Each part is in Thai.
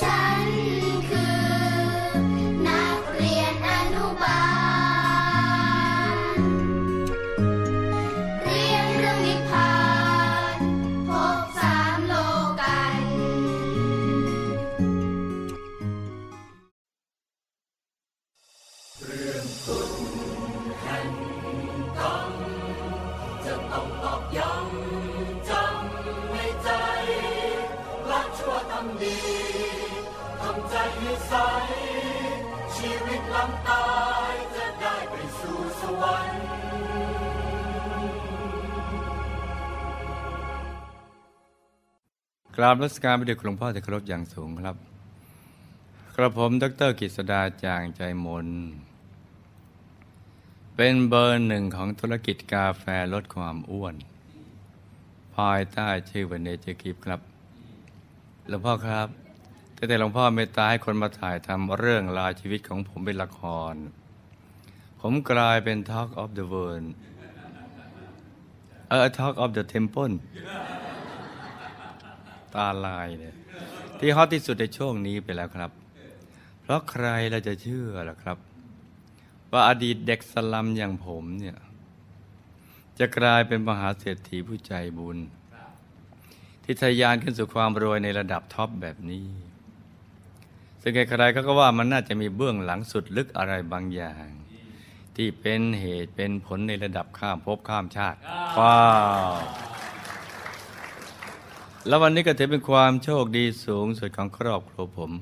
ฉัน กราบนมัสการพระเดชคุณหลวงพ่อที่เคารพอย่างสูงครับ กระผมดร.กฤษฎา จ่างใจมนต์ เป็นเบอร์หนึ่งของธุรกิจกาแฟลดความอ้วน ภายใต้ชื่อวันเนเจอร์กิฟครับ หลวงพ่อครับตั้งแต่หลวงพ่อเมตตาให้คนมาถ่ายทำเรื่องราวชีวิตของผมเป็นละคร ผมกลายเป็น Talk of the World เออ Talk of the Temple ตาลายเนี่ยที่ฮอตที่สุดในช่วงนี้ไปแล้วครับ เพราะใครเราจะเชื่อล่ะครับ ว่าอดีตเด็กสลัมอย่างผมเนี่ยจะกลายเป็นมหาเศรษฐีผู้ใจบุญ ที่ทะยานขึ้นสู่ความรวยในระดับท็อปแบบนี้ ซึ่งใครๆเขาก็ว่ามันน่าจะมีเบื้องหลังสุดลึกอะไรบางอย่าง ที่เป็นเหตุเป็นผลในระดับข้ามภพข้ามชาติว้าว แล้ววันนี้ก็ถือเป็นความโชคดีสูงสุดของครอบครัวผม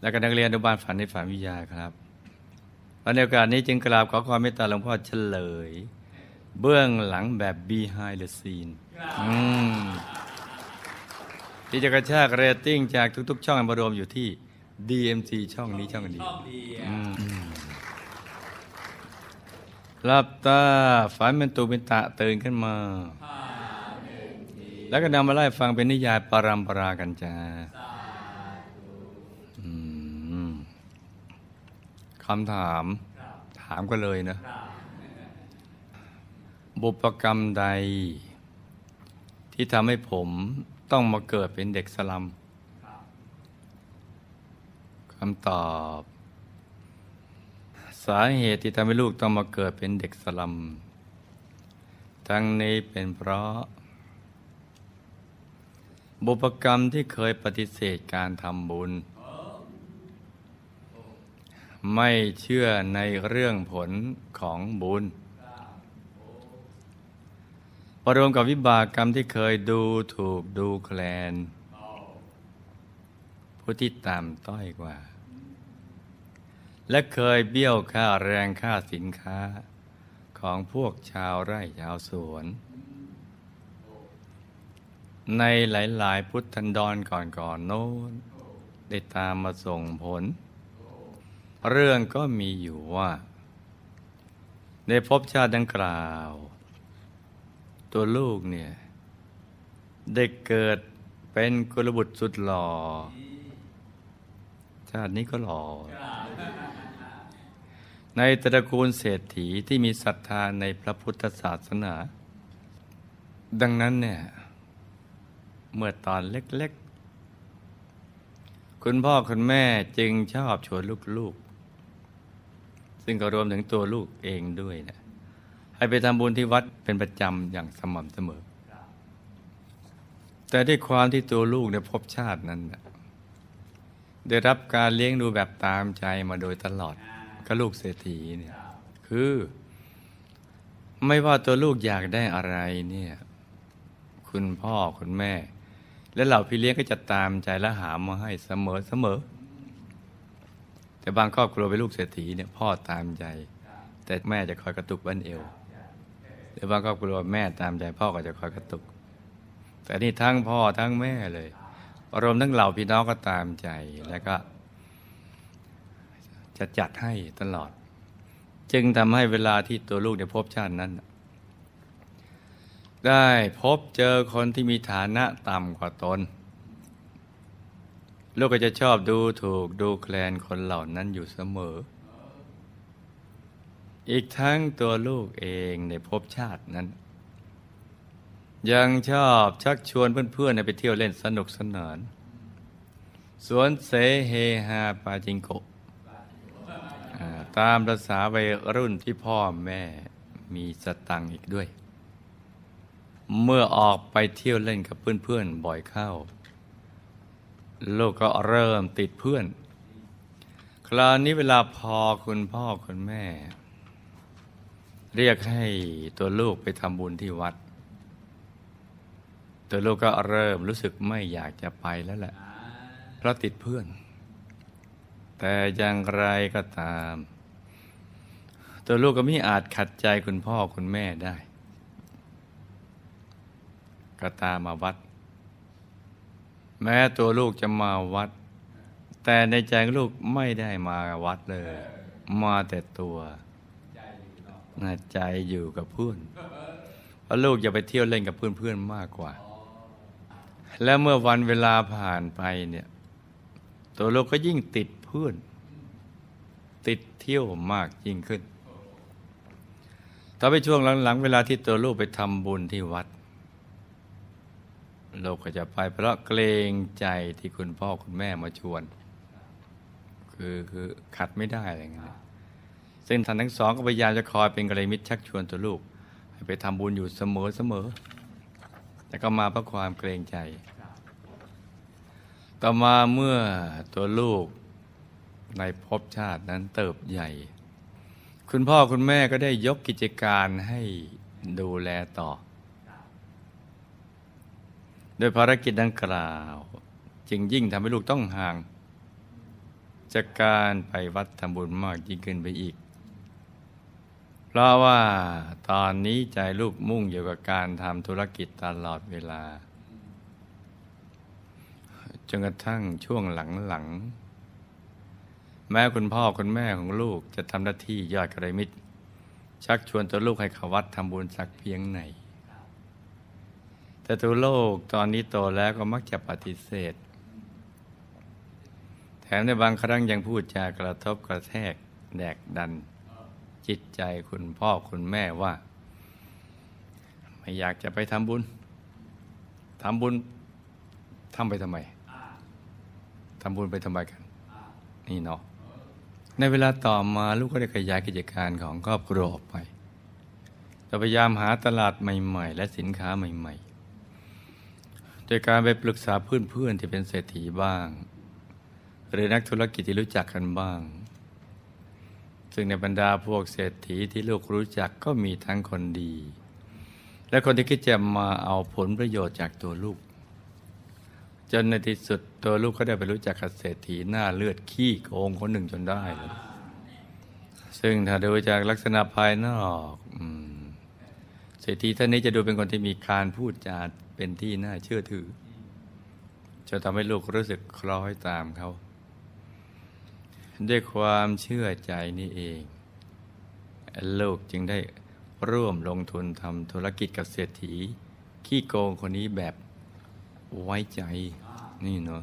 และก็นักเรียนอนุบาลฝันในฝันวิทยาครับวันในโอกาสนี้จึงกราบขอความเมตตาหลวงพ่อเฉลย เบื้องหลังแบบ behind the scene อืมที่จะกระชากเรตติ้งจากทุก ๆ ช่องมารวมอยู่ที่ DMC ช่องนี้ช่องเดียวอืมหลับตาฝันเป็นตูเป็นตะตื่นขึ้นมา แล้วก็นำมาไล่ฟังเป็นนิยายปรัมปรากันจ้าคำถาม ถามก็เลยนะ บุพกรรมใด ที่ทำให้ผมต้องมาเกิดเป็นเด็กสลัมคำตอบ สาเหตุที่ทำให้ลูกต้องมาเกิดเป็นเด็กสลัม ทั้งนี้เป็นเพราะ บุพกรรมที่เคยปฏิเสธการทำบุญ ไม่เชื่อในเรื่องผลของบุญประรวมกับวิบากกรรมที่เคยดูถูกดูแคลน ผู้ที่ต่ำต้อยกว่า และเคยเบี้ยวค่าแรงค่าสินค้าของพวกชาวไร่ชาวสวน ในหลาย ๆ พุทธันดรก่อนๆโน้น ได้ตามมาส่งผล เรื่องก็มีอยู่ว่า ในภพชาติดังกล่าว ตัวลูกเนี่ย ได้เกิดเป็นกุลบุตรสุดหล่อ ชาตินี้ก็หล่อ ในตระกูลเศรษฐีที่มีศรัทธาในพระพุทธศาสนา ดังนั้นเนี่ย เมื่อตอนเล็กๆ คุณพ่อคุณแม่จึงชอบชวนลูกๆ ซึ่งก็รวมถึงตัวลูกเองด้วยนะให้ไปทำบุญที่วัดเป็นประจำอย่างสม่ำเสมอ แต่ด้วยความที่ตัวลูกในภพชาตินั้นนะได้รับการเลี้ยงดูแบบตามใจมาโดยตลอดก็ลูกเศรษฐีเนี่ยคือ ไม่ว่าตัวลูกอยากได้อะไรเนี่ย คุณพ่อ คุณแม่ และเหล่าพี่เลี้ยงก็จะตามใจและหามาให้เสมอเสมอ แต่บางครอบครัวเป็นลูกเศรษฐีเนี่ยพ่อตามใจ แต่แม่จะคอยกระตุกบั้นเอวหรือบางครอบครัวแม่ตามใจพ่อก็จะคอยกระตุก แต่นี่ทั้งพ่อทั้งแม่เลยรวมทั้งเหล่าพี่น้องก็ตามใจแล้วก็ จะจัดให้ตลอด จึงทำให้เวลาที่ตัวลูกในภพชาตินั้น ได้พบเจอคนที่มีฐานะต่ำกว่าตน ลูกก็จะชอบดูถูกดูแคลนคนเหล่านั้นอยู่เสมอ อีกทั้งตัวลูกเองในภพชาตินั้น ยังชอบชักชวนเพื่อนๆไปเที่ยวเล่นสนุกสนานสวนเสเฮฮาปาจิงโกะตามภาษาวัยรุ่นที่พ่อแม่มีสตังค์อีกด้วย เมื่อออกไปเที่ยวเล่นกับเพื่อนๆบ่อยเข้า ลูกก็เริ่มติดเพื่อน คราวนี้เวลาพอคุณพ่อคุณแม่ เรียกให้ตัวลูกไปทำบุญที่วัด ตัวลูกก็เริ่มรู้สึกไม่อยากจะไปแล้วแหละ เพราะติดเพื่อน แต่อย่างไรก็ตาม ตัวลูกก็ไม่อาจขัดใจคุณพ่อคุณแม่ได้ ก็ตามมาวัด แม้ตัวลูกจะมาวัด แต่ในใจลูกไม่ได้มาวัดเลย มาแต่ตัวน่ใจอยู่กับเพื่อนเพราะลูกจะไปเที่ยวเล่นกับเพื่อนๆมากกว่า แล้วเมื่อวันเวลาผ่านไปเนี่ย ตัวลูกก็ยิ่งติดเพื่อน ติดเที่ยวมากยิ่งขึ้นต่อไปช่วงหลังๆ เวลาที่ตัวลูกไปทำบุญที่วัด ลูกก็จะไปเพราะเกรงใจที่คุณพ่อคุณแม่มาชวน คือคือขัดไม่ได้อะไรเงี้ยซึ่งท่านทั้งสองก็พยายามจะคอยเป็นกระมิตรชักชวนตัวลูก ให้ไปทำบุญอยู่เสมอเสมอแต่ก็มาเพราะความเกรงใจ ต่อมาเมื่อตัวลูกในภพชาตินั้นเติบใหญ่ คุณพ่อคุณแม่ก็ได้ยกกิจการให้ดูแลต่อ โดยภารกิจดังกล่าว จึงยิ่งทำให้ลูกต้องห่าง จากการไปวัดทำบุญมากยิ่งขึ้นไปอีก เพราะว่าตอนนี้ใจลูกมุ่งอยู่กับการทำธุรกิจตลอดเวลาจนกระทั่งช่วงหลังๆแม้คุณพ่อคุณแม่ของลูกจะทำหน้าที่ยอดกระมิตรชักชวนตัวลูกให้เขาวัดทำบุญสักเพียงไหน แต่ตัวโลกตอนนี้โตแล้วก็มักจะปฏิเสธ แถมในบางครั้งยังพูดจากระทบกระแทกแดกดัน จิตใจคุณพ่อคุณแม่ว่า ไม่อยากจะไปทำบุญทำบุญทำไปทำไมทำบุญไปทำไมกัน นี่เนาะในเวลาต่อมาลูกก็ได้ขยายกิจการของครอบครัวออกไปจะพยายามหาตลาดใหม่ ๆ และสินค้าใหม่ ๆ โดยการไปปรึกษาเพื่อนๆที่เป็นเศรษฐีบ้าง หรือนักธุรกิจที่รู้จักกันบ้าง ซึ่งในบรรดาพวกเศรษฐีที่ลูกรู้จักก็มีทั้งคนดี และคนที่คิดจะมาเอาผลประโยชน์จากตัวลูก จนในที่สุดตัวลูกก็ได้ไปรู้จักกับเศรษฐีหน้าเลือดขี้โกงคนหนึ่งจนได้เลยซึ่งถ้าดูจากลักษณะภายนอกเศรษฐีท่านนี้จะดูเป็นคนที่มีการพูดจา เป็นที่น่าเชื่อถือ จะทำให้ลูกรู้สึกคล้อยตามเขา ด้วยความเชื่อใจนี่เอง ลูกจึงได้ร่วมลงทุนทำธุรกิจกับเศรษฐี ขี้โกงคนนี้แบบไว้ใจนี่เนาะ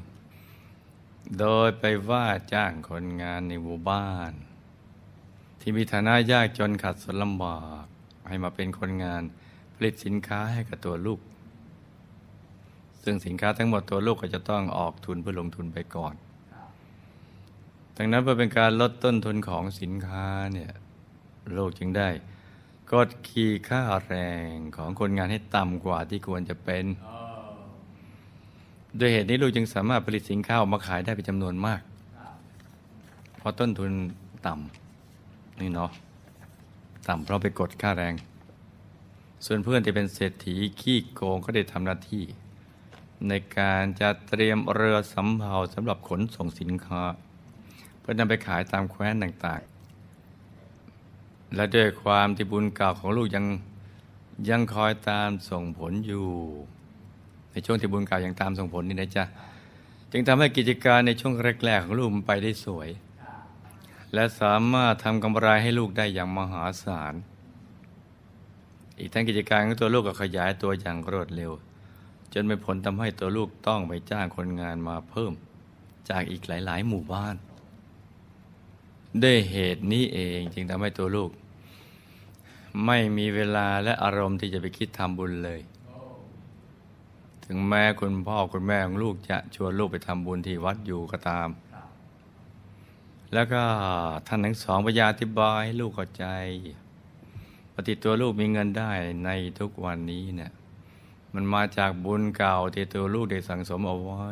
โดยไปว่าจ้างคนงานในหมู่บ้าน ที่มีฐานะยากจนขัดสนลำบากให้มาเป็นคนงานผลิตสินค้าให้กับตัวลูก ซึ่งสินค้าทั้งหมดตัวลูกก็จะต้องออกทุนเพื่อลงทุนไปก่อน ดังนั้นเพื่อเป็นการลดต้นทุนของสินค้าเนี่ยลูกจึงได้กดขี่ค่าแรงของคนงานให้ต่ำกว่าที่ควรจะเป็น โดยเหตุนี้ลูกจึงสามารถผลิตสินค้าออกมาขายได้เป็นจำนวนมาก เพราะต้นทุนต่ำนี่เนาะต่ำเพราะไปกดค่าแรง ส่วนเพื่อนที่เป็นเศรษฐีขี้โกงก็ได้ทำหน้าที่ ในการจะเตรียมเรือสำเภาสำหรับขนส่งสินค้า เพื่อนำไปขายตามแคว้นต่างๆ และด้วยความที่บุญเก่าของลูกยังยังคอยตามส่งผลอยู่ ในช่วงที่บุญเก่ายังตามส่งผลนี่นะจ๊ะจึงทำให้กิจการในช่วงแรกๆของลูกมันไปได้สวย และสามารถทำกำไรให้ลูกได้อย่างมหาศาล อีกทั้งกิจการของตัวลูกก็ขยายตัวอย่างรวดเร็ว จนเป็นผลทำให้ตัวลูกต้องไปจ้างคนงานมาเพิ่ม จากอีกหลาย ๆ หมู่บ้าน ด้วยเหตุนี้เองจึงทำให้ตัวลูก ไม่มีเวลาและอารมณ์ที่จะไปคิดทำบุญเลย ถึงแม้คุณพ่อคุณแม่ของลูกจะชวนลูกไปทำบุญที่วัดอยู่ก็ตาม แล้วก็ท่านทั้งสองพยาธิบายให้ลูกเข้าใจปฏิตัวลูกมีเงินได้ในทุกวันนี้เนี่ย มันมาจากบุญเก่าที่ตัวลูกได้สั่งสมเอาไว้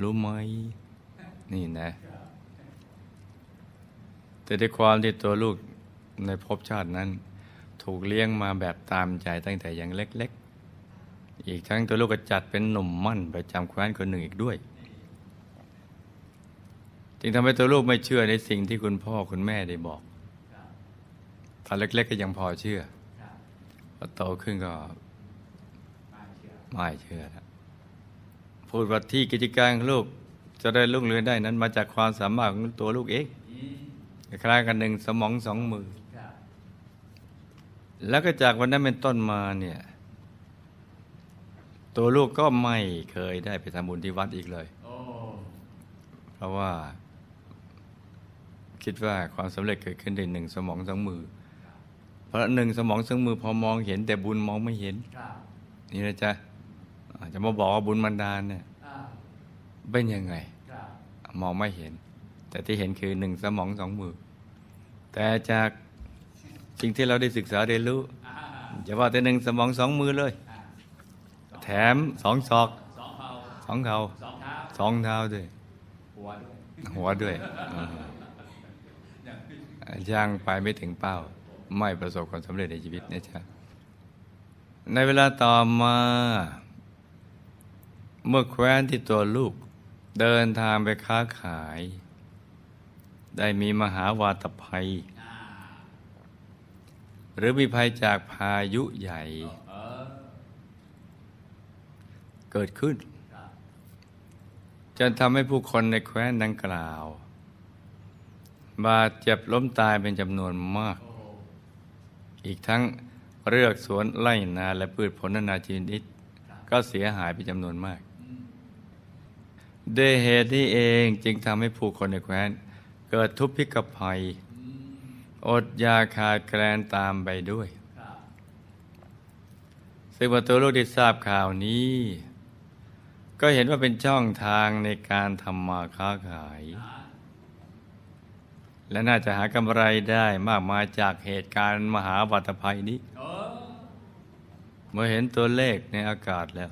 รู้ไหม นี่นะ แต่ด้วยความที่ตัวลูกในภพชาตินั้น ถูกเลี้ยงมาแบบตามใจตั้งแต่ยังเล็ก ๆ อีกทั้งตัวลูกก็จัดเป็นหนุ่มมั่นประจำแคว้นคนหนึ่งอีกด้วย จึงทำให้ตัวลูกไม่เชื่อในสิ่งที่คุณพ่อคุณแม่ได้บอกตอนเล็ก ๆ ก็ยังพอเชื่อพอโตขึ้นก็ ไม่เชื่อแล้วพูดว่าที่กิจการของลูกจะได้ลุ่งเรืองได้นั้น มาจากความสามารถของตัวลูกเองคล้ายกันหนึ่งสมองสองมือ แล้วก็จากวันนั้นเป็นต้นมาเนี่ย ตัวลูกก็ไม่เคยได้ไปทำบุญที่วัดอีกเลยเพราะว่า คิดว่าความสำเร็จเกิดขึ้นในหนึ่งสมองสองมือ เพราะหนึ่งสมองสองมือพอมองเห็นแต่บุญมองไม่เห็น นี่นะจ๊ะ อ่าจะมาบอกว่าบุญบันดาลเนี่ยเป็นยังไง มองไม่เห็น แต่ที่เห็นคือหนึ่งสมองสองมือ แต่จากสิ่งที่เราได้ศึกษาเรียนรู้จะว่าแต่หนึ่งสมองสองมือเลย แถมสองศอกสองเข่าสองเท้าด้วย หัวด้วยอืมย่างไปไม่ถึงเป้า ไม่ประสบความสำเร็จในชีวิตนะจ๊ะในเวลาต่อมา เมื่อแคว้นที่ตัวลูกเดินทางไปค้าขาย ได้มีมหาวาตภัย หรือมีภัยจากพายุใหญ่ เกิดขึ้น จนทำให้ผู้คนในแคว้นดังกล่าว บาดเจ็บล้มตายเป็นจำนวนมาก อีกทั้งเรือกสวนไร่นาและพืชผลนานาชนิดก็เสียหายเป็นจำนวนมาก ด้วยเหตุนี้เองจึงทำให้ผู้คนในแคว้น เกิดทุพพิกภัย อดอยาขาดแคลนตามไปด้วย ซึ่งพอตัวลูกได้ทราบข่าวนี้ ก็เห็นว่าเป็นช่องทางในการทำมาค้าขาย และน่าจะหากำไรได้มากมายจากเหตุการณ์มหาวัตภัยนี้ เมื่อเห็นตัวเลขในอากาศแล้ว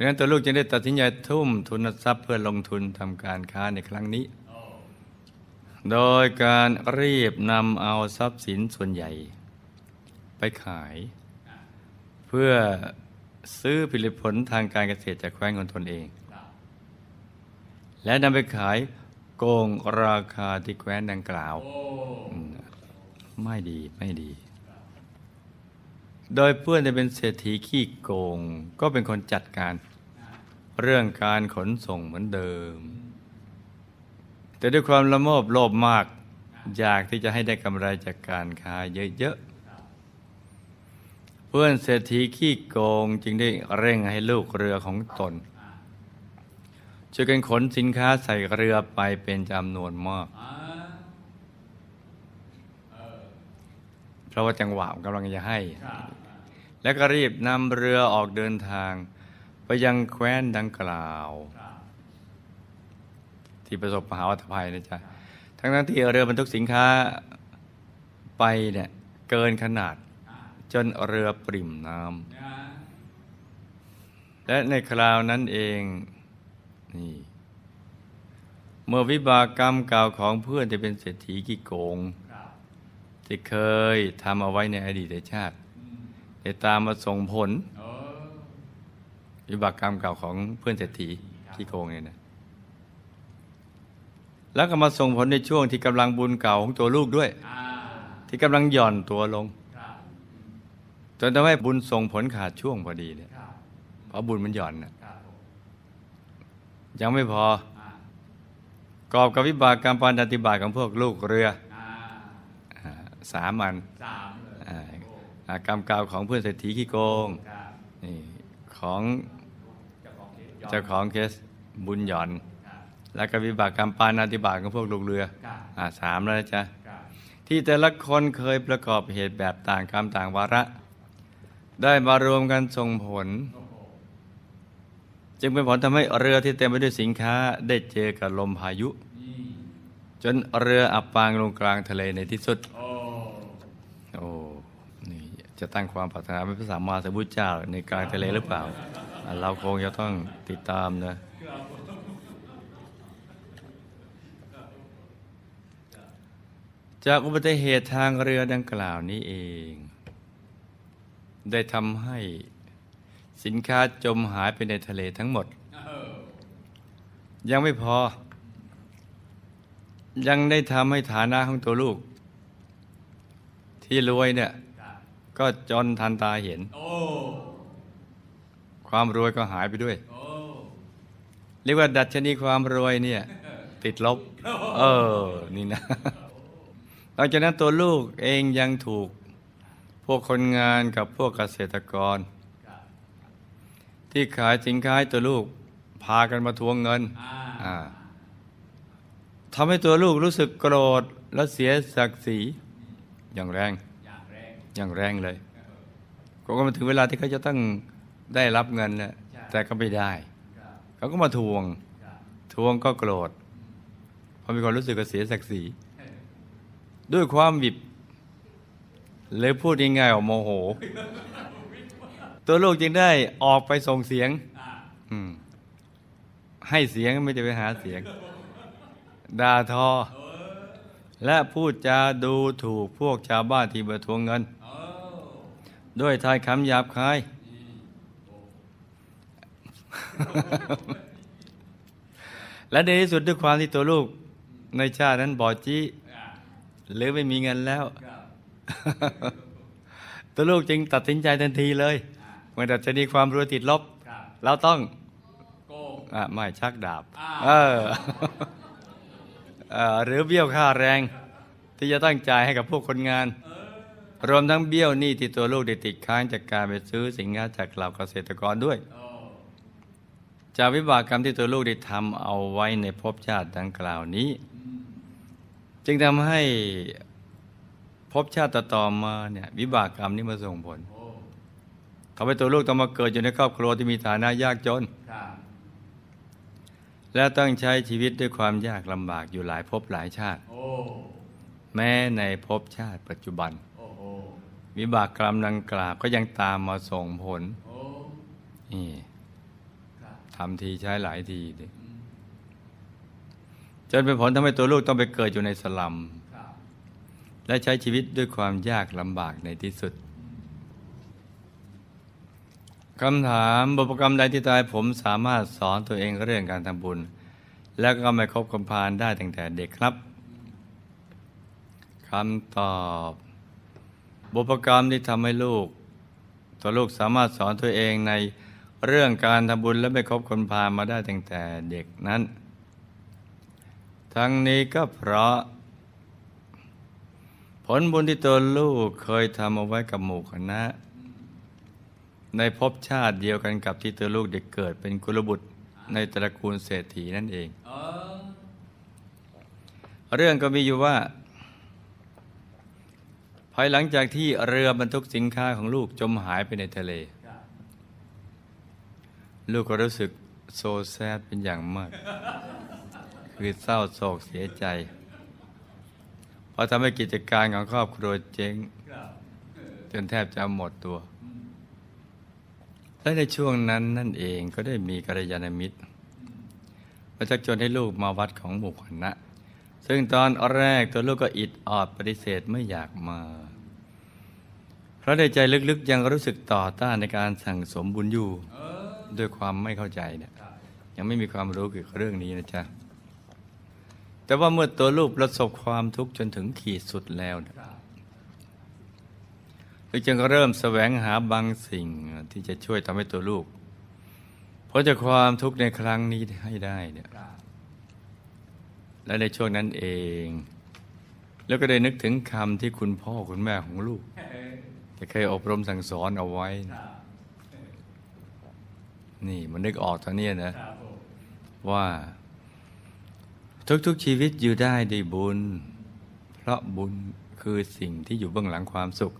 ดังนั้นตัวลูกจึงได้ตัดสินใจทุ่มทุนทรัพย์เพื่อลงทุนทำการค้าในครั้งนี้ โดยการรีบนำเอาทรัพย์สินส่วนใหญ่ ไปขาย เพื่อซื้อผลิตผลทางการเกษตรจากแคว้นของตนเอง และนำไปขายโกงราคาที่แคว้นดังกล่าว ไม่ดีไม่ดี โดยเพื่อนจะเป็นเศรษฐีขี้โกง ก็เป็นคนจัดการ เรื่องการขนส่งเหมือนเดิม แต่ด้วยความละโมบโลภมาก อยากที่จะให้ได้กำไรจากการค้าเยอะๆ เพื่อนเศรษฐีขี้โกงจึงได้เร่งให้ลูกเรือของตนช่วยกันขนสินค้าใส่เรือไปเป็นจำนวนมากเพราะว่าจังหวะกำลังจะให้ แล้วก็รีบนำเรือออกเดินทาง ไปยังแคว้นดังกล่าว ที่ประสบมหาวัตภัยนะจ๊ะ ทั้งนั้นที่เรือบรรทุกสินค้าไปเนี่ยเกินขนาดจนเรือปริ่มน้ำและในคราวนั้นเองนี่เมื่อวิบากกรรมเก่าของเพื่อนที่เป็นเศรษฐีกี่โกงที่เคยทำเอาไว้ในอดีตชาติ ได้ตามมาส่งผลวิบากกรรมเก่าของเพื่อนเศรษฐีที่โกงเนี่ยนะแล้วก็มาส่งผลในช่วงที่กำลังบุญเก่าของตัวลูกด้วย ที่กำลังหย่อนตัวลงจนทำให้บุญส่งผลขาดช่วงพอดีเนี่ยเพราะบุญมันหย่อนนะยังไม่พอกอบกับวิบากกรรมปานปฏิบัติของพวกลูกเรืออ่าสามอันอ่าอ่า กรรมเก่าของเพื่อนเศรษฐีขี้โกงนี่ของเจ้าของเคสบุญหย่อน แล้วก็วิบากกรรมปานาติบาตของพวกลูกเรืออ่าสามแล้วนะจ๊ะที่แต่ละคนเคยประกอบเหตุแบบต่างกรรมต่างวาระ ได้มารวมกันส่งผล จึงเป็นผลทำให้เรือที่เต็มไปด้วยสินค้าได้เจอกับลมพายุ จนเรืออับปางลงกลางทะเลในที่สุดโอ้นี่ จะตั้งความปรารถนาเป็นพระสัมมาสัมพุทธเจ้าในกลางทะเลหรือเปล่า เราคงจะต้องติดตามนะจากอุบัติเหตุทางเรือดังกล่าวนี้เอง ได้ทำให้สินค้าจมหายไปในทะเลทั้งหมด ยังไม่พอ ยังได้ทำให้ฐานะของตัวลูก ที่รวยเนี่ย ก็จนทันตาเห็น ความรวยก็หายไปด้วย เรียกว่าดัชนีความรวยเนี่ย ติดลบ เออ นี่นะหลังจากนั้นตัวลูกเองยังถูกพวกคนงานกับพวกเกษตรกร ที่ขายสินค้าให้ตัวลูกพากันมาทวงเงินอ่าทำให้ตัวลูกรู้สึกโกรธและเสียศักดิ์ศรีอย่างแรง อย่างแรงเลยก็มาถึงเวลาที่เขาจะต้องได้รับเงินแล้วแต่ก็ไม่ได้ เขาก็มาทวง ทวงก็โกรธเพราะมีความรู้สึกว่าเสียศักดิ์ศรีด้วยความบิบเลยพูดง่ายๆว่าโมโห ตัวลูกจึงได้ออกไปส่งเสียงอืมให้เสียงไม่ได้ไปหาเสียงด่าทอ และพูดจาดูถูกพวกชาวบ้านที่มาทวงเงิน ด้วยทายคำหยาบคาย และในที่สุดด้วยความที่ตัวลูก ในชาตินั้นบอดจี้หรือไม่มีเงินแล้ว ตัวลูกจึงตัดสินใจทันทีเลยเมื่อดัชนีความรวยติดลบ เราต้องอะไม่ชักดาบ เออเอ่อหรือเบี้ยวค่าแรง ที่จะต้องจ่ายให้กับพวกคนงาน รวมทั้งเบี้ยวหนี้ที่ตัวลูกได้ติดค้างจากการไปซื้อสินค้าจากเหล่าเกษตรกรด้วยจากวิบากกรรมที่ตัวลูกได้ทำเอาไว้ในภพชาติดังกล่าวนี้ จึงทำให้ภพชาติต่อมาเนี่ยวิบากกรรมนี้มาส่งผลทำให้ตัวลูกต้องมาเกิดอยู่ในครอบครัวที่มีฐานะยากจน และต้องใช้ชีวิตด้วยความยากลำบากอยู่หลายภพหลายชาติ แม้ในภพชาติปัจจุบัน วิบากกรรมดังกล่าวก็ยังตามมาส่งผลนี่ทำทีใช้หลายทีดิจนเป็นผลทำให้ตัวลูกต้องไปเกิดอยู่ในสลัม และใช้ชีวิตด้วยความยากลำบากในที่สุดคำถามบุพกรรมใดที่ตายผมสามารถสอนตัวเองเรื่องการทำบุญ แล้วก็ไม่คบคนพาลได้ตั้งแต่เด็กครับคำตอบ บุพกรรมที่ทำให้ลูก ตัวลูกสามารถสอนตัวเองในเรื่องการทำบุญและไม่คบคนพาลมาได้ตั้งแต่เด็กนั้น ทั้งนี้ก็เพราะ ผลบุญที่ตัวลูกเคยทำเอาไว้กับหมู่คณะ ในภพชาติเดียวกันกับที่ตัวลูกเด็กเกิดเป็นกุลบุตรในตระกูลเศรษฐีนั่นเอง เรื่องก็มีอยู่ว่าภายหลังจากที่เรือบรรทุกสินค้าของลูกจมหายไปในทะเล ลูกก็รู้สึกโซแซดเป็นอย่างมาก คือเศร้าโศกเสียใจ เพราะทำให้กิจการของครอบครัวเจ๊ง จนแทบจะหมดตัว และในช่วงนั้นนั่นเองก็ได้มีกัลยาณมิตรมาชักชวนให้ลูกมาวัดของหมู่คณะซึ่งตอนแรกตัวลูกก็อิดออดปฏิเสธไม่อยากมา ราะในใจลึกๆ ยังรู้สึกต่อต้านในการสั่งสมบุญอยู่ด้วยความไม่เข้าใจเนี่ยยังไม่มีความรู้เกี่ยวกับเรื่องนี้นะจ๊ะแต่ว่าเมื่อตัวลูกประสบความทุกข์จนถึงขีดสุดแล้วเนี่ยลูกจึงเริ่มแสวงหาบางสิ่งที่จะช่วยทำให้ตัวลูกพ้นจากความทุกข์ในครั้งนี้ให้ได้เนี่ยและในช่วงนั้นเอง แล้วก็ได้นึกถึงคำที่คุณพ่อคุณแม่ของลูก จะเคยอบรมสั่งสอนเอาไว้นะนี่มันนึกออกตอนนี้นะว่า ทุกๆชีวิตอยู่ได้ด้วยบุญ เพราะบุญคือสิ่งที่อยู่เบื้องหลังความสุข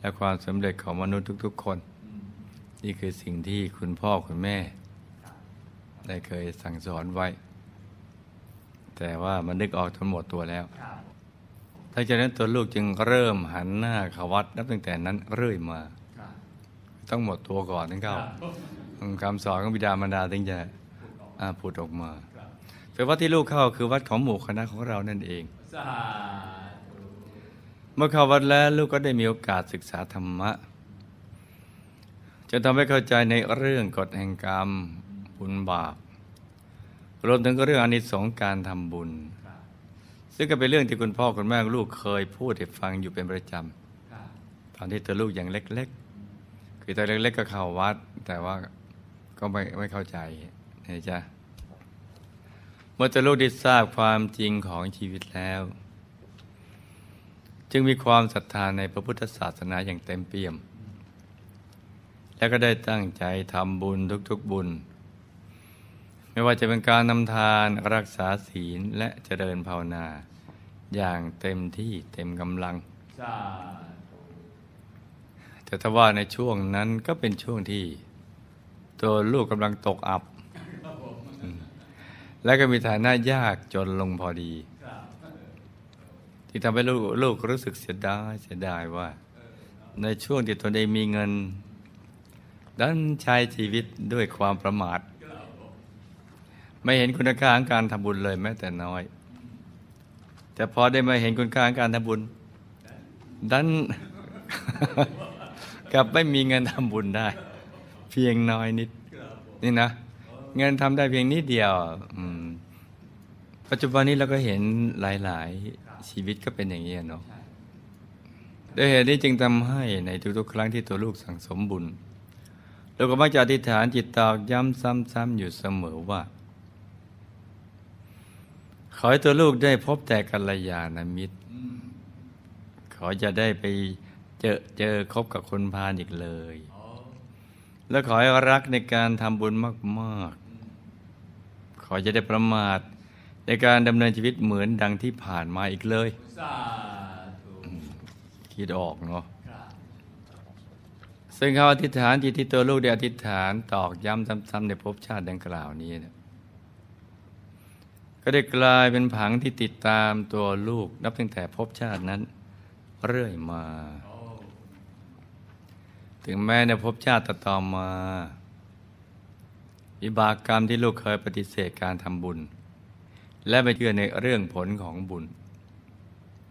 และความสำเร็จของมนุษย์ทุก ๆ คน นี่คือสิ่งที่คุณพ่อคุณแม่ ได้เคยสั่งสอนไว้ แต่ว่ามันนึกออกจนหมดตัวแล้ว ลังจากนั้นตัวลูกจึงเริ่มหันหน้าเข้าวัดนับตั้งแต่นั้นเรื่อยมาครับต้องหมดตัวก่อนถึงเข้าคำสอนของบิดามารดาถึงจะอ่าผุดออกมาครับแต่วัดที่ลูกเข้าคือวัดของหมู่คณะของเรานั่นเองสาธุเมื่อเข้าวัดแล้วลูกก็ได้มีโอกาสศึกษาธรรมะจนทำให้เข้าใจในเรื่องกฎแห่งกรรมบุญบาป รวมถึงเรื่องอานิสงส์การทำบุญครับ ซึ่งก็เป็นเรื่องที่คุณพ่อคุณแม่ลูกเคยพูดให้ฟังอยู่เป็นประจครับำตอนที่ตัวลูกยังเล็ก ๆ คือตอนเล็ก ๆ ก็เข้าวัด แต่ว่าก็ไม่ไม่เข้าใจนะจ๊ะเมื่อตัวลูกได้ทราบความจริงของชีวิตแล้ว จึงมีความศรัทธาในพระพุทธศาสนาอย่างเต็มเปี่ยม และก็ได้ตั้งใจทำบุญทุกๆบุญ ไม่ว่าจะเป็นการนำทานรักษาศีลและเจริญภาวนา อย่างเต็มที่เต็มกำลังแต่ถ้าว่าในช่วงนั้นก็เป็นช่วงที่ ตัวลูกกำลังตกอับ และก็มีฐานะยากจนลงพอดี ที่ทำให้ลูกลูกรู้สึกเสียดายเสียดายว่า ในช่วงที่ตนเองมีเงิน ดันใช้ชีวิตด้วยความประมาท ไม่เห็นคุณค่าของการทำบุญเลยแม้แต่น้อย แต่พอได้มาเห็นคุณค่าของการทำบุญดันกลับไม่มีเงินทำบุญได้ เพียงน้อยนิด นี่นะ เงินทำได้เพียงนิดเดียวอืปัจจุบันนี้เราก็เห็นหลาย ๆ ชีวิตก็เป็นอย่างนี้เนาะด้วยเหตุนี้จึงทำให้ในทุกๆ ครั้งที่ตัวลูกสั่งสมบุญเราก็มักจะอธิษฐานจิตตอกย้ำซ้ำๆอยู่เสมอว่า ขอให้ตัวลูกได้พบแต่กัลยาณมิตร ขอจะได้ไปเจอเจอคบกับคนพาลอีกเลยอ๋อแล้วขอให้รักในการทำบุญมากๆ ขอจะได้ประมาทในการดำเนินชีวิตเหมือนดังที่ผ่านมาอีกเลยสาธุคิดออกเนาะครับซึ่งเขาอธิษฐานจิตที่ตัวลูกได้อธิษฐานตอกย้ำซ้ำๆในภพชาติดังกล่าวนี้เนี่ย ก็ได้กลายเป็นผังที่ติดตามตัวลูกนับตั้งแต่ภพชาตินั้น เรื่อยมา ถึงแม้ในภพชาติต่อมาวิบากกรรมที่ลูกเคยปฏิเสธการทำบุญ และไม่เชื่อในเรื่องผลของบุญ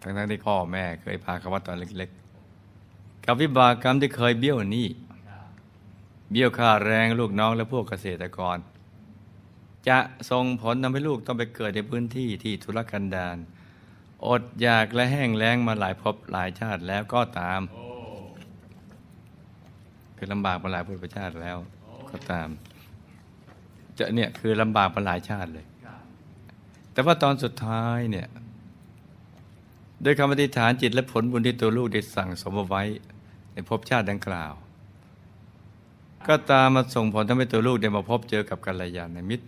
ทั้งๆที่พ่อแม่เคยพาเขาวัดตอนเล็กๆ กับวิบากกรรมที่เคยเบี้ยวหนี้เบี้ยวค่าแรงลูกน้องและพวกเกษตรกร จะส่งผลทำให้ลูกต้องไปเกิดในพื้นที่ที่ทุรกันดารอดอยากและแห้งแล้งมาหลายภพหลายชาติแล้วก็ตาม คือลำบากมาหลายพุทธชาติแล้วก็ตาม จะเนี่ยคือลำบากมาหลายชาติเลย แต่ว่าตอนสุดท้ายเนี่ยด้วยคำอธิษฐานจิตและผลบุญที่ตัวลูกได้สั่งสมเอาไว้ในภพชาติดังกล่าว ก็ตามมาส่งผลทำให้ตัวลูกได้มาพบเจอกับกัลยาณมิตร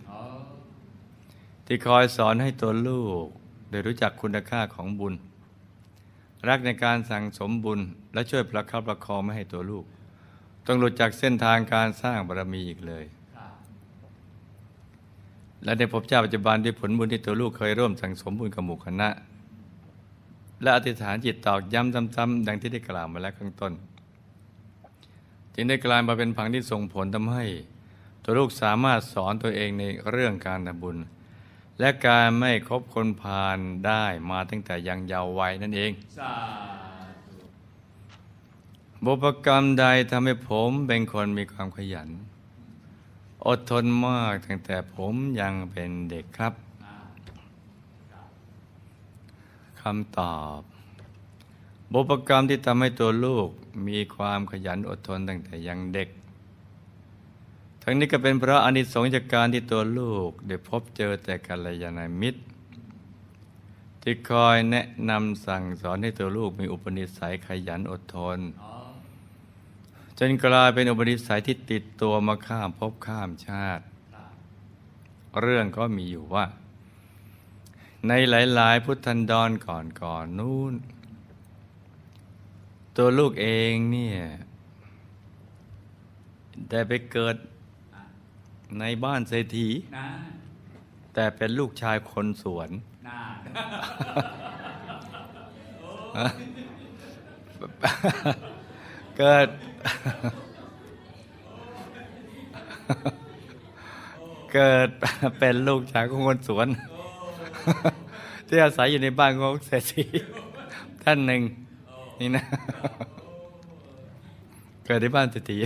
ที่คอยสอนให้ตัวลูกได้รู้จักคุณค่าของบุญ รักในการสั่งสมบุญและช่วยประคับประคองไม่ให้ตัวลูก ต้องหลุดจากเส้นทางการสร้างบารมีอีกเลย และในภพชาติปัจจุบันด้วยผลบุญที่ตัวลูกเคยร่วมสั่งสมบุญกับหมู่คณะ และอธิษฐานจิตตอกย้ำซ้ำๆดังที่ได้กล่าวมาแล้วข้างต้น จึงได้กลายมาเป็นผังที่ส่งผลทำให้ ตัวลูกสามารถสอนตัวเองในเรื่องการทำบุญ และการไม่คบคนพาลได้มาตั้งแต่ยังเยาว์วัยนั่นเองสาธุบุพกรรมใดทำให้ผมเป็นคนมีความขยัน อดทนมากตั้งแต่ผมยังเป็นเด็กครับอ่าคำตอบ บุพกรรมที่ทำให้ตัวลูกมีความขยันอดทนตั้งแต่ยังเด็ก ทั้งนี้ก็เป็นเพราะอานิสงส์จากการที่ตัวลูกได้พบเจอแต่กัลยาณมิตร ที่คอยแนะนำสั่งสอนให้ตัวลูกมีอุปนิสัยขยันอดทน จนกลายเป็นอุปนิสัยที่ติดตัวมาข้ามภพข้ามชาติ เรื่องก็มีอยู่ว่า ในหลาย ๆ พุทธันดรก่อนก่อนนู้น ตัวลูกเองเนี่ยได้ไปเกิด ในบ้านเศรษฐีนะแต่เป็นลูกชายคนสวนนะเกิด เกิดเป็นลูกชายของคนสวน ที่อาศัยอยู่ในบ้านของเศรษฐีท่านหนึ่งนี่นะ เกิดในบ้านเศรษฐี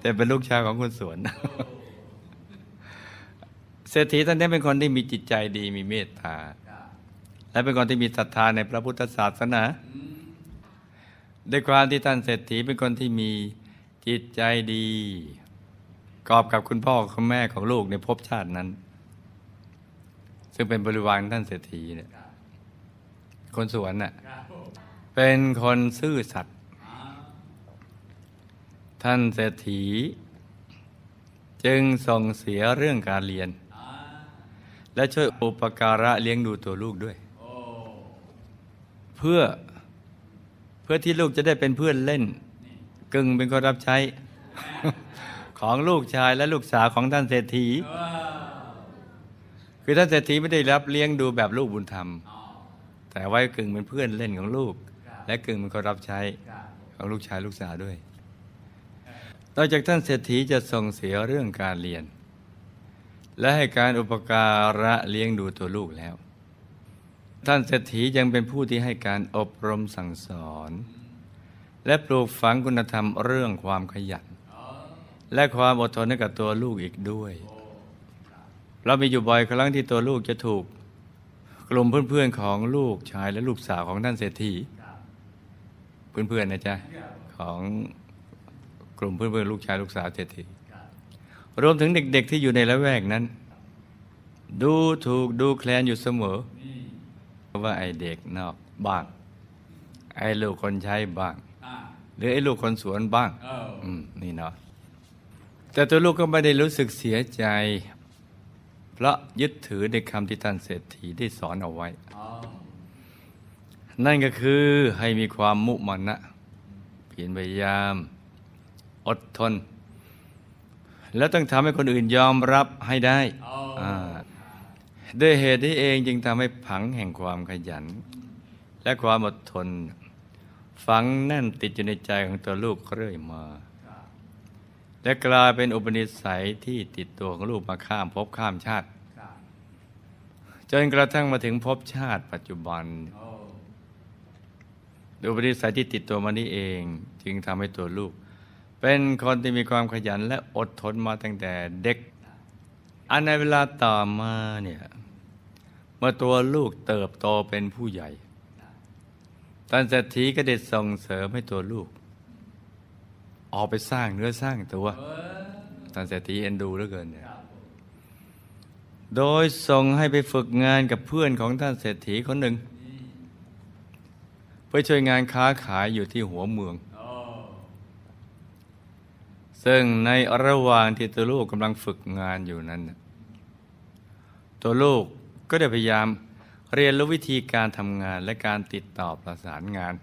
แต่เป็นลูกชายของคนสวน เศรษฐีท่านนี้เป็นคนที่มีจิตใจดีมีเมตตา และเป็นคนที่มีศรัทธาในพระพุทธศาสนาด้วยความที่ท่านเศรษฐีเป็นคนที่มีจิตใจดี กอบกับคุณพ่อคุณแม่ของลูกในภพชาตินั้น ซึ่งเป็นบริวารท่านเศรษฐีเนี่ยคนสวนน่ะเป็นคนซื่อสัตย์ท่านเศรษฐี จึงส่งเสียเรื่องการเรียน และช่วยอุปการะเลี้ยงดูตัวลูกด้วย เพื่อเพื่อที่ลูกจะได้เป็นเพื่อนเล่น กึ่งเป็นคนรับใช้ ของลูกชายและลูกสาวของท่านเศรษฐี คือท่านเศรษฐีไม่ได้รับเลี้ยงดูแบบลูกบุญธรรม แต่ไว้กึ่งเป็นเพื่อนเล่นของลูก และกึ่งเป็นคนรับใช้ของลูกชายลูกสาวด้วยนอกจากท่านเศรษฐีจะส่งเสียเรื่องการเรียน และให้การอุปการะเลี้ยงดูตัวลูกแล้ว ท่านเศรษฐียังเป็นผู้ที่ให้การอบรมสั่งสอน และปลูกฝังคุณธรรมเรื่องความขยัน และความอดทนให้กับตัวลูกอีกด้วย เรามีอยู่บ่อยครั้งที่ตัวลูกจะถูก กลุ่มเพื่อนๆของลูกชายและลูกสาวของท่านเศรษฐีเพื่อนๆนะจ๊ะของกลุ่มเพื่อนๆลูกชายลูกสาวเศรษฐี รับรวมถึงเด็กๆที่อยู่ในละแวกนั้น ดูถูกดูแคลนอยู่เสมอนี่ว่าไอ้เด็กนอกบ้าง ไอ้ลูกคนใช้บ้างอ่าหรือไอ้ลูกคนสวนบ้างเอออืมนี่เนาะแต่ตัวลูกก็ไม่ได้รู้สึกเสียใจ เพราะยึดถือในคำที่ท่านเศรษฐีได้สอนเอาไว้อ๋อนั่นก็คือให้มีความมุมานะเพียรพยายาม อดทน แล้วต้องทำให้คนอื่นยอมรับให้ได้อ๋ออ่าด้วยเหตุนี้เองจึงทำให้ผังแห่งความขยัน และความอดทน ฝังแน่นติดอยู่ในใจของตัวลูกเรื่อยมาครับและกลายเป็นอุปนิสัยที่ติดตัวของลูกมาข้ามภพข้ามชาติครับจนกระทั่งมาถึงภพชาติปัจจุบันโอ้อุปนิสัยที่ติดตัวมานี้เอง จึงทำให้ตัวลูก เป็นคนที่มีความขยันและอดทนมาตั้งแต่เด็ก อันในเวลาต่อมาเนี่ยเมื่อตัวลูกเติบโตเป็นผู้ใหญ่ท่านเศรษฐีก็ได้ส่งเสริมให้ตัวลูก ออกไปสร้างเนื้อสร้างตัวท่านเศรษฐีเอ็นดูเหลือเกินเนี่ยโดยส่งให้ไปฝึกงานกับเพื่อนของท่านเศรษฐีคนหนึ่ง เพื่อช่วยงานค้าขายอยู่ที่หัวเมือง ซึ่งในระหว่างที่ตัวลูกกำลังฝึกงานอยู่นั้น ตัวลูกก็ได้พยายามเรียนรู้วิธีการทำงานและการติดต่อประสานงาน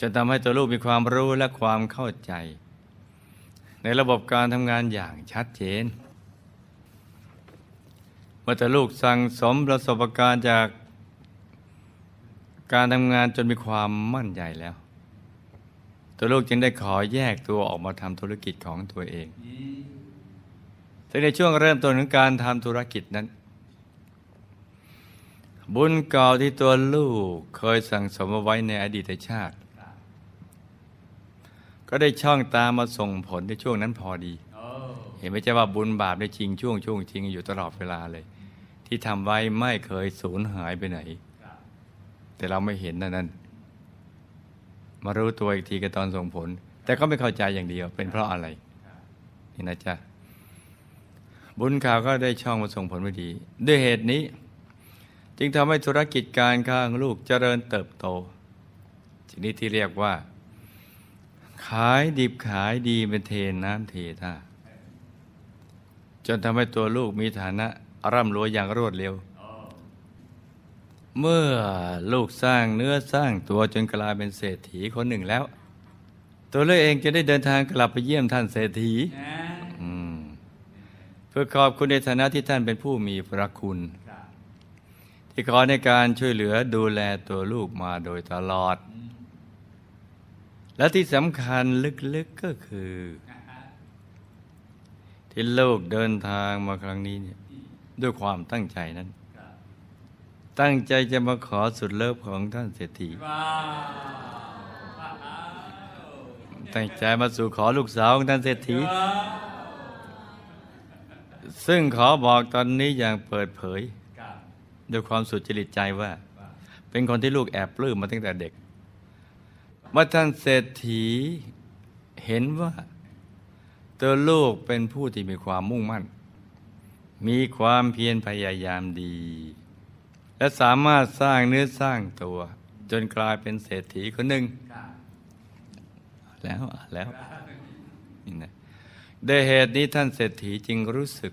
จนทำให้ตัวลูกมีความรู้และความเข้าใจ ในระบบการทำงานอย่างชัดเจน เมื่อตัวลูกสั่งสมประสบการณ์จากการทำงานจนมีความมั่นใจแล้ว ตัวลูกจึงได้ขอแยกตัวออกมาทำธุรกิจของตัวเองนี่ซึ่งในช่วงเริ่มต้นของการทำธุรกิจนั้น บุญเก่าที่ตัวลูกเคยสั่งสมเอาไว้ในอดีตชาติครับก็ได้ช่องตามมาส่งผลในช่วงนั้นพอดีโอ้เห็นไหมใช่ว่าบุญบาปได้จริงช่วงช่วงจริงอยู่ตลอดเวลาเลย ที่ทำไว้ไม่เคยสูญหายไปไหนครับแต่เราไม่เห็นนั่นนั่น มารู้ตัวอีกทีก็ตอนส่งผล แต่ก็ไม่เข้าใจอย่างเดียว เป็นเพราะอะไร นี่นะจ๊ะ บุญข่าวก็ได้ช่องมาส่งผลไม่ดี ด้วยเหตุนี้ จึงทำให้ธุรกิจการค้าของลูกเจริญเติบโตชนิดที่เรียกว่า ขายดิบขายดีเป็นเทน้ำเทท่าจนทำให้ตัวลูกมีฐานะร่ำรวยอย่างรวดเร็ว เมื่อลูกสร้างเนื้อสร้างตัวจนกลายเป็นเศรษฐีคนหนึ่งแล้ว ตัวเลูกเองจะได้เดินทางกลับไปเยี่ยมท่านเศรษฐีเพื่อขอบคุณในฐานะที่ท่านเป็นผู้มีพระคุณ ที่ขอในการช่วยเหลือดูแลตัวลูกมาโดยตลอด และที่สำคัญลึกๆก็คือ ที่ลูกเดินทางมาครั้งนี้เนี่ยด้วยความตั้งใจนั้น ตั้งใจจะมาขอสุดเลิฟของท่านเศรษฐีตั้งใจมาสู่ขอลูกสาวของท่านเศรษฐี ซึ่งขอบอกตอนนี้อย่างเปิดเผยด้วยความสุจริตใจว่า เป็นคนที่ลูกแอบปลื้มมาตั้งแต่เด็กว่าท่านเศรษฐีเห็นว่าตัวลูกเป็นผู้ที่มีความมุ่งมั่น มีความเพียรพยายามดี และสามารถสร้างเนื้อสร้างตัว จนกลายเป็นเศรษฐีคนหนึ่งครับแล้วอะแล้วนี่นะโดยเหตุนี้ท่านเศรษฐีจึงรู้สึก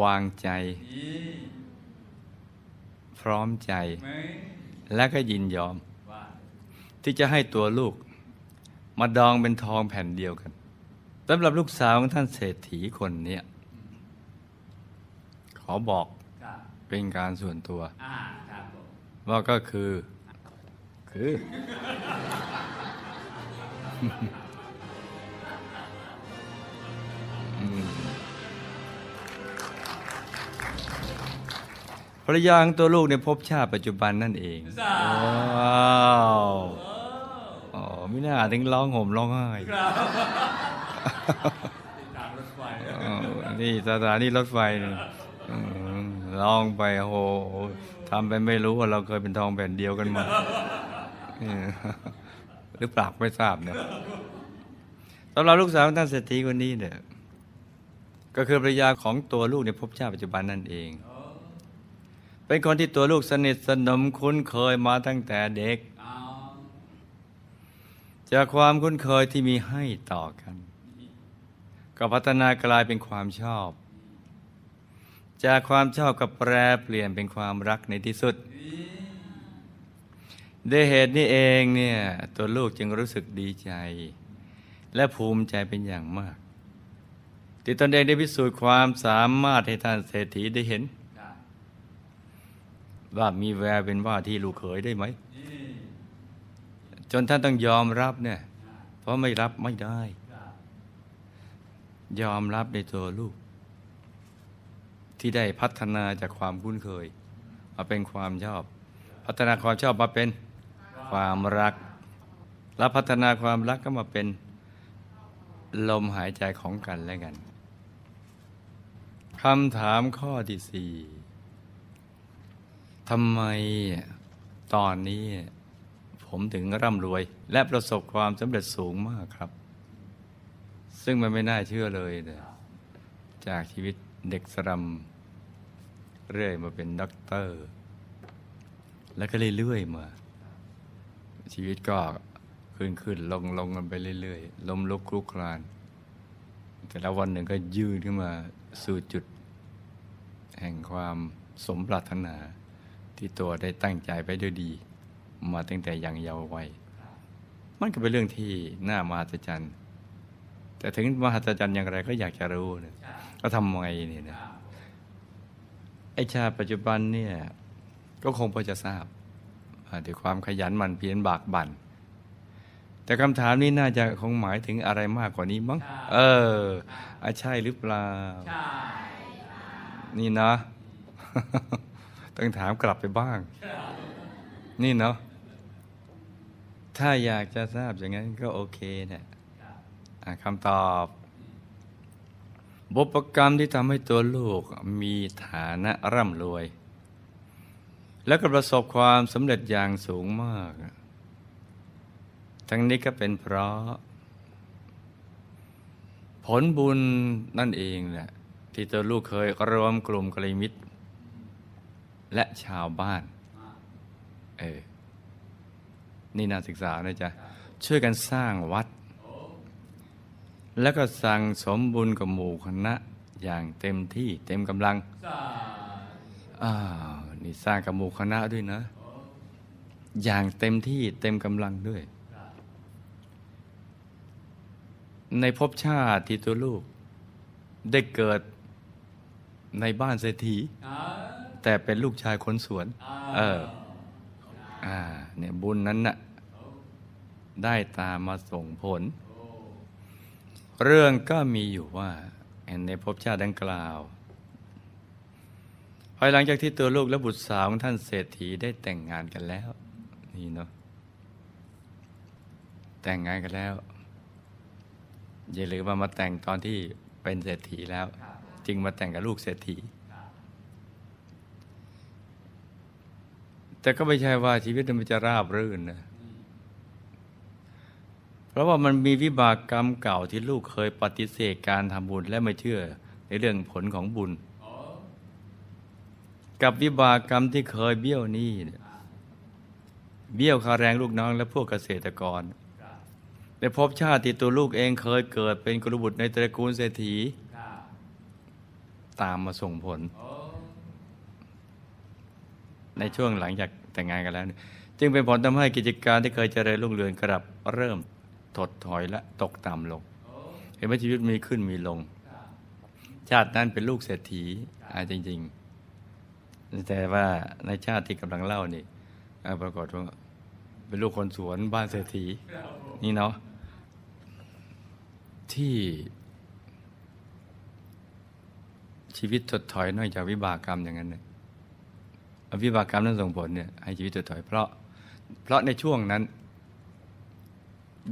วางใจนี่พร้อมใจไหมและก็ยินยอมว้าวที่จะให้ตัวลูก มาดองเป็นทองแผ่นเดียวกันสำหรับลูกสาวของท่านเศรษฐีคนเนี้ยขอบอกครับ เป็นการส่วนตัวอ่าครับผมว่าก็คือ คืออืมภรรยาของตัวลูกในภพชาติปัจจุบันนั่นเองสาว้าวอ๋อไม่น่าถึงร้องห่มร้องไห้ครับติดตามรถไฟอ๋อนี่สถานีรถไฟนี่อืม ร้องไปโหทำไปไม่รู้ว่าเราเคยเป็นทองแผ่นเดียวกันมาหรือเปล่าไม่ทราบเนี่ยสำหรับลูกสาวท่านเศรษฐีคนนี้เนี่ย ก็คือภรรยาของตัวลูกในภพชาติปัจจุบันนั่นเอง เป็นคนที่ตัวลูกสนิทสนมคุ้นเคยมาตั้งแต่เด็ก จากความคุ้นเคยที่มีให้ต่อกัน ก็พัฒนากลายเป็นความชอบ จากความชอบก็แปรเปลี่ยนเป็นความรักในที่สุดด้วยเหตุนี้เองเนี่ยตัวลูกจึงรู้สึกดีใจ และภูมิใจเป็นอย่างมากที่ตนเองได้พิสูจน์ความสามารถให้ท่านเศรษฐีได้เห็น ว่ามีแววเป็นว่าที่ลูกเขยได้ไหม จนท่านต้องยอมรับเนี่ย เพราะไม่รับไม่ได้ ยอมรับในตัวลูก ที่ได้พัฒนาจากความคุ้นเคย มาเป็นความชอบ พัฒนาความชอบมาเป็นความรัก และพัฒนาความรักก็มาเป็นลมหายใจของกันและกันคำถามข้อที่สี่ทำไมตอนนี้ผมถึงร่ำรวย และประสบความสำเร็จสูงมากครับ ซึ่งมันไม่น่าเชื่อเลยนะจากชีวิตเด็กสลัม เรื่อยมาเป็นด็อกเตอร์ แล้วก็เรื่อยๆมา ชีวิตก็ขึ้นขึ้นลงลงกันไปเรื่อยๆ ล้มลุกคลุกคลาน แต่แล้ววันหนึ่งก็ยืนขึ้นมาสู่จุด แห่งความสมปรารถนา ที่ตัวได้ตั้งใจไปด้วยดี มาตั้งแต่ยังเยาว์วัย มันก็เป็นเรื่องที่น่ามหัศจรรย์ แต่ถึงมหัศจรรย์อย่างไรก็อยากจะรู้นะก็ทำไมเนี่ยนะ ไอชาติปัจจุบันเนี่ยก็คงพอจะทราบอ่าด้วยความขยันหมันเพียรบากบั่นแต่คำถามนี้น่าจะคงหมายถึงอะไรมากกว่านี้มั้งเอออะใช่หรือเปล่าใช่นี่นะต้องถามกลับไปบ้าง นี่เนาะถ้าอยากจะทราบอย่างนั้นก็โอเคเนี่ยอะคำตอบ บุพกรรมที่ทำให้ตัวลูกมีฐานะร่ำรวย แล้วก็ประสบความสำเร็จอย่างสูงมาก ทั้งนี้ก็เป็นเพราะ ผลบุญนั่นเองแหละ ที่ตัวลูกเคยรวมกลุ่มกลยาณมิตรและชาวบ้าน เออ นี่น่าศึกษานะจ๊ะ ช่วยกันสร้างวัด แล้วก็สั่งสมบุญกับหมู่คณะอย่างเต็มที่เต็มกำลังสาอ้าวนี่สร้างกับหมู่คณะด้วยนะ อย่างเต็มที่เต็มกำลังด้วย ในภพชาติที่ตัวลูกได้เกิดในบ้านเศรษฐีอ่าแต่เป็นลูกชายคนสวนอ่าเออ อ่า เนี่ยบุญนั้นน่ะ ได้ตามมาส่งผล เรื่องก็มีอยู่ว่าในภพชาติดังกล่าวภายหลังจากที่ตัวลูกและบุตรสาวของท่านเศรษฐีได้แต่งงานกันแล้ว นี่เนาะแต่งงานกันแล้ว อย่าลืมว่ามาแต่งตอนที่เป็นเศรษฐีแล้ว จึงมาแต่งกับลูกเศรษฐี แต่ก็ไม่ใช่ว่าชีวิตมันจะราบรื่นนะ เพราะว่ามันมีวิบากกรรมเก่าที่ลูกเคยปฏิเสธการทำบุญและไม่เชื่อในเรื่องผลของบุญ กับวิบากกรรมที่เคยเบี้ยวหนี้เนี่ยเบี้ยวคาแรงลูกน้องและพวกเกษตรกรในภพชาติตีตัวลูกเองเคยเกิดเป็นกุลบุตรในตระกูลเศรษฐีตามมาส่งผล ในช่วงหลังจากแต่งงานกันแล้ว จึงเป็นผลทำให้กิจการที่เคยเจริญรุ่งเรืองกลับเริ่ม ถดถอยและตกต่ำลง เห็นไหมชีวิตมีขึ้นมีลง ชาตินั้นเป็นลูกเศรษฐีอาจริง ๆ แต่ว่าในชาติที่กำลังเล่านี่ปรากฏว่าเป็นลูกคนสวนบ้านเศรษฐี นี่เนาะที่ชีวิตถดถอยนอกจากวิบากกรรมอย่างนั้นเนี่ยวิบากกรรมนั้นส่งผลเนี่ยให้ชีวิตถดถอยเพราะ เพราะในช่วงนั้น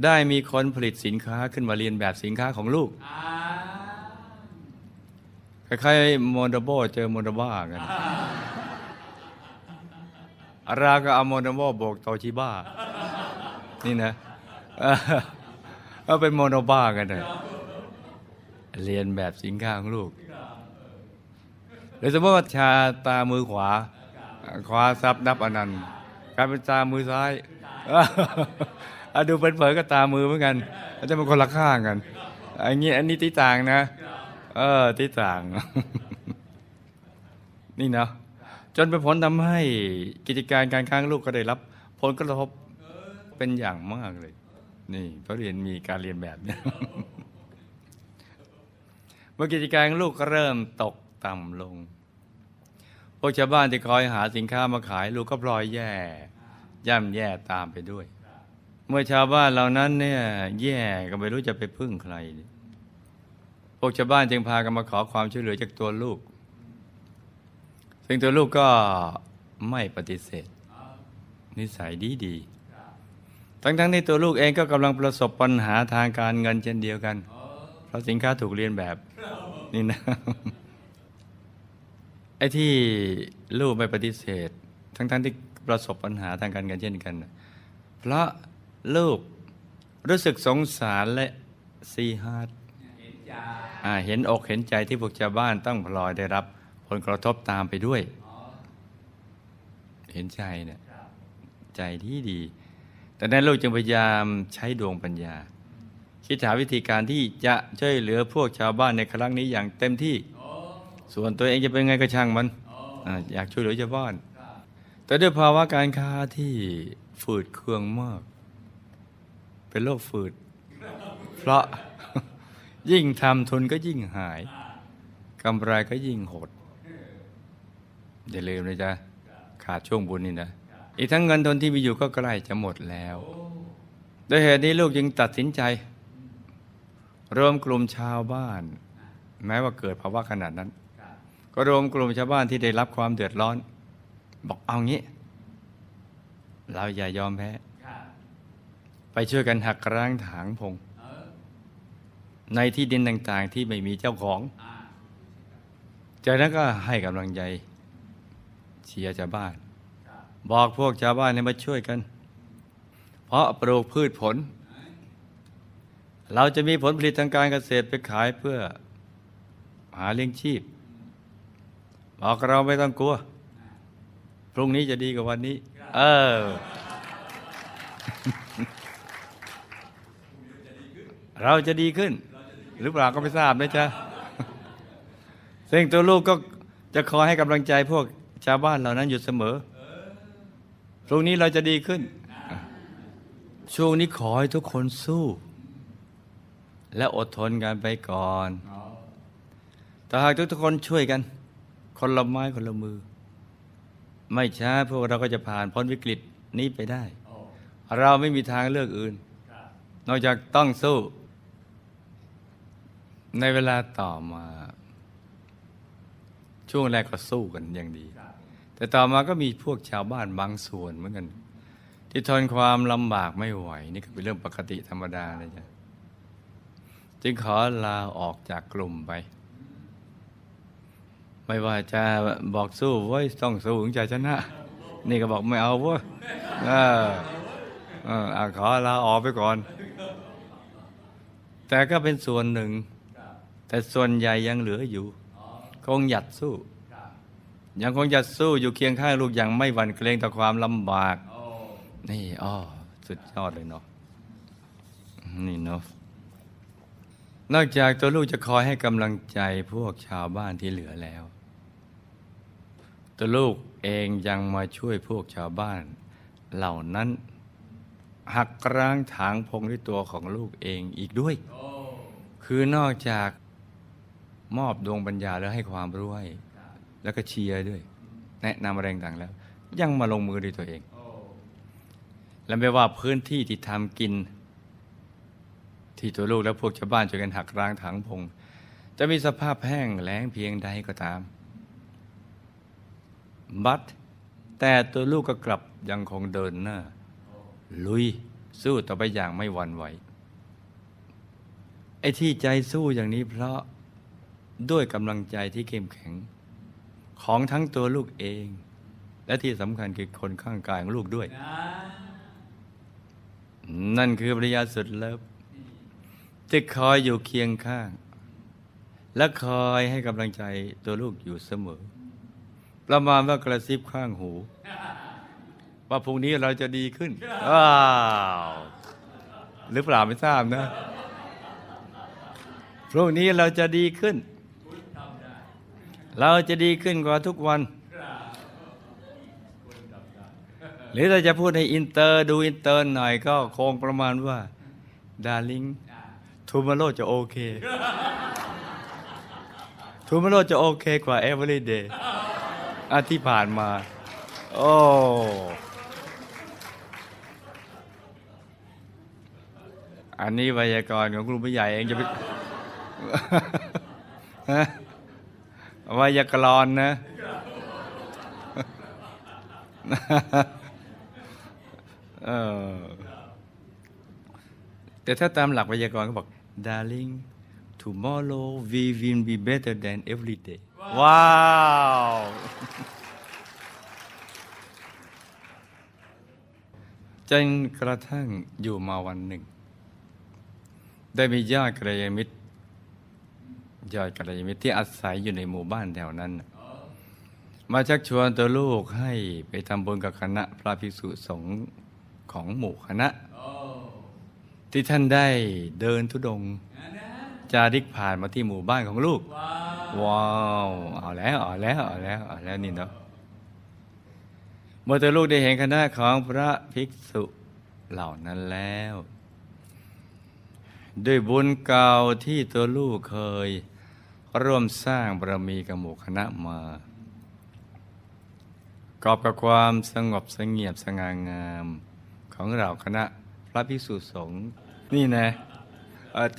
ได้มีคนผลิตสินค้าขึ้นมาเรียนแบบสินค้าของลูกคล้ายๆโมโดโบเจอโมโดบ้ากันอาราก็เอาโมโดโบโบกโตชิบ้า นี่นะเออเป็นโมโนบ้ากันเลยเรียนแบบสินค้าของลูกหรือสมมติว่าชาตามือขวา ขวาซับนับอนันต์กลายเป็นตามือซ้าย ดูเผินๆก็ตามือเหมือนกันอาจจะเป็นคนละข้างกันอันนี้อันนี้ที่ต่างนะ เออที่ต่าง นี่เนาะจนเป็นผลทำให้กิจการการค้างลูกก็ได้รับ ผลกระทบเป็นอย่างมากเลย นี่เพราะเรียนมีการเรียนแบบเนี่ยเมื่อกิจการลูกก็เริ่มตกต่ำลง พวกชาวบ้านที่คอยหาสินค้ามาขายลูกก็พลอยแย่ ย่ำแย่ตามไปด้วย มื่อชาวบ้านเหล่านั้นเนี่ย แย่ก็ไม่รู้จะไปพึ่งใคร พวกชาวบ้านจึงพากันมาขอความช่วยเหลือจากตัวลูก ซึ่งตัวลูกก็ไม่ปฏิเสธ นิสัยดีดีทั้งๆที่ตัวลูกเองก็กำลังประสบปัญหาทางการเงินเช่นเดียวกัน เพราะสินค้าถูกเรียนแบบนี่นะไอ้ที่ลูกไม่ปฏิเสธ ทั้งๆที่ประสบปัญหาทางการเงินเช่นกัน เพราะ ลูกรู้สึกสงสารและซีฮาร์ดเห็นใจอ่าเห็นอกเห็นใจที่พวกชาวบ้านต้องพลอยได้รับ ผลกระทบตามไปด้วย เห็นใจเนี่ยใจดีดี แต่นั้นลูกจึงพยายามใช้ดวงปัญญา คิดหาวิธีการที่จะช่วยเหลือพวกชาวบ้านในครั้งนี้อย่างเต็มที่ ส่วนตัวเองจะเป็นไงก็ช่างมันออยากช่วยเหลือชาวบ้าน แต่ด้วยภาวะการค้าที่ฝืดเคืองมาก เป็นโรคฝืด เพราะยิ่งทำทุนก็ยิ่งหายกำไรก็ยิ่งหด อย่าลืมนะจ๊ะ ขาดช่วงบุญนี่นะ อีกทั้งเงินทุนที่มีอยู่ก็ใกล้จะหมดแล้วโดยเหตุนี้ลูกจึงตัดสินใจ รวมกลุ่มชาวบ้าน แม้ว่าเกิดภาวะขนาดนั้น ก็รวมกลุ่มชาวบ้านที่ได้รับความเดือดร้อน บอกเอางี้ เราอย่ายอมแพ้ ไปช่วยกันหักร้างถางพงเออในที่ดินต่างๆที่ไม่มีเจ้าของอ่าจากนั้นก็ให้กำลังใจเชียร์ชาวบ้าน บอกพวกชาวบ้านให้มาช่วยกัน เพราะปลูกพืชผล เราจะมีผลผลิตทางการเกษตรไปขายเพื่อหาเลี้ยงชีพ บอกเราไม่ต้องกลัว พรุ่งนี้จะดีกว่าวันนี้ เออ เราจะดีขึ้น หรือเปล่าก็ไม่ทราบนะจ๊ะซึ่งตัวลูกก็จะคอยให้กำลังใจพวกชาวบ้านเหล่านั้นอยู่เสมอพรุ่งนี้เราจะดีขึ้น ช่วงนี้ขอให้ทุกคนสู้ และอดทนกันไปก่อน แต่หากทุกๆคนช่วยกัน คนละไม้คนละมือ ไม่ช้าพวกเราก็จะผ่านพ้นวิกฤตนี้ไปได้ เราไม่มีทางเลือกอื่น นอกจากต้องสู้ ในเวลาต่อมา ช่วงแรกก็สู้กันอย่างดี แต่ต่อมาก็มีพวกชาวบ้านบางส่วนเหมือนกันที่ทนความลำบากไม่ไหว นี่ก็เป็นเรื่องปกติธรรมดาเลยจ้ะจึงขอลาออกจากกลุ่มไป ไม่ว่าจะบอกสู้ว้ยต้องสู้ถึงจะชนะ นี่ก็บอกไม่เอาเว้ยเออเอออะขอลาออกไปก่อน แต่ก็เป็นส่วนหนึ่ง แต่ส่วนใหญ่ยังเหลืออยู่ คงหยัดสู้ ยังคงจะสู้อยู่เคียงข้างลูกอย่างไม่หวั่นเกรงต่อความลำบาก นี่อ้อสุดยอดเลยเนาะนี่เนาะนอกจากตัวลูกจะคอยให้กำลังใจพวกชาวบ้านที่เหลือแล้ว ตัวลูกเองยังมาช่วยพวกชาวบ้าน เหล่านั้นหักร้างถางพงด้วยตัวของลูกเองอีกด้วย คือนอกจาก มอบดวงปัญญาแล้วให้ความรู้ให้ครับแล้วก็เชียร์ด้วย แนะนำอะไรต่างๆแล้ว ยังมาลงมือด้วยตัวเองโอ้และไม่ว่าพื้นที่ที่ทำกิน ที่ตัวลูกและพวกชาวบ้านช่วยกันหักร้างถังพง จะมีสภาพแห้งแล้งเพียงใดก็ตาม บัดแต่ตัวลูกก็กลับยังคงเดินหน้าลุยสู้ต่อไปอย่างไม่หวั่นไหวไอ้ที่ใจสู้อย่างนี้เพราะ ด้วยกำลังใจที่เข้มแข็ง ของทั้งตัวลูกเอง และที่สำคัญคือคนข้างกายของลูกด้วย นั่นคือภรรยาสุดเลิฟที่คอยอยู่เคียงข้าง และคอยให้กำลังใจตัวลูกอยู่เสมอ ประมาณว่ากระซิบข้างหู ว่าพรุ่งนี้เราจะดีขึ้นว้าวหรือเปล่าไม่ทราบนะพรุ่งนี้เราจะดีขึ้น เราจะดีขึ้นกว่าทุกวัน หรือเราจะพูดให้อินเตอร์ดูอินเตอร์หน่อยก็คงประมาณว่า darlingทูมาโ o จะโอเคทูมาโ o จะโอเคกว่า every day อาที่ผ่านมา โอ้อันนี้ไวยากรณ์ของครูผู้ใหญ่เองจะไปฮะไวยากรณ์นะ เออ แต่ถ้าตามหลักวยากรณ์เขาบอก darling tomorrow we will be better than every day ว้าวจนกระทั่งอยู่มาวันหนึ่ง ได้มีญาติกัลยามิตร ญาติกัลยาณมิตรที่อาศัยอยู่ในหมู่บ้านแถวนั้น มาชักชวนตัวลูกให้ไปทำบุญกับคณะพระภิกษุสงฆ์ของหมู่คณะ ที่ท่านได้เดินทุดงค์จาริกผ่านมาที่หมู่บ้านของลูกว้าวว้าวเอาแล้วเอาแล้วเอาแล้วเอาแล้วนี่เนาะเมื่อตัวลูกได้เห็นคณะของพระภิกษุเหล่านั้นแล้ว ด้วยบุญเก่าที่ตัวลูกเคย ร่วมสร้างบารมีกับหมู่คณะมากอบกับความสงบสงเงียบสง่างามของเราคณะพระภิกษุสงฆ์นี่นะ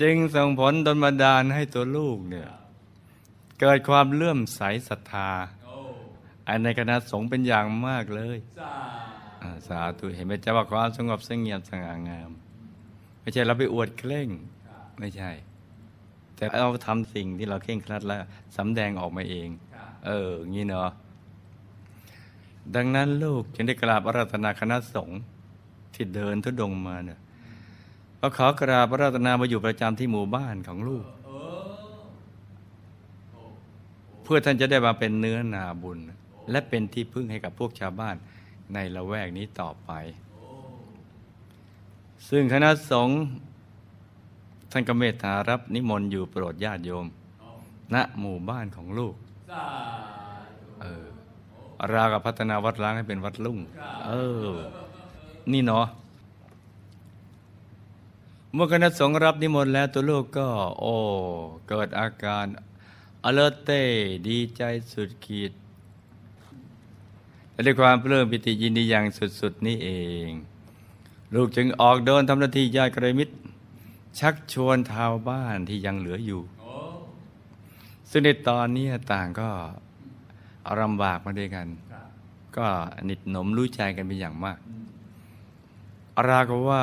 จึงส่งผลดลบันดาลให้ตัวลูกเนี่ยเกิดความเลื่อมใสศรัทธาอันในคณะสงฆ์เป็นอย่างมากเลยสาธุเห็นไหมจ๊ะว่าความสงบสงเงียบสง่างาม ไม่ใช่เราไปอวดเคร่ง ไม่ใช่ แต่เราทำสิ่งที่เราเคร่งครัดแล้วสำแดงออกมาเองครับเอออย่างนี้เนาะดังนั้นลูกจึงได้กราบอาราธนาคณะสงฆ์ที่เดินทุดงค์มาเนี่ยก็ขอกราบอาราธนามาอยู่ประจำที่หมู่บ้านของลูกเออเพื่อท่านจะได้มาเป็นเนื้อนาบุญ และเป็นที่พึ่งให้กับพวกชาวบ้านในละแวกนี้ต่อไป ซึ่งคณะสงฆ์ ท่านก็เมตตารับนิมนต์อยู่โปรดญาติโยม ณหมู่บ้านของลูกเออรากับพัฒนาวัดร้างให้เป็นวัดลุ่ง เออ นี่เนาะเมื่อคณะสงฆ์รับนิมนต์แล้วตัวลูกก็ โอ้ เกิดอาการอเลเต้ดีใจสุดขีดและด้วยความเพลิมปิติยินดีอย่างสุด ๆ นี่เอง ลูกจึงออกเดินทำหน้าที่ญาติกระมิตร ชักชวนชาวบ้านที่ยังเหลืออยู่ ซึ่งในตอนนี้ต่างก็ลำบากมาด้วยกัน ก็นิดหนมรู้ใจกันเป็นอย่างมากราวก็ว่า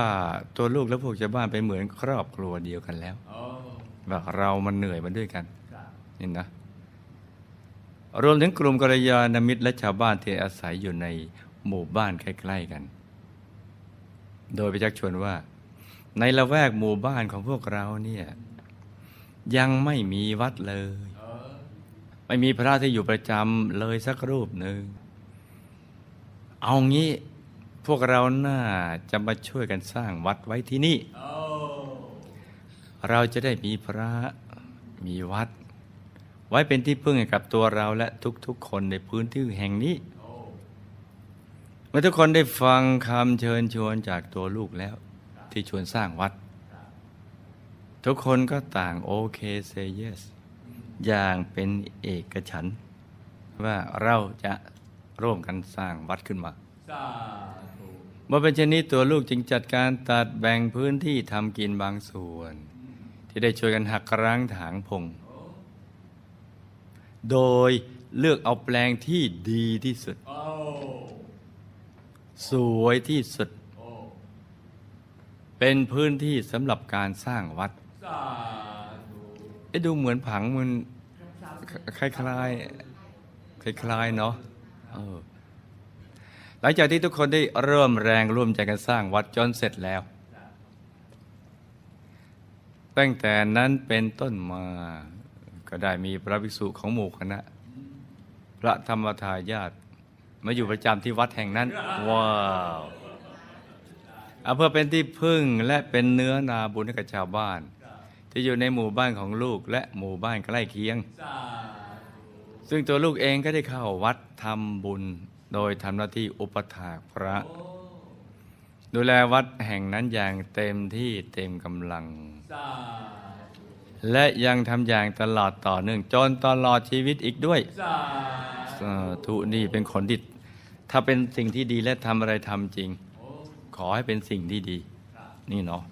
ตัวลูกและพวกชาวบ้านเป็นเหมือนครอบครัวเดียวกันแล้วโอ้ว่าเรามันเหนื่อยมาด้วยกันนี่นะรวมถึงกลุ่มกัลยาณมิตรและชาวบ้านที่อาศัยอยู่ในหมู่บ้านใกล้ ๆกัน โดยไปชักชวนว่า ในละแวกหมู่บ้านของพวกเราเนี่ยยังไม่มีวัดเลย ไม่มีพระที่อยู่ประจำเลยสักรูปหนึ่ง เอางี้พวกเราน่าจะมาช่วยกันสร้างวัดไว้ที่นี่ เราจะได้มีพระมีวัด ไว้เป็นที่พึ่งให้กับตัวเราและทุกๆคนในพื้นที่แห่งนี้ เมื่อทุกคนได้ฟังคำเชิญชวนจากตัวลูกแล้ว ที่ชวนสร้างวัด ทุกคนก็ต่างโอเคเซเยสอย่างเป็นเอกฉันท์ว่าเราจะร่วมกันสร้างวัดขึ้นมาสาธุเมื่อเป็นเช่นนี้ตัวลูกจึงจัดการตัดแบ่งพื้นที่ทำกินบางส่วน ที่ได้ช่วยกันหักร้างถางพง โดยเลือกเอาแปลงที่ดีที่สุดโอ้สวยที่สุดโอ้ เป็นพื้นที่สำหรับการสร้างวัดเอ๊ะดูเหมือนผังมันคล้ายคล้ายๆคล้ายๆเนาะหลังจากที่ทุกคนได้เริ่มแรงร่วมใจกันสร้างวัดจนเสร็จแล้ว ตั้งแต่นั้นเป็นต้นมาก็ได้มีพระภิกษุของหมู่คณะ พระธรรมทายาทมาอยู่ประจำที่วัดแห่งนั้น ว้าว เอาเพื่อเป็นที่พึ่งและเป็นเนื้อนาบุญให้กับชาวบ้าน ที่อยู่ในหมู่บ้านของลูกและหมู่บ้านใกล้เคียงสาซึ่งตัวลูกเองก็ได้เข้าวัดทำบุญ โดยทำหน้าที่อุปถากพระโอ้ดูแลวัดแห่งนั้นอย่างเต็มที่เต็มกำลังสาธุและยังทำอย่างตลอดต่อเนื่องจนตลอดชีวิตอีกด้วยสาสาธุนี่เป็นคนที่ถ้าเป็นสิ่งที่ดีและทำอะไรทำจริงโอ้ขอให้เป็นสิ่งที่ดีครับนี่เนาะ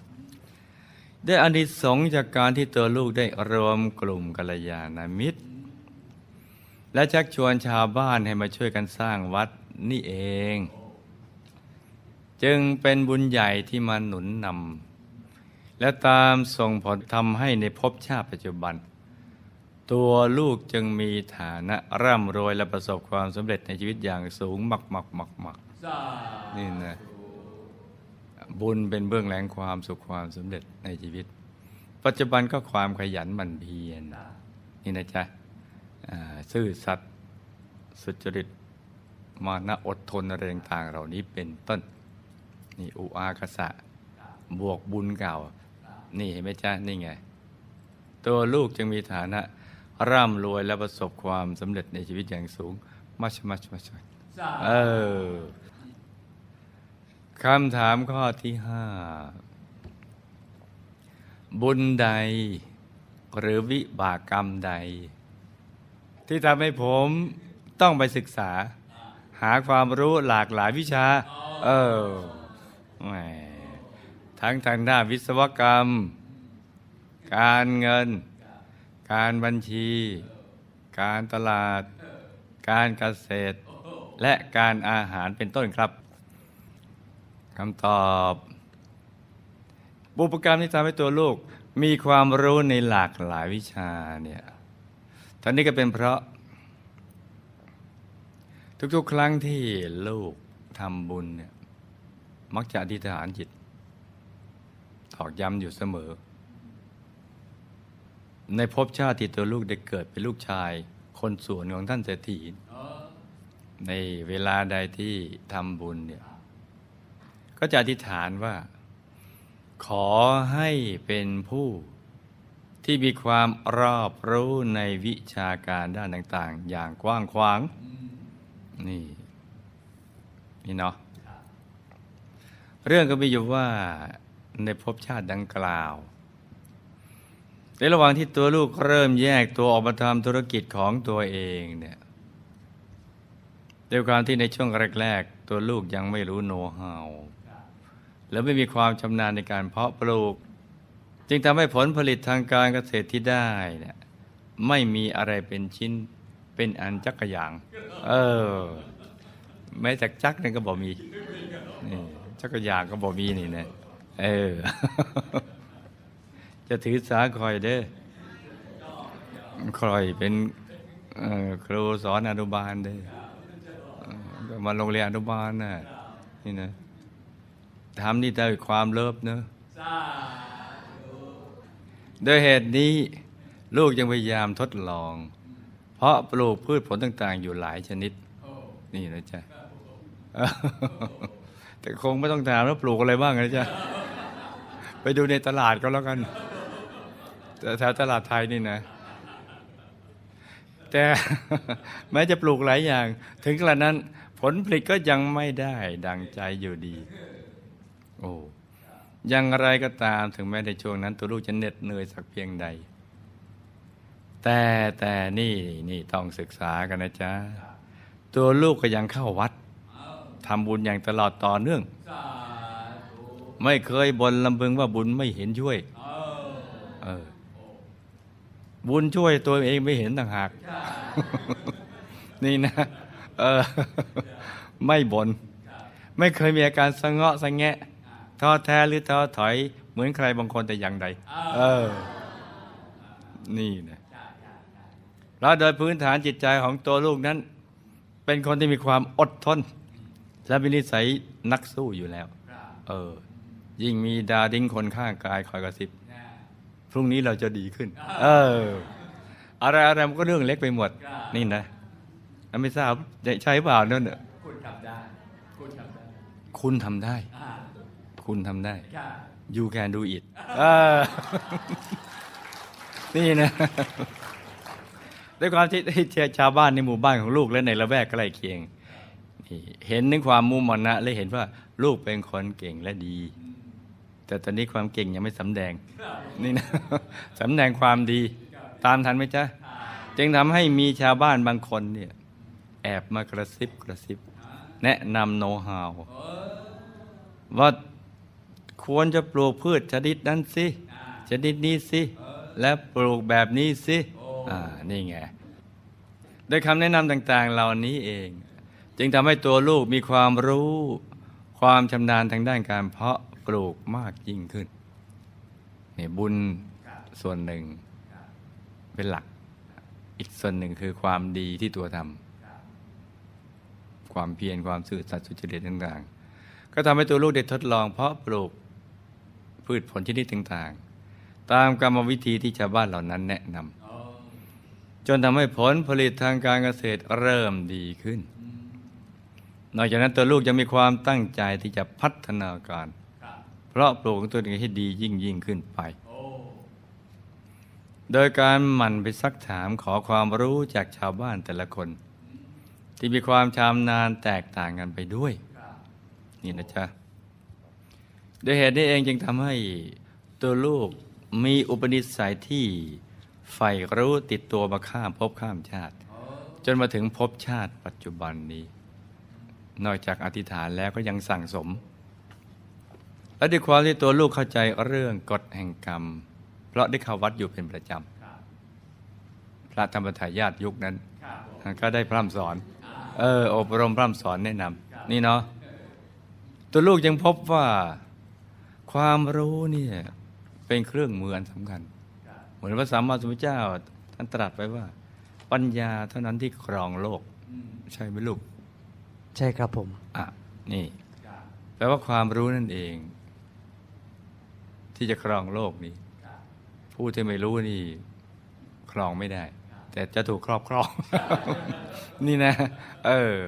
ได้อานิสงส์จากการที่ตัวลูกได้รวมกลุ่มกัลยาณมิตร และชักชวนชาวบ้านให้มาช่วยกันสร้างวัดนี่เอง จึงเป็นบุญใหญ่ที่มาหนุนนำและตามส่งผลทำให้ในภพชาติปัจจุบัน ตัวลูกจึงมีฐานะร่ำรวยและประสบความสำเร็จในชีวิตอย่างสูงมักมักมักมักสานี่นะ บุญเป็นเบื้องแหลงความสุขความสำเร็จในชีวิต ปัจจุบันก็ความขยันหมั่นเพียรนี่นะจ๊ะซื่อสัตย์สุจริตมานะอดทนอะไรต่างๆเหล่านี้เป็นต้น นี่อุอากษะ บวกบุญเก่า นี่เห็นไหมจ๊ะ นี่ไง ตัวลูกจึงมีฐานะ ร่ำรวยและประสบความสำเร็จในชีวิตอย่างสูง มัชมัชมัชมชเออ คำถามข้อที่ห้าบุญใด หรือวิบากกรรมใด ที่ทำให้ผมต้องไปศึกษา หาความรู้หลากหลายวิชา เออแหมทั้งทางด้านวิศวกรรม การเงิน การบัญชี การตลาด การเกษตร และการอาหารเป็นต้นครับ คำตอบบุพกรรมที่ทำให้ตัวลูกมีความรู้ในหลากหลายวิชาเนี่ยทั้งนี้ก็เป็นเพราะ ทุกๆ ครั้งที่ลูกทำบุญเนี่ยมักจะอธิษฐานจิตตอกย้ำอยู่เสมอ ในภพชาติที่ตัวลูกได้เกิดเป็นลูกชายคนสวนของท่านเศรษฐีในเวลาใดที่ทำบุญเนี่ย ก็จะอธิษฐานว่า ขอให้เป็นผู้ที่มีความรอบรู้ในวิชาการด้านต่างๆ อย่างกว้างขวาง นี่ นี่เนาะเรื่องก็มีอยู่ว่าในภพชาติดังกล่าว ในระหว่างที่ตัวลูกเริ่มแยกตัวออกมาทำธุรกิจของตัวเองเนี่ยด้วยความที่ในช่วงแรก ๆ ตัวลูกยังไม่รู้โน้ตฮาว แล้วไม่มีความชำนาญในการเพาะปลูก จึงทำให้ผลผลิตทางการเกษตรที่ได้เนี่ยไม่มีอะไรเป็นชิ้นเป็นอันจักกระยาง เออ แม้แต่จักนั่นก็บอกมีนี่จักรยานก็บอกมีนี่นะเออ จะถือสาคอยเด้อคอยเป็นครูสอนอนุบาลเด้อมาโรงเรียนอนุบาลน่ะนี่นะ ทำนี่ด้วยความเลิฟเนอะสาโดยเหตุนี้ลูกยังพยายามทดลอง เพราะปลูกพืชผลต่าง ๆ อยู่หลายชนิดโอ้นี่นะจ๊ะ แต่คงไม่ต้องถามแล้วปลูกอะไรบ้างนะจ๊ะ ไปดูในตลาดก็แล้วกันแต่แถวตลาดไทยนี่นะ แต่แม้จะปลูกหลายอย่าง ถึงขนาดนั้นผลผลิตก็ยังไม่ได้ดังใจอยู่ดี โอ้อยังไรก็ตามถึงแม้ในช่วงนั้น ตัวลูกจะเหน็ดเหนื่อยสักเพียงใด แต่แต่นี่นี่ต้องศึกษากันนะจ๊ะ ตัวลูกก็ยังเข้าวัดทำบุญอย่างตลอดต่อเนื่อง ไม่เคยบ่นลำพึงว่าบุญไม่เห็นช่วยเออบุญช่วยตัวเองไม่เห็นต่างหาก นี่นะ เออ ไม่บน่นไม่เคยมีอาการสะเงาะสะแงะ ท้อแท้หรือท้อถอย เหมือนใครบางคนแต่อย่างใด เออ นี่นะแล้วโดยพื้นฐานจิตใจของตัวลูกนั้น เป็นคนที่มีความอดทน และมีนิสัยนักสู้อยู่แล้วครับเออ ยิ่งมีดาดิ้งคนข้างกายคอยกระซิบนะพรุ่งนี้เราจะดีขึ้น เออ อะไรอะไรมันก็เรื่องเล็กไปหมด นี่นะแล้วไม่ทราบจะใช่เปล่านั่นน่ะคุณทำได้ คุณทำได้ คุณทำได้อ่าคุณทำได้ค่ะ you can do it เออนี่นะด้วยความที่ที่ชาวบ้านในหมู่บ้านของลูกและในละแวกใกล้เคียงนี่เห็นถึงความมุ่งมั่นนะและเห็นว่าลูกเป็นคนเก่งและดี แต่ตอนนี้ความเก่งยังไม่สำแดง นี่นะสำแดงความดี ตามทันไหมจ๊ะ จึงทำให้มีชาวบ้านบางคนเนี่ยแอบมากระซิบกระซิบ แนะนำโน้ตฮาวว่า ควรจะปลูกพืชชนิดนั้นสิชนิดนี้สิและปลูกแบบนี้สิอ่านี่ไงโดยคำแนะนำต่าง ๆ เหล่านี้เอง จึงทำให้ตัวลูกมีความรู้ ความชำนาญทางด้านการเพาะปลูกมากยิ่งขึ้นนี่บุญส่วนหนึ่งเป็นหลัก อีกส่วนหนึ่งคือความดีที่ตัวทำความเพียรความสื่อสัตย์สุจริตต่าง ๆ ก็ทำให้ตัวลูกได้ทดลองเพาะปลูก พืชผลชนิดต่างๆ ตามกรรมวิธีที่ชาวบ้านเหล่านั้นแนะนำจนทำให้ผลผลิตทางการเกษตรเริ่มดีขึ้น นอกจากนั้นตัวลูกยังมีความตั้งใจที่จะพัฒนาการครับเพราะปลูกของตัวเองให้ดียิ่งยิ่งขึ้นไปโอ้โดยการหมั่นไปซักถามขอความรู้จากชาวบ้านแต่ละคน ที่มีความชำนาญแตกต่างกันไปด้วยครับนี่นะจ๊ะ โดยเหตุนี้เองจึงทำให้ตัวลูกมีอุปนิสัยที่ใฝ่รู้ติดตัวมาข้ามภพข้ามชาติ จนมาถึงภพชาติปัจจุบันนี้ นอกจากอธิษฐานแล้วก็ยังสั่งสม และด้วยความที่ตัวลูกเข้าใจเรื่องกฎแห่งกรรม เพราะได้เข้าวัดอยู่เป็นประจำพระธรรมทายาทยุคนั้น ก็ได้พร่ำสอนเอออบรมพร่ำสอนแนะนำนี่เนาะตัวลูกยังพบว่า ความรู้เนี่ยเป็นเครื่องมืออันสำคัญครับเหมือนพระสัมมาสัมพุทธเจ้าท่านตรัสไว้ว่า ปัญญาเท่านั้นที่ครองโลกอืมใช่ไหมลูก ใช่ครับผม อะ นี่ครับแปลว่าความรู้นั่นเอง ที่จะครองโลกนี้ครับผู้ที่ไม่รู้นี่ ครองไม่ได้ แต่จะถูกครอบครอง นี่นะ เออ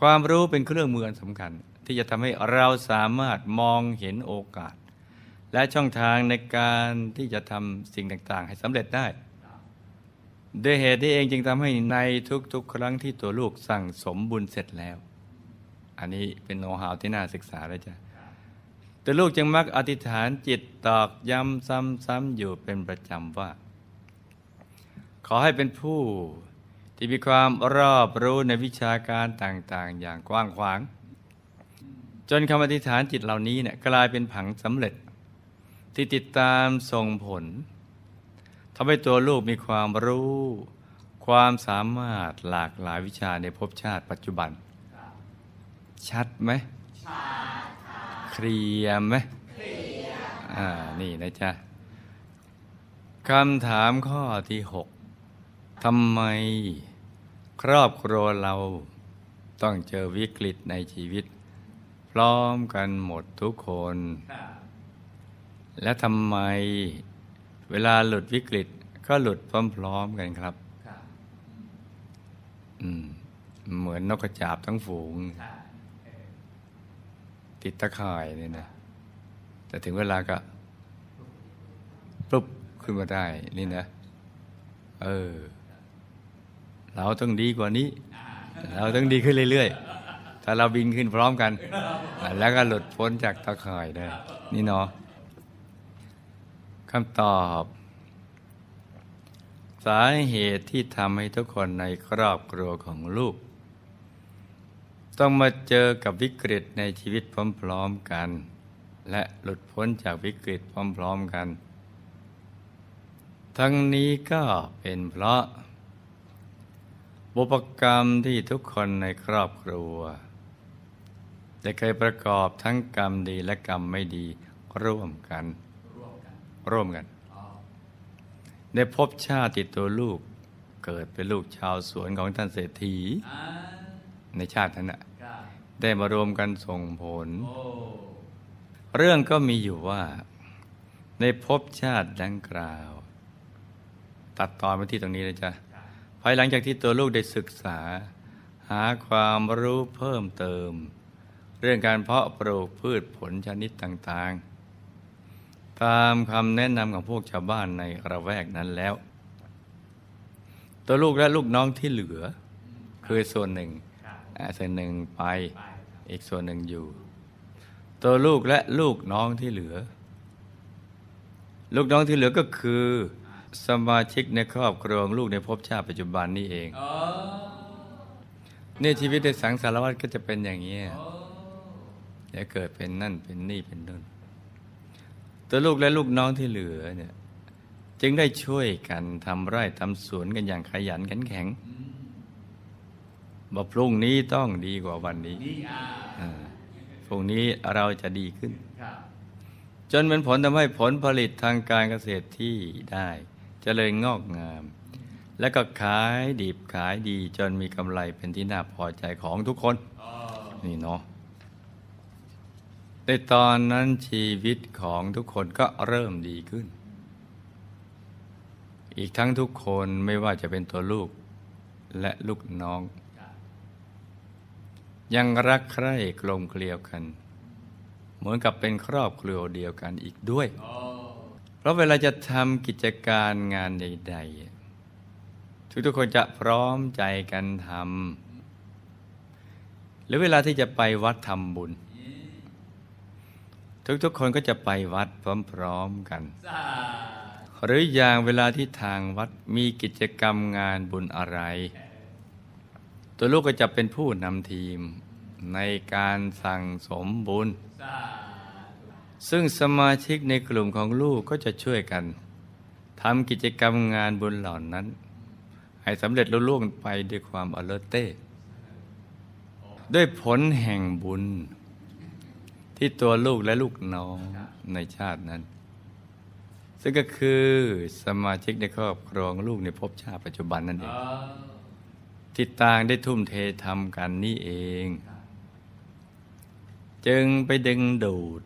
ความรู้เป็นเครื่องมืออันสำคัญ ที่จะทำให้เราสามารถมองเห็นโอกาส และช่องทางในการที่จะทำสิ่งต่าง ๆ ให้สำเร็จได้ด้วยเหตุที่เองจึงทำให้ในทุกๆ ครั้งที่ตัวลูกสั่งสมบุญเสร็จแล้ว อันนี้เป็นโน้ตฮาวที่น่าศึกษาเลยจ้ะตัวลูกจึงมักอธิษฐานจิตตอกย้ำซ้ำๆอยู่เป็นประจำว่า ขอให้เป็นผู้ที่มีความรอบรู้ในวิชาการต่างๆ อย่างกว้างขวาง จนคำอธิษฐานจิตเหล่านี้เนี่ยกลายเป็นผังสำเร็จ ที่ติดตามส่งผลทำให้ตัวลูกมีความรู้ ความสามารถหลากหลายวิชาในภพชาติปัจจุบัน ชัดไหมเคลียร์ไหมอ่านี่นะจ๊ะคำถามข้อที่หกทำไมครอบครัวเราต้องเจอวิกฤตในชีวิต พร้อมกันหมดทุกคน และทำไมเวลาหลุดวิกฤตก็หลุดพร้อมๆกันครับ เหมือนนกกระจาบทั้งฝูง ติดตะข่ายเนี่ยนะ แต่ถึงเวลาก็ปุ๊บขึ้นมาได้ นี่นะ เออ เราต้องดีกว่านี้ เราต้องดีขึ้นเรื่อย ๆ ถ้าเราบินขึ้นพร้อมกัน แล้วก็หลุดพ้นจากตะข่ายได้นี่เนาะคำตอบ สาเหตุที่ทำให้ทุกคนในครอบครัวของลูก ต้องมาเจอกับวิกฤตในชีวิตพร้อมๆกัน และหลุดพ้นจากวิกฤตพร้อมๆกัน ทั้งนี้ก็เป็นเพราะบุพกรรมที่ทุกคนในครอบครัว ได้เคยประกอบทั้งกรรมดีและกรรมไม่ดีร่วมกัน ร่วมกันร่วมกันอ๋อในภพชาติตัวลูกเกิดเป็นลูกชาวสวนของท่านเศรษฐี ในชาตินั้นน่ะได้มารวมกันส่งผล เรื่องก็มีอยู่ว่า ในภพชาติดังกล่าว ตัดตอนมาที่ตรงนี้เลยจ้ะภายหลังจากที่ตัวลูกได้ศึกษา หาความรู้เพิ่มเติม เรื่องการเพาะปลูกพืชผลชนิดต่างๆ ตามคำแนะนำของพวกชาวบ้านในระแวกนั้นแล้ว ตัวลูกและลูกน้องที่เหลือ คือส่วนหนึ่งครับอ่าส่วนหนึ่งไปไปครับอีกส่วนหนึ่งอยู่ ตัวลูกและลูกน้องที่เหลือ ลูกน้องที่เหลือก็คือสมาชิกในครอบครัวของลูกในภพชาติปัจจุบันนี่เองอ๋อนี่ชีวิตในสังสารวัฏก็จะเป็นอย่างนี้ ยโอ้จะเกิดเป็นนั่นเป็นนี่เป็นนู่นตัวลูกและลูกน้องที่เหลือเนี่ยจึงได้ช่วยกันทำไร่ทำสวนกันอย่างขยันขันแข็งอืมบอกพรุ่งนี้ต้องดีกว่าวันนี้นี่อ่าอ่าพรุ่งนี้เราจะดีขึ้นครับจนเป็นผลทำให้ผลผลิตทางการเกษตรที่ได้เจริญงอกงาม และก็ขายดีบขายดีจนมีกำไรเป็นที่น่าพอใจของทุกคนอ๋อนี่เนาะ ในตอนนั้นชีวิตของทุกคนก็เริ่มดีขึ้น อีกทั้งทุกคนไม่ว่าจะเป็นตัวลูกและลูกน้อง ยังรักใคร่กลมเกลียวกัน เหมือนกับเป็นครอบครัวเดียวกันอีกด้วย เพราะเวลาจะทำกิจการงานใดๆทุกๆคนจะพร้อมใจกันทำหรือเวลาที่จะไปวัดทำบุญ ทุกๆ คนก็จะไปวัดพร้อมๆกันสาหรืออย่างเวลาที่ทางวัดมีกิจกรรมงานบุญอะไร ตัวลูกก็จะเป็นผู้นำทีมในการสั่งสมบุญสาซึ่งสมาชิกในกลุ่มของลูกก็จะช่วยกันทำกิจกรรมงานบุญเหล่านั้น ให้สำเร็จลุล่วงไปด้วยความอเลเต้ด้วยผลแห่งบุญ ที่ตัวลูกและลูกน้องในชาตินั้น ซึ่งก็คือสมาชิกในครอบครัวของลูกในภพชาติปัจจุบันนั่นเองอ๋อที่ต่างได้ทุ่มเททำกันนี่เอง จึงไปดึงดูด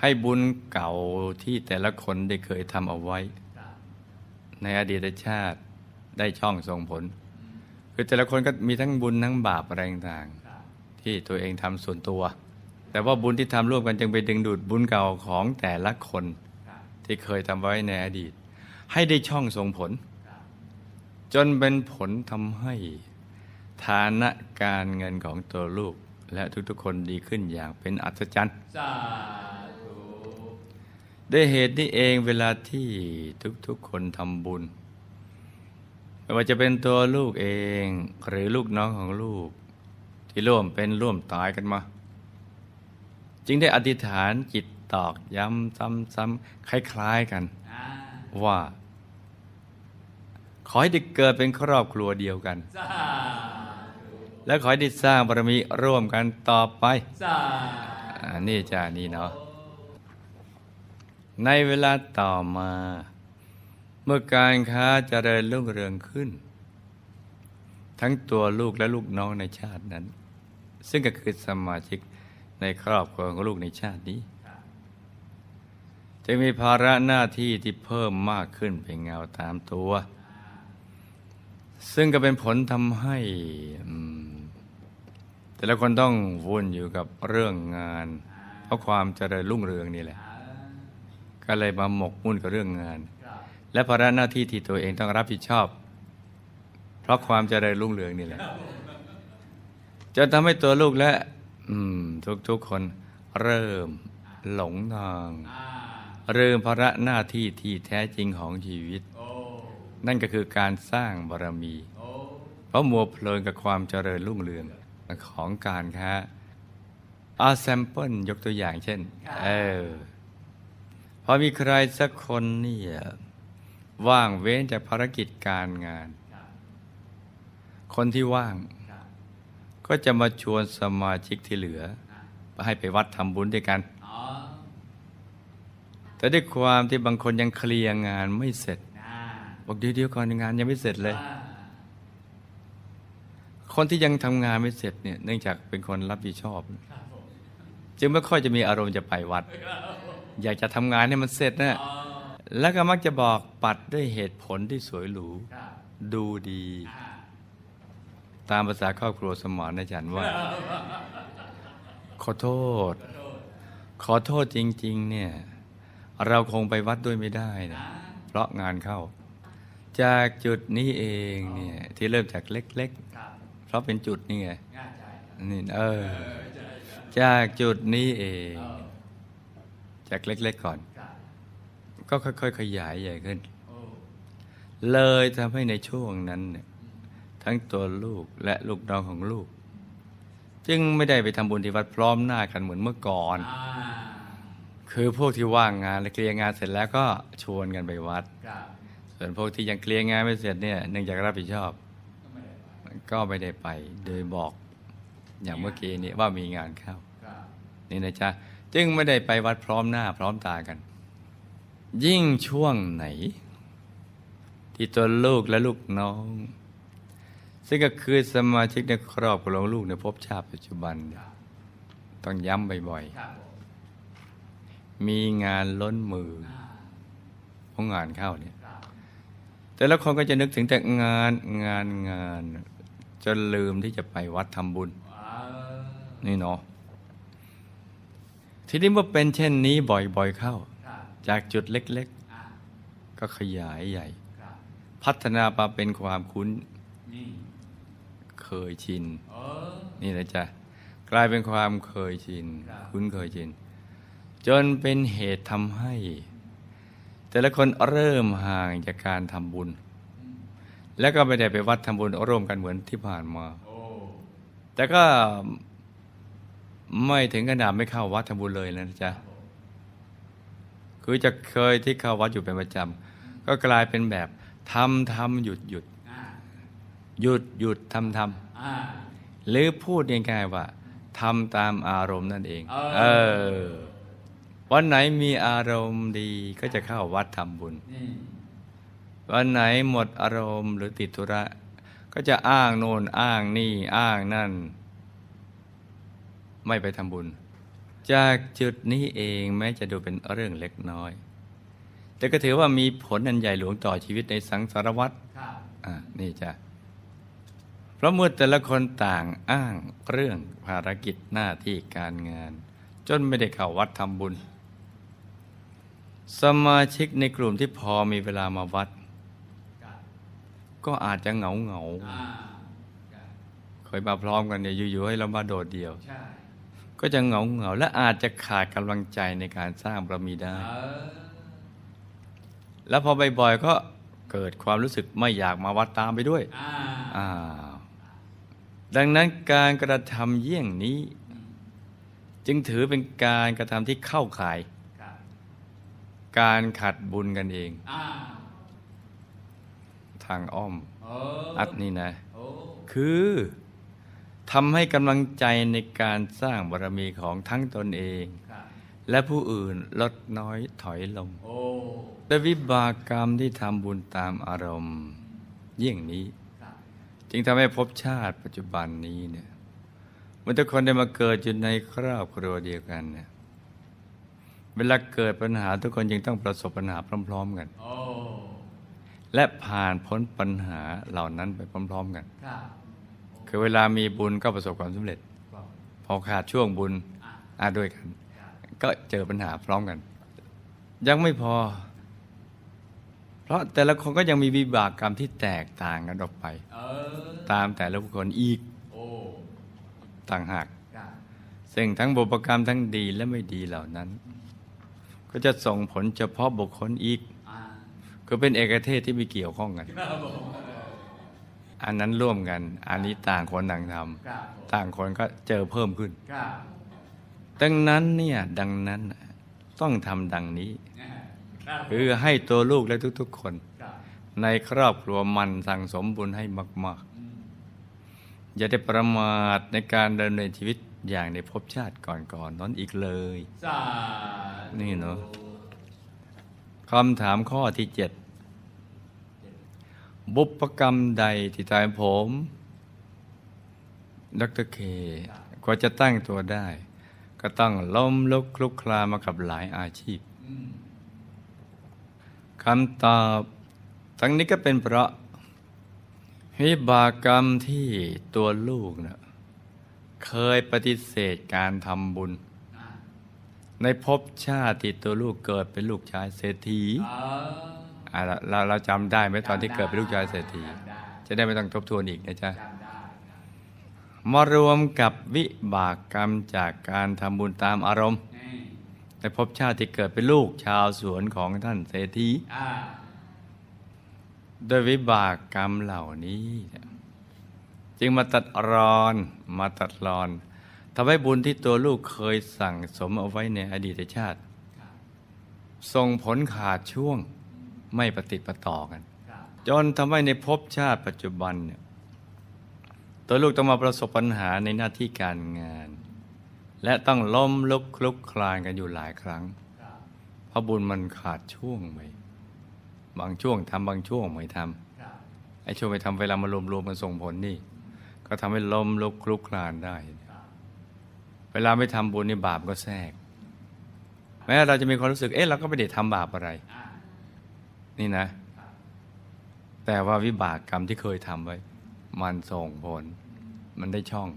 ให้บุญเก่าที่แต่ละคนได้เคยทำเอาไว้ครับในอดีตชาติได้ช่องส่งผล คือแต่ละคนก็มีทั้งบุญทั้งบาปอะไรต่างครับๆที่ตัวเองทำส่วนตัว แต่ว่าบุญที่ทำร่วมกันจึงไปดึงดูดบุญเก่าของแต่ละคน ที่เคยทำไว้ในอดีต ให้ได้ช่องส่งผล จนเป็นผลทำให้ฐานะการเงินของตัวลูก และทุกๆคนดีขึ้นอย่างเป็นอัศจรรย์สาธุด้วยเหตุนี้เองเวลาที่ทุกๆคนทำบุญไม่ว่าจะเป็นตัวลูกเองหรือลูกน้องของลูก ที่ร่วมเป็นร่วมตายกันมา จึงได้อธิษฐานจิตตอกย้ำซ้ำๆคล้าย ๆกัน ว่า ขอให้ได้เกิดเป็นครอบครัวเดียวกัน และขอให้ได้สร้างบารมีร่วมกันต่อไปอนี่จ้านี่เนาะในเวลาต่อมา เมื่อการค้าจเจริญรุ่งเรืองขึ้น ทั้งตัวลูกและลูกน้องในชาตินั้น ซึ่งก็คือสมาชิก ในครอบครัวของลูกในชาตินี้จะมีภาระหน้าที่ที่เพิ่มมากขึ้นเป็นเงาตามตัว ซึ่งก็เป็นผลทำให้ แต่ละคนต้องวุ่นอยู่กับเรื่องงาน เพราะความเจริญรุ่งเรืองนี่แหละ ก็เลยมาหมกมุ่นกับเรื่องงาน และภาระหน้าที่ที่ตัวเองต้องรับผิดชอบ เพราะความเจริญรุ่งเรืองนี่แหละจนทำให้ตัวลูกและ ทุกๆคนเริ่มหลงทางอ่าเริ่มภาระหน้าที่ที่แท้จริงของชีวิตโอ้นั่นก็คือการสร้างบารมีโอ้เพราะมัวเพลินกับความเจริญรุ่งเรืองของการค้าอาแซมเปิลยกตัวอย่างเช่น เออ พอมีใครสักคนเนี่ยว่างเว้นจากภารกิจการงานครับคนที่ว่างครับ ก็จะมาชวนสมาชิกที่เหลือให้ไปวัดทำบุญด้วยกัน แต่ด้วยความที่บางคนยังเคลียร์งานไม่เสร็จ บอกเดี๋ยวเดี๋ยวก่อนงานยังไม่เสร็จเลย คนที่ยังทำงานไม่เสร็จเนี่ยเนื่องจากเป็นคนรับผิดชอบ จึงไม่ค่อยจะมีอารมณ์จะไปวัด อยากจะทำงานให้มันเสร็จนะแล้วก็มักจะบอกปัดด้วยเหตุผลที่สวยหรู ดูดี ตามภาษาครอบครัวสมรนะจันว่า ขอโทษ ขอโทษจริง ๆ เนี่ย เราคงไปวัดด้วยไม่ได้นะ เพราะงานเข้า จากจุดนี้เองเนี่ย ที่เริ่มจากเล็ก ๆ เพราะเป็นจุดนี่ไงนี่เออ จากจุดนี้เอง จากเล็ก ๆ ก่อน ก็ค่อย ๆ ขยายใหญ่ขึ้น เลยทำให้ในช่วงนั้นเนี่ย ทั้งตัวลูกและลูกน้องของลูก จึงไม่ได้ไปทำบุญที่วัดพร้อมหน้ากันเหมือนเมื่อก่อนอ่าคือพวกที่ว่างงานและเคลียร์งานเสร็จแล้วก็ชวนกันไปวัดครับส่วนพวกที่ยังเคลียร์งานไม่เสร็จเนี่ยเนื่องจากรับผิดชอบ ก็ไม่ได้ไปก็ไม่ได้ไปโดยบอกอย่างเมื่อกี้นี้ว่ามีงานเข้าครับนี่นะจ๊ะจึงไม่ได้ไปวัดพร้อมหน้าพร้อมตากัน ยิ่งช่วงไหน ที่ตัวลูกและลูกน้อง ซึ่งก็คือสมาชิกในครอบครัวของลูกในภพชาติปัจจุบัน ต้องย้ำบ่อยๆ มีงานล้นมือเพราะงานเข้าเนี่ย แต่ละคนก็จะนึกถึงแต่งานงานงานจนลืมที่จะไปวัดทำบุญ นี่เนาะทีนี้เมื่อเป็นเช่นนี้บ่อยๆเข้า จากจุดเล็กๆ ก็ขยายใหญ่ พัฒนามาเป็นความคุ้น เคยชินเออนี่นะจ๊ะ กลายเป็นความเคยชินครับคุ้นเคยชิน จนเป็นเหตุทำให้ แต่ละคนเริ่มห่างจากการทำบุญ แล้วก็ไม่ได้ไปวัดทำบุญร่วมกันเหมือนที่ผ่านมาโอ้แต่ก็ไม่ถึงขนาดไม่เข้าวัดทำบุญเลยนะจ๊ะ คือจะเคยที่เข้าวัดอยู่เป็นประจำก็กลายเป็นแบบทำทำหยุดหยุดอ่า หยุดหยุดทำทอ่าำหรือพูดง่ายๆว่าทำตามอารมณ์นั่นเอง เออเออวันไหนมีอารมณ์ดีก็จะเข้าวัดทำบุญนี่วันไหนหมดอารมณ์หรือติดธุระ ก็จะอ้างโน่นอ้างนี่อ้างนั่น ไม่ไปทำบุญ จากจุดนี้เองแม้จะดูเป็นเรื่องเล็กน้อย แต่ก็ถือว่ามีผลอันใหญ่หลวงต่อชีวิตในสังสารวัฏครับอะนี่จ้ะเพ ราะเมื่อแต่ละคนต่างอ้างเรื่องภารกิจหน้าที่การงาน จนไม่ได้เข้าวัดทำบุญ สมาชิกในกลุ่มที่พอมีเวลามาวัด ก็อาจจะเหงาเหงาๆครับเคยมาพร้อมกันเนี่ยอยู่ๆให้เรามาโดดเดี่ยว ก็จะเหงาเหงาๆและอาจจะขาดกำลังใจในการสร้างบารมีได้ แล้วพอบ่อยๆก็เกิดความรู้สึกไม่อยากมาวัดตามไปด้วยอ่า ดังนั้นการกระทำเยี่ยงนี้ จึงถือเป็นการกระทำที่เข้าข่ายครับการขัดบุญกันเองอ่าทางอ้อมโอ้อัดนี่นะโอ้คือทำให้กำลังใจในการสร้างบารมีของทั้งตนเองครับและผู้อื่นลดน้อยถอยลงโอ้ด้วยวิบากกรรมที่ทำบุญตามอารมณ์ เยี่ยงนี้ครับ จึงทำให้ภพชาติปัจจุบันนี้เนี่ยเมื่อทุกคนได้มาเกิดอยู่ในครอบครัวเดียวกันเนี่ยเวลาเกิดปัญหาทุกคนจึงต้องประสบปัญหาพร้อม ๆ กันโอ้และผ่านพ้นปัญหาเหล่านั้นไปพร้อม ๆ กันครับคือเวลามีบุญก็ประสบความสำเร็จครับพอขาดช่วงบุญอะอาด้วยกันครับก็เจอปัญหาพร้อมกัน ยังไม่พอ เพราะแต่ละคนก็ยังมีวิบากกรรมที่แตกต่างกันออกไปเออตามแต่ละบุคคลอีกโอ้ต่างหากครับซึ่งทั้งบุพกรรมทั้งดีและไม่ดีเหล่านั้น ก็จะส่งผลเฉพาะบุคคลอีกอ่าก็เป็นเอกเทศที่ไม่เกี่ยวข้องกันครับผมอันนั้นร่วมกัน อันนี้ต่างคนต่างทครับผมำต่างคนก็เจอเพิ่มขึ้นครับดังนั้นเนี่ยดังนั้นต้องทำดังนี้ ครับคือให้ตัวลูกและทุกๆคนครับในครอบครัวมันสั่งสมบุญให้มากอืมๆอย่าได้ประมาทในการดำเนินชีวิตอย่างในภพชาติก่อนๆนั้นอีกเลยสาธุนี่เนอะคำถามข้อที่เจ็ดบุพกรรมใดที่ทำให้ผม ดรเคกว่าจะตั้งตัวได้ ก็ต้องล้มลุกคลุกคลานมากับหลายอาชีพอืม คำตอบ ทั้งนี้ก็เป็นเพราะวิบากกรรมที่ตัวลูกเนะเคยปฏิเสธการทำบุญอ่าในภพชาติที่ตัวลูกเกิดเป็นลูกชายเศรษฐีเอออะเราเราเราจำได้ไหมตอนที่เกิดเป็นลูกชายเศรษฐีจำได้จะได้ไม่ต้องทบทวนอีกนะจ๊ะจำได้มารวมกับวิบากกรรมจากการทำบุญตามอารมณ์นี่ ในภพชาติที่เกิดเป็นลูกชาวสวนของท่านเศรษฐีอ่าโดยวิบากกรรมเหล่านี้ จึงมาตัดรอนมาตัดรอนทำให้บุญที่ตัวลูกเคยสั่งสมเอาไว้ในอดีตชาติส่งผลขาดช่วงไม่ปฏิประต่อกัน จนทำให้ในภพชาติปัจจุบันเนี่ยตัวลูกต้องมาประสบปัญหาในหน้าที่การงาน และต้องล้มลุกคลุกคลานกันอยู่หลายครั้ง เพราะบุญมันขาดช่วงไปบางช่วงทำบางช่วงไม่ทำครับไอ้ช่วงไปทำเวลามารวมรวมๆมันส่งผลนี่ ก็ทำให้ล้มลุกคลุกคลานได้ เวลาไม่ทำบุญนี่บาปก็แทรก แม้เราจะมีความรู้สึกเอ๊ะเราก็ไม่ได้ทำบาปอะไร นี่นะ แต่ว่าวิบากกรรมที่เคยทำไว้ มันส่งผล มันได้ช่อง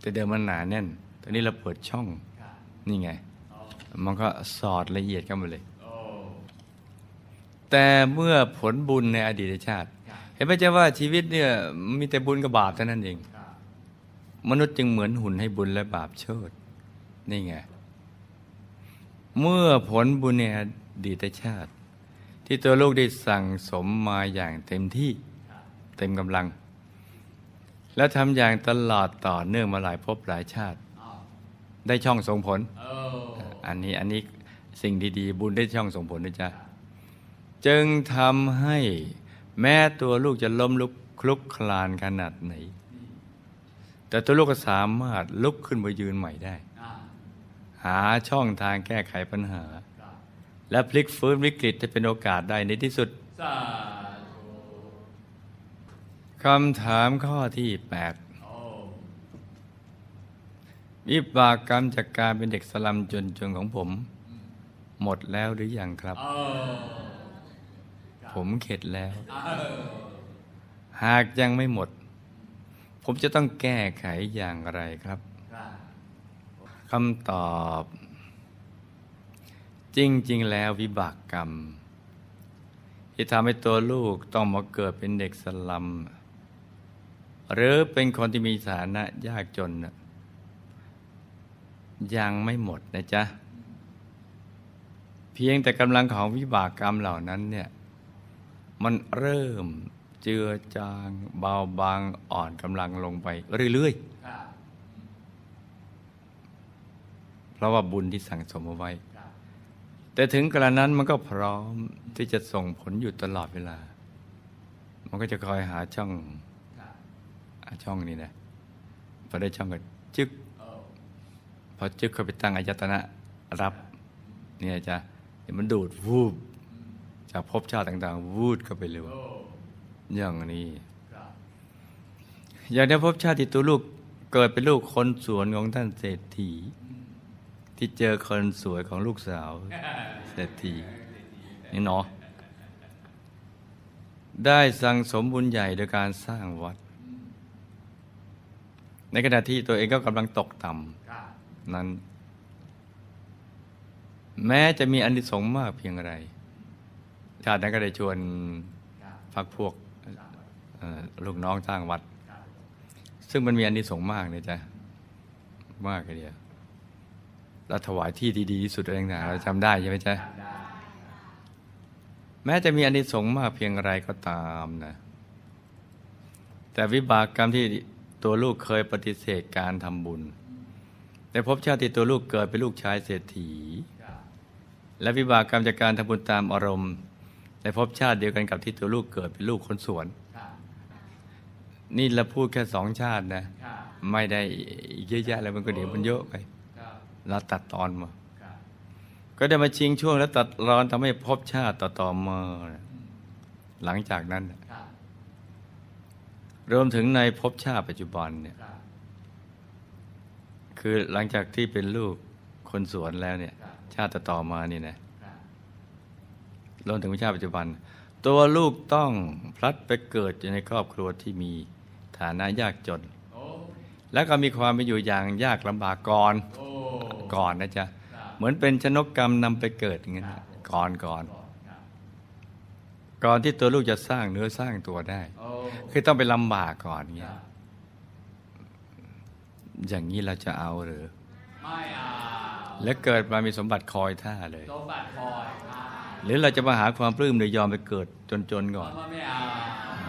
แต่เดิมมันหนาแน่น ตอนนี้เราเปิดช่องครับนี่ไงโอ้มันก็สอดละเอียดกันมาเลยโอ้แต่เมื่อผลบุญในอดีตชาติครับเห็นไหมเจ้าว่าชีวิตเนี่ยมีแต่บุญกับบาปเท่านั้นเองครับมนุษย์จึงเหมือนหุ่นให้บุญและบาปเชิด นี่ไง เมื่อผลบุญในอดีตชาติ ที่ตัวลูกได้สั่งสมมาอย่างเต็มที่ครับเต็มกำลังและทำอย่างตลอดต่อเนื่องมาหลายภพหลายชาติอ๋อ ได้ช่องส่งผลโอ้อันนี้อันนี้สิ่งดีๆบุญได้ช่องส่งผลนะจ๊ะจึงทำให้แม้ตัวลูกจะล้มลุกคลุกคลานขนาดไหน แต่ตัวลูกก็สามารถลุกขึ้นมายืนใหม่ได้อ่าหาช่องทางแก้ไขปัญหาครับและพลิกฟื้นวิกฤตให้เป็นโอกาสได้ในที่สุดสาธุคำถามข้อที่โอ้8 วิบากกรรมจากการเป็นเด็กสลัมจนๆของผม หมดแล้วหรือยังครับโอ้ผมเข็ดแล้วเออหากยังไม่หมด ผมจะต้องแก้ไขอย่างไรครับครับคำตอบ จริง ๆ แล้ววิบากกรรม ที่ทำให้ตัวลูกต้องมาเกิดเป็นเด็กสลัม หรือเป็นคนที่มีฐานะยากจนน่ะ ยังไม่หมดนะจ๊ะ เพียงแต่กำลังของวิบากกรรมเหล่านั้นเนี่ย มันเริ่มเจือจางเบาบางอ่อนกำลังลงไปเรื่อยๆ เพราะว่าบุญที่สั่งสมเอาไว้ แต่ถึงกระนั้นมันก็พร้อมที่จะส่งผลอยู่ตลอดเวลา มันก็จะคอยหาช่องช่องนี้นะพอได้ช่องก็จึก อ้พอจึกเข้าไปตั้งอายตนะรับเนี่ยจะเดี๋ยวมันดูดวูบจากภพชาติต่าง ๆ วูดเข้าไปเลยโอ้อย่างนี้อย่างในภพชาติตัวลูกเกิดเป็นลูกคนสวนของท่านเศรษฐี ที่เจอคนสวยของลูกสาวเศรษฐีนี่เนาะได้สั่งสมบุญใหญ่โดยการสร้างวัด ในขณะที่ตัวเองก็กำลังตกต่ำ นั้น แม้จะมีอานิสงส์มากเพียงไรชาตินั้นก็ได้ชวนครับพักพวกลูกน้องสร้างวัด ซึ่งมันมีอานิสงส์มากเลยจ้ะมากเลยเดียวเราถวายที่ดีๆที่สุดเองนะเราจำได้ใช่ไหมจ๊ะแม้จะมีอานิสงส์มากเพียงไรก็ตามนะแต่วิบากกรรมที่ตัวลูกเคยปฏิเสธการทำบุญ ในภพชาติที่ตัวลูกเกิดเป็นลูกชายเศรษฐี และวิบากกรรมจากการทำบุญตามอารมณ์ในภพชาติเดียวกันกับที่ตัวลูกเกิดเป็นลูกคนสวน นี่เราพูดแค่สองชาตินะ ไม่ได้อีกเยอะแยะแล้วมันก็เดี๋ยวมันเยอะไปเราตัดตอนมา ก็ได้มาชิงช่วงและตัดรอนทำให้ภพชาติต่อๆมาหลังจากนั้นครับรวมถึงในภพชาติปัจจุบันเนี่ย คือหลังจากที่เป็นลูกคนสวนแล้วเนี่ย ชาติต่อมานี่นะรวมถึงชาติปัจจุบัน ตัวลูกต้องพลัดไปเกิดอยู่ในครอบครัวที่มีฐานะยากจน แล้วก็มีความเป็นอยู่อย่างยากลำบากก่อนอก่อนนะจ๊ะเหมือนเป็นชนกกรรมนำไปเกิดอย่างนั้ก่อนก่อนก่อนที่ตัวลูกจะสร้างเนื้อสร้างตัวได้ คือต้องไปลำบากก่อนเงี้ย อย่างนี้เราจะเอาหรือ ไม่เอาแล้วเกิดมามีสมบัติคอยท่าเลยสมบัติคอยอ่าหรือเราจะมาหาความปลื้มโดยยอมไปเกิดจนๆก่อนมันไม่เอา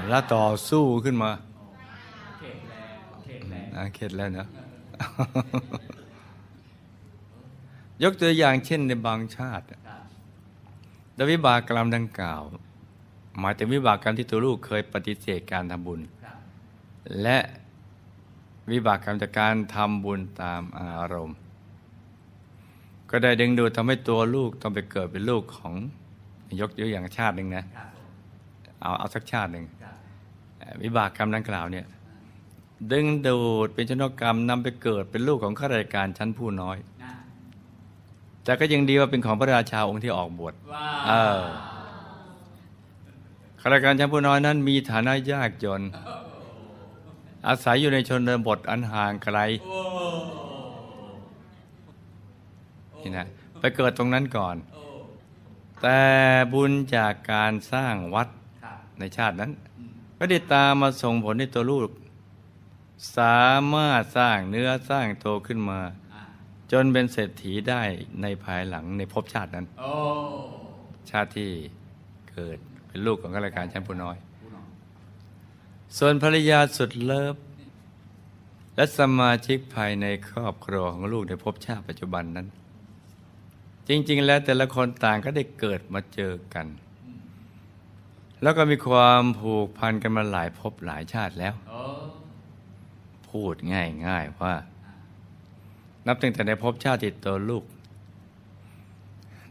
แล้วต่อสู้ขึ้นมาเข็ดแล้วเข็ดแล้วอะเข็ดแล้วเนอะยกตัวอย่างเช่นในบางชาติอะครับแตวิบากกรรมดังกล่าว หมายถึงวิบากกรรมที่ตัวลูกเคยปฏิเสธการทำบุญครับและ วิบากกรรมจากการทำบุญตามอารมณ์ ก็ได้ดึงดูดทำให้ตัวลูกต้องไปเกิดเป็นลูกของยกตัวอย่างชาติหนึ่งนะครับผมเอาเอาสักชาติหนึ่งครับเอ่อวิบากกรรมดังกล่าวเนี่ยดึงดูดเป็นชนกกรรมนำไปเกิดเป็นลูกของข้าราชการชั้นผู้น้อยนะแต่ก็ยังดีว่าเป็นของพระราชาองค์ที่ออกบวชว้าเออข้าราชการชั้นผู้น้อยนั้นมีฐานะยากจน อาศัยอยู่ในชนบทอันห่างไกลโอ้นี่นะไปเกิดตรงนั้นก่อนโอ้แต่บุญจากการสร้างวัดครับในชาตินั้นอืมก็ได้ตามมาส่งผลให้ตัวลูก สามารถสร้างเนื้อสร้างโตวขึ้นมาอะจนเป็นเศรษฐีได้ในภายหลังในภพชาตินั้นโอ้ชาติที่เกิดเป็นลูกของข้าราชการชั้นผู้น้อยผู้น้อง ส่วนภรรยาสุดเลิฟ และสมาชิกภายในครอบครัวของลูกในภพชาติปัจจุบันนั้น จริง ๆ แล้วแต่ละคนต่างก็ได้เกิดมาเจอกัน แล้วก็มีความผูกพันกันมาหลายภพหลายชาติแล้ว พูดง่าย ๆ ว่า นับตั้งแต่ในภพชาติติดตัวลูก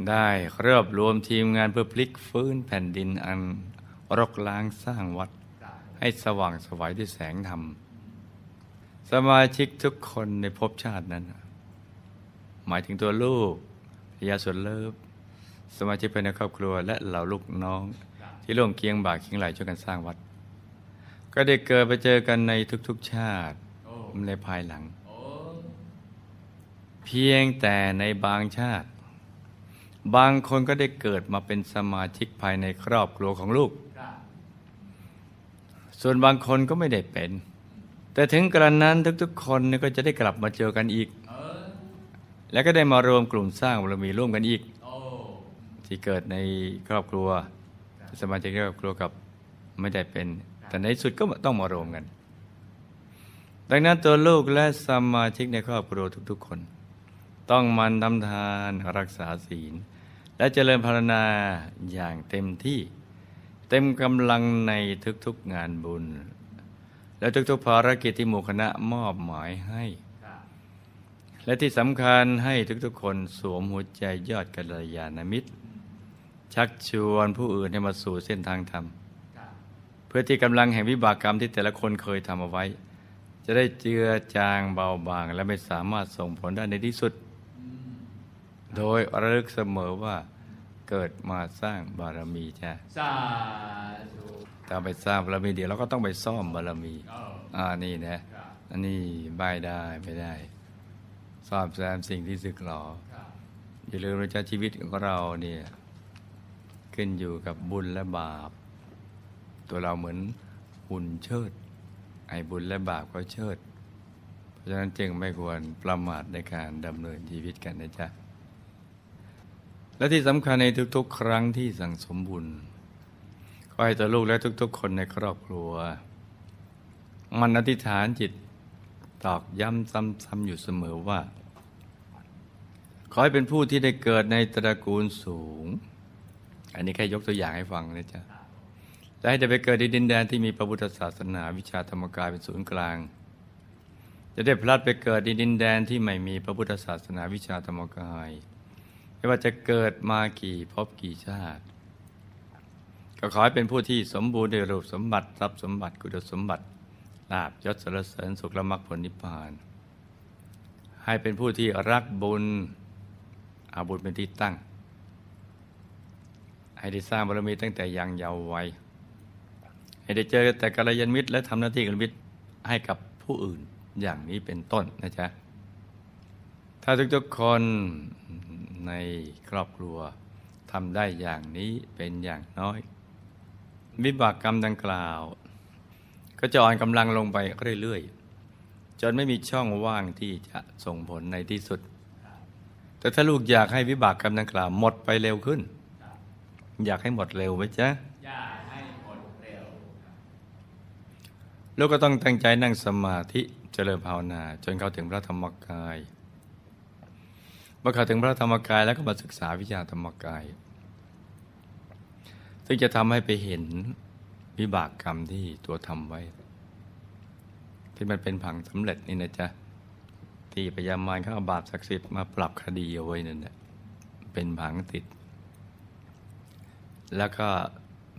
ได้รวบรวมทีมงานเพื่อพลิกฟื้นแผ่นดินอันรกล้างสร้างวัด ให้สว่างสวัยด้วยแสงธรรม สมาชิกทุกคนในภพชาตินั้น หมายถึงตัวลูกยาส่วนเลิฟ สมาชิกภายในครอบครัว และเหล่าลูกน้อง ที่ร่วมเคียงบ่าเคียงไหลช่วยกันสร้างวัด ก็ได้เกิดไปเจอกันในทุกๆชาติในภายหลัง เพียงแต่ในบางชาติ บางคนก็ได้เกิดมาเป็นสมาชิกภายในครอบครัวของลูก ส่วนบางคนก็ไม่ได้เป็น แต่ถึงกระนั้นทุกๆ คนก็จะได้กลับมาเจอกันอีกออและก็ได้มารวมกลุ่มสร้างบารมีร่วมกันอีกโอ้ที่เกิดในครอบครัว สมาชิกครอบครัวกับไม่ได้เป็น แต่ในสุดก็ต้องมารวมกัน ดังนั้นตัวลูกและสมาชิกในครอบครัวทุก ๆ คน ต้องมันทำทานรักษาศีล และเจริญภาวนาอย่างเต็มที่ เต็มกำลังในทุกๆงานบุญ และทุกๆภารกิจที่หมู่คณะมอบหมายให้ และที่สำคัญให้ทุกๆคนสวมหัวใจยอดกัลยาณมิตร ชักชวนผู้อื่นให้มาสู่เส้นทางธรรม เพื่อที่กำลังแห่งวิบากกรรมที่แต่ละคนเคยทำเอาไว้ จะได้เจือจางเบาบาง และไม่สามารถส่งผลได้ในที่สุด โดยระลึกเสมอว่า เกิดมาสร้างบารมีจ้ะสาธุถ้าไปสร้างบารมีเดี๋ยวเราก็ต้องไปซ่อมบารมีเอออ่านี่นะครับอันนี้บายได้ไม่ได้ซ่อมแซมสิ่งที่สึกหรอครับอย่าลืมนะจ๊ะชีวิตของเราเนี่ยขึ้นอยู่กับบุญและบาป ตัวเราเหมือนหุ่นเชิด ไอ้บุญและบาปก็เชิด เพราะฉะนั้นจึงไม่ควรประมาทในการดำเนินชีวิตกันนะจ๊ะ และที่สำคัญในทุกๆ ครั้งที่สั่งสมบุญขอให้ตัวลูกและทุกๆ คนในครอบครัว มันอธิษฐานจิตตอกย้ำซ้ำๆอยู่เสมอว่า ขอให้เป็นผู้ที่ได้เกิดในตระกูลสูง อันนี้แค่ยกตัวอย่างให้ฟังนะจ๊ะและให้ได้ไปเกิดในดินแดนที่มีพระพุทธศาสนาวิชาธรรมกายเป็นศูนย์กลาง จะได้พลัดไปเกิดในดินแดนที่ไม่มีพระพุทธศาสนาวิชาธรรมกาย ไม่ว่าจะเกิดมากี่ภพกี่ชาติ ก็ขอให้เป็นผู้ที่สมบูรณ์ด้วยรูปสมบัติทรัพย์สมบัติกุศลสมบัติลาบยศสรรเสริญสุขละมรรคผลนิพพาน ให้เป็นผู้ที่รักบุญเอาบุญเป็นที่ตั้ง ให้ได้สร้างบารมีตั้งแต่ยังเยาว์วัยให้ได้เจอแต่กัลยาณมิตร และทำหน้าที่กัลยาณมิตรให้กับผู้อื่นอย่างนี้เป็นต้นนะจ๊ะถ้าทุกๆคน ในครอบครัวทำได้อย่างนี้เป็นอย่างน้อย วิบากกรรมดังกล่าว ก็จะอ่อนกำลังลงไปเรื่อยๆ จนไม่มีช่องว่างที่จะส่งผลในที่สุด แต่ถ้าลูกอยากให้วิบากกรรมดังกล่าวหมดไปเร็วขึ้น อยากให้หมดเร็วไหมจ๊ะอย่าให้หมดเร็วลูกก็ต้องตั้งใจนั่งสมาธิเจริญภาวนา จนเข้าถึงพระธรรมกาย เมื่อเข้าถึงพระธรรมกายแล้วก็มาศึกษาวิชาธรรมกาย ซึ่งจะทำให้ไปเห็นวิบากกรรมที่ตัวทำไว้ ที่มันเป็นผังสำเร็จนี่นะจ๊ะที่พยามารเขาเอาบาปศักดิ์สิทธิ์มาปรับคดีเอาไว้นั่นแหละเป็นผังติด แล้วก็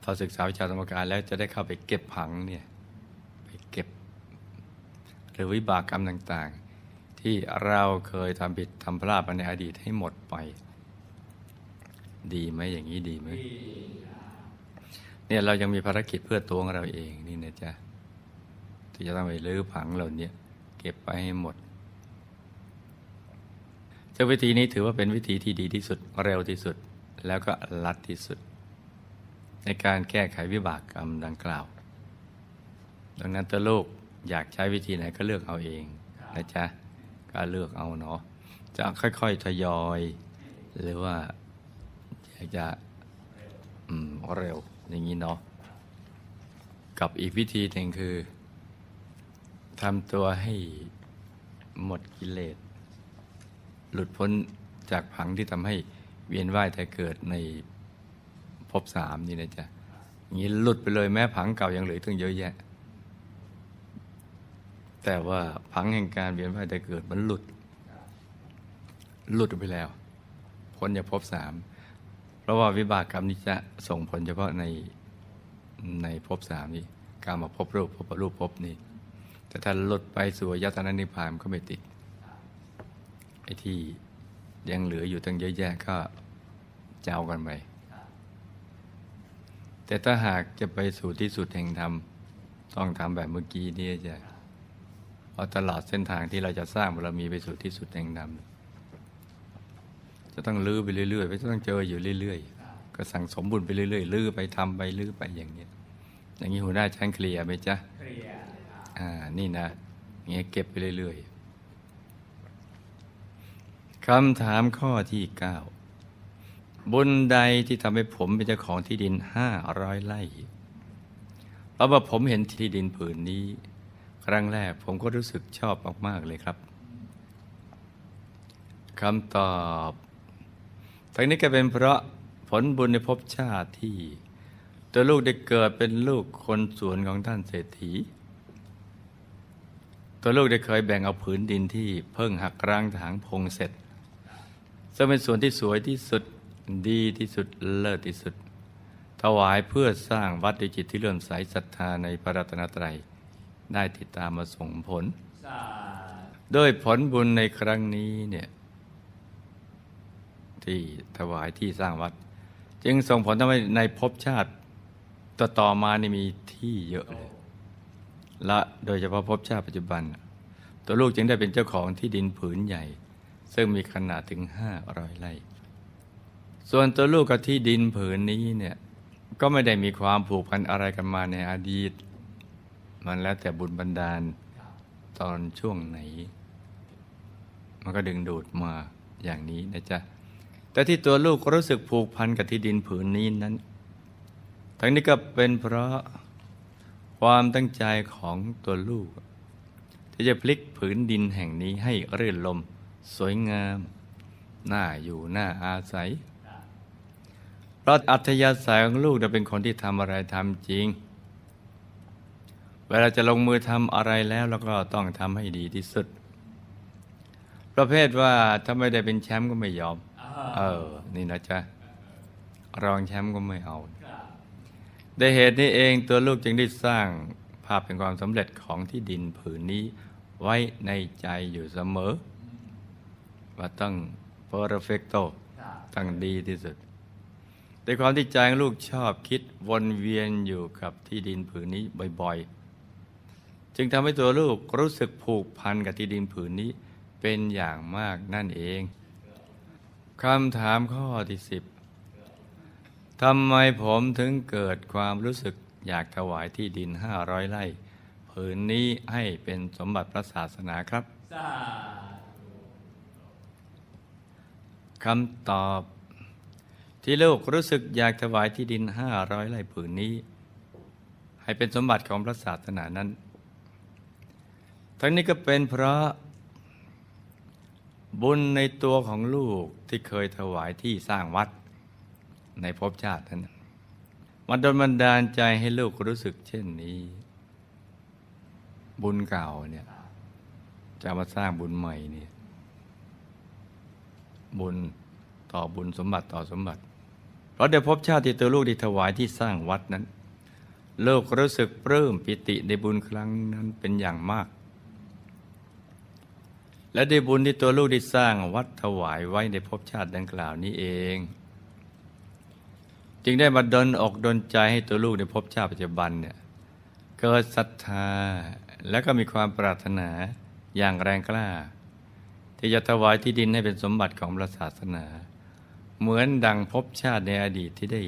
พอศึกษาวิชาธรรมกายแล้วจะได้เข้าไปเก็บผังเนี่ยไปเก็บ หรือวิบากกรรมต่าง ที่เราเคยทำผิดทำพลาดมาในอดีตให้หมดไป ดีไหมอย่างนี้ดีไหมเนี่ยเรายังมีภารกิจเพื่อตัวของเราเองนี่นะจ๊ะที่จะต้องไปลื้อผังเหล่านี้เก็บไปให้หมดเจ้าวิธีนี้ถือว่าเป็นวิธีที่ดีที่สุดเร็วที่สุด แล้วก็ลัดที่สุด ในการแก้ไขวิบากกรรมดังกล่าว ดังนั้นตัวลูกอยากใช้วิธีไหนก็เลือกเอาเองนะจ๊ะ ก็เลือกเอาเนาะจะค่อยๆทยอย หรือว่าอยากจะอืมเร็วอย่างนี้เนาะกับอีกวิธีหนึ่งคือทำตัวให้หมดกิเลส หลุดพ้นจากผังที่ทำให้เวียนว่ายแต่เกิดในภพสามนี่นะจ๊ะอย่างนี้หลุดไปเลยแม้ผังเก่ายังเหลือตั้งเยอะแยะ แต่ว่าผังแห่งการเวียนว่ายแต่เกิดมันหลุด หลุดไปแล้ว พ้นจากภพสามเพราะว่าวิบากกรรมนี้จะส่งผลเฉพาะในในภพสามนี้การมาพบรูปพบรูปพบนี้แต่ถ้าหลุดไปสู่ยตนะนิพพานก็ไม่ติดไอ้ที่ยังเหลืออยู่ตั้งเยอะแยะก็เจ้ากันไปแต่ถ้าหากจะไปสู่ที่สุดแห่งธรรมต้องทำแบบเมื่อกี้นี่จะ เพราะตลอดเส้นทางที่เราจะสร้างบารมีไปสู่ที่สุดแห่งธรรมจะต้องลื้อไปเรื่อยๆไปต้องเจออยู่เรื่อย ๆ ก็สั่งสมบุญไปเรื่อยๆลื้อไปทำไปลื้อไปอย่างเนี้ยอย่างนี้หัวหน้าชั้นเคลียร์ไหมจ๊ะเคลียร์ครับอ่านี่นะอย่างเงี้ยเก็บไปเรื่อยๆคำถามข้อที่เก้าบุญใดที่ทำให้ผมเป็นเจ้าของที่ดินห้าร้อยไร่เพราะว่าผมเห็นที่ดินผืนนี้ ครั้งแรกผมก็รู้สึกชอบมาก ๆ เลยครับคำตอบทั้งนี้ก็เป็นเพราะผลบุญในภพชาติที่ตัวลูกได้เกิดเป็นลูกคนสวนของท่านเศรษฐี ตัวลูกได้เคยแบ่งเอาผืนดินที่เพิ่งหักร้างถางพงเสร็จซึ่งเป็นสวนที่สวยที่สุดดีที่สุดเลิศที่สุด ถวายเพื่อสร้างวัดด้วยจิตที่เลื่อมใสศรัทธาในพระรัตนตรัย ได้ติดตามมาส่งผลสาด้วยผลบุญในครั้งนี้เนี่ยที่ถวายที่สร้างวัด จึงส่งผลทำให้ในภพชาติต่อต่อมานี่มีที่เยอะเลย และโดยเฉพาะภพชาติปัจจุบัน ตัวลูกจึงได้เป็นเจ้าของที่ดินผืนใหญ่ ซึ่งมีขนาดถึงห้าร้อยไร่ ส่วนตัวลูกกับที่ดินผืนนี้เนี่ยก็ไม่ได้มีความผูกพันอะไรกันมาในอดีต มันแล้วแต่บุญบันดาลตอนช่วงไหน มันก็ดึงดูดมาอย่างนี้นะจ๊ะ แต่ที่ตัวลูกรู้สึกผูกพันกับที่ดินผืนนี้นั้น ทั้งนี้ก็เป็นเพราะความตั้งใจของตัวลูก ที่จะพลิกผืนดินแห่งนี้ให้รื่นลม สวยงาม น่าอยู่น่าอาศัยเพราะอัธยาศัยของลูกจะเป็นคนที่ทำอะไรทำจริง วลาจะลงมือทำอะไรแล้วแล้วก็ต้องทำให้ดีที่สุด ประเภทว่าถ้าไม่ได้เป็นแชมป์ก็ไม่ยอม เออ นี่นะจ๊ะ รองแชมป์ก็ไม่เอาได้เหตุนี้เองตัวลูกจึงได้สร้างภาพเป็นความสำเร็จของที่ดินผืนนี้ไว้ในใจอยู่เสมอ ว่าต้อง perfecto ต้องดีที่สุดในความที่ใจของลูกชอบคิดวนเวียนอยู่กับที่ดินผืนนี้บ่อยๆ จึงทำให้ตัวลูกรู้สึกผูกพันกับที่ดินผืนนี้เป็นอย่างมากนั่นเองคำถามข้อที่สิบทำไมผมถึงเกิดความรู้สึกอยากถวายที่ดินห้าร้อยไร่ผืนนี้ให้เป็นสมบัติพระศาสนาครับสาคำตอบ ที่ลูกรู้สึกอยากถวายที่ดินห้าร้อยไร่ผืนนี้ ให้เป็นสมบัติของพระศาสนานั้น ทั้งนี้ก็เป็นเพราะ บุญในตัวของลูกที่เคยถวายที่สร้างวัดในภพชาตินั้นมันโดนบันดาลใจให้ลูกรู้สึกเช่นนี้ บุญเก่าเนี่ยจะมาสร้างบุญใหม่เนี่ยบุญต่อบุญสมบัติต่อสมบัติ เพราะได้พบชาติที่ตัวลูกได้ถวายที่สร้างวัดนั้น โลกรู้สึกปลื้มปิติในบุญครั้งนั้นเป็นอย่างมาก และได้บุญที่ตัวลูกได้สร้างวัดถวายไว้ในภพชาติดังกล่าวนี้เอง จึงได้มาดนอกดนใจให้ตัวลูกในภพชาติปัจจุบันเนี่ยเกิดศรัทธาและก็มีความปรารถนาอย่างแรงกล้า ที่จะถวายที่ดินให้เป็นสมบัติของพระศาสนา เหมือนดังภพชาติในอดีตที่ได้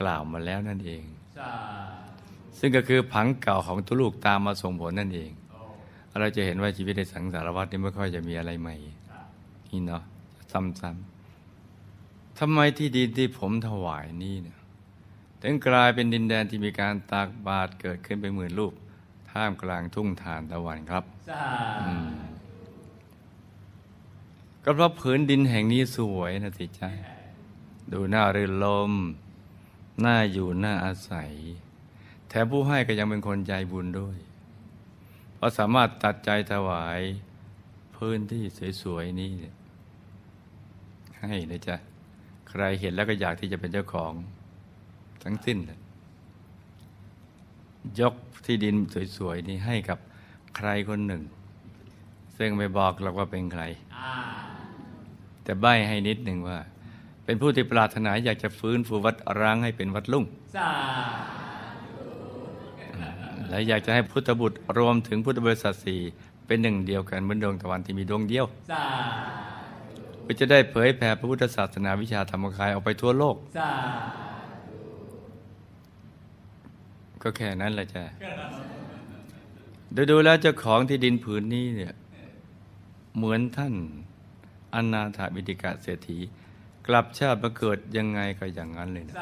กล่าวมาแล้วนั่นเองสาซึ่งก็คือผังเก่าของทุลูกตามมาส่งผลนั่นเอง เราจะเห็นว่าชีวิตในสังสารวัฏนี่ไม่ค่อยจะมีอะไรใหม่ นี่เนาะซ้ำๆทำไมที่ดินที่ผมถวายนี่เนี่ยถึงกลายเป็นดินแดนที่มีการตากบาตรเกิดขึ้นไปหมื่นรูป ท่ามกลางทุ่งทานตะวันครับสาอืมก็เพราะผืนดินแห่งนี้สวยนะสิจ้าดูน่ารื่นลมน่าอยู่น่าอาศัย แถมผู้ให้ก็ยังเป็นคนใจบุญด้วย เพราะสามารถตัดใจถวายพื้นที่สวยๆนี้ให้นะจ๊ะ ใครเห็นแล้วก็อยากที่จะเป็นเจ้าของทั้งสิ้น ยกที่ดินสวยๆนี้ให้กับใครคนหนึ่ง ซึ่งไม่บอกเราว่าเป็นใคร แต่ใบ้ให้นิดหนึ่งว่า เป็นผู้ที่ปรารถนาอยากจะฟื้นฟูวัดร้างให้เป็นวัดลุ่งสา และอยากจะให้พุทธบุตรรวมถึงพุทธบริษัทสี่เป็นหนึ่งเดียวกันเหมือนดวงตะวันที่มีดวงเดียวสาเพื่อจะได้เผยแผ่พระพุทธศาสนาวิชาธรรมกายออกไปทั่วโลกสาก็แค่นั้นแหละจ้ะดูดูๆแล้วเจ้าของที่ดินผืนนี้เนี่ยเหมือนท่านอนาถบิดิกะเศรษฐี กลับชาติมาเกิดยังไงก็อย่างนั้นเลยนะ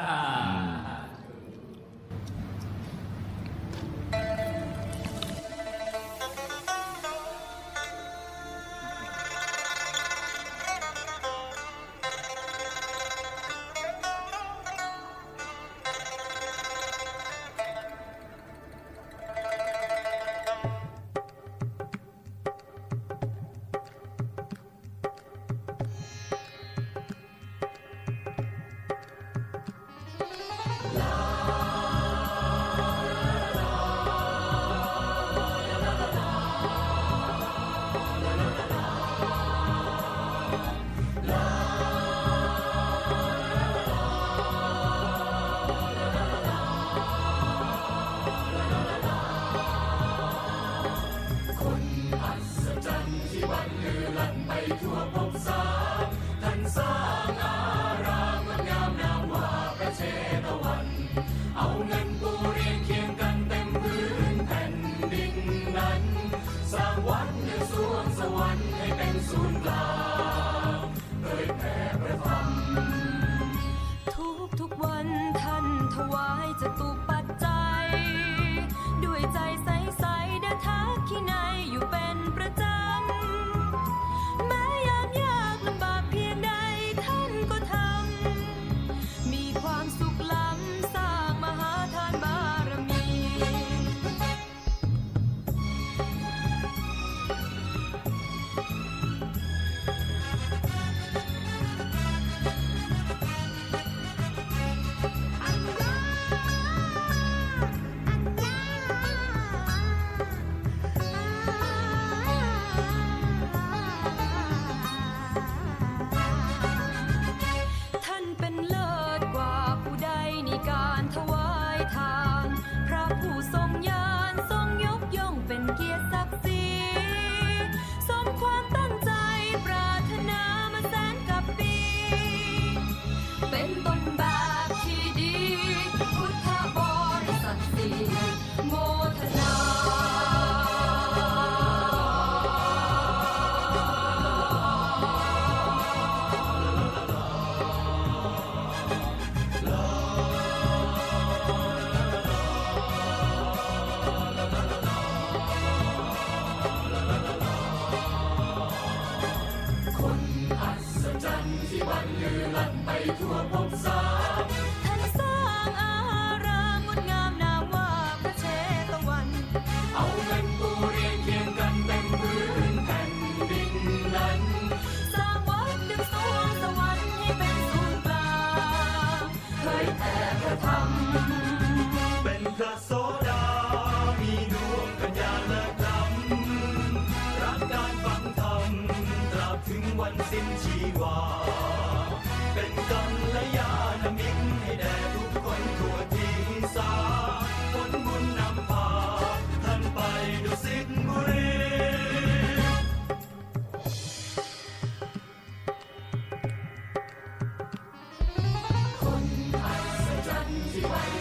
เ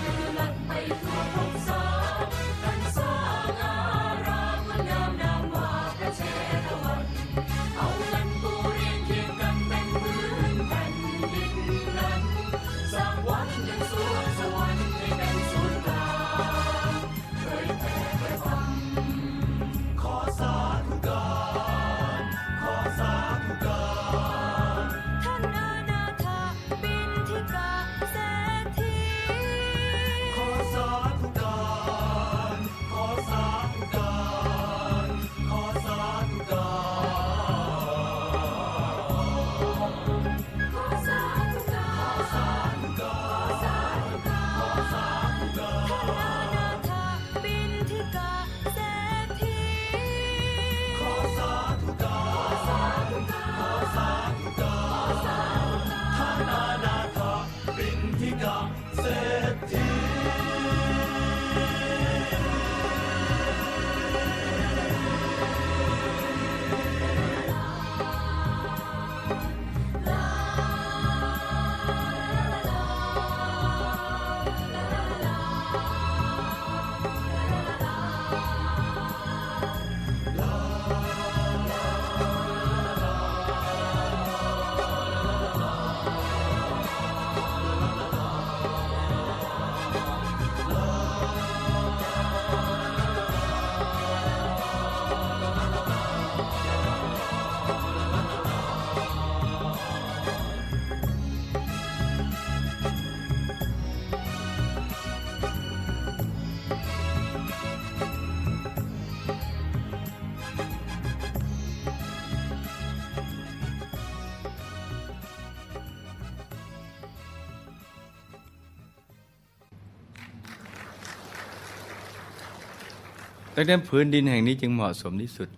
ดังนั้นพื้นดินแห่งนี้จึงเหมาะสมที่สุด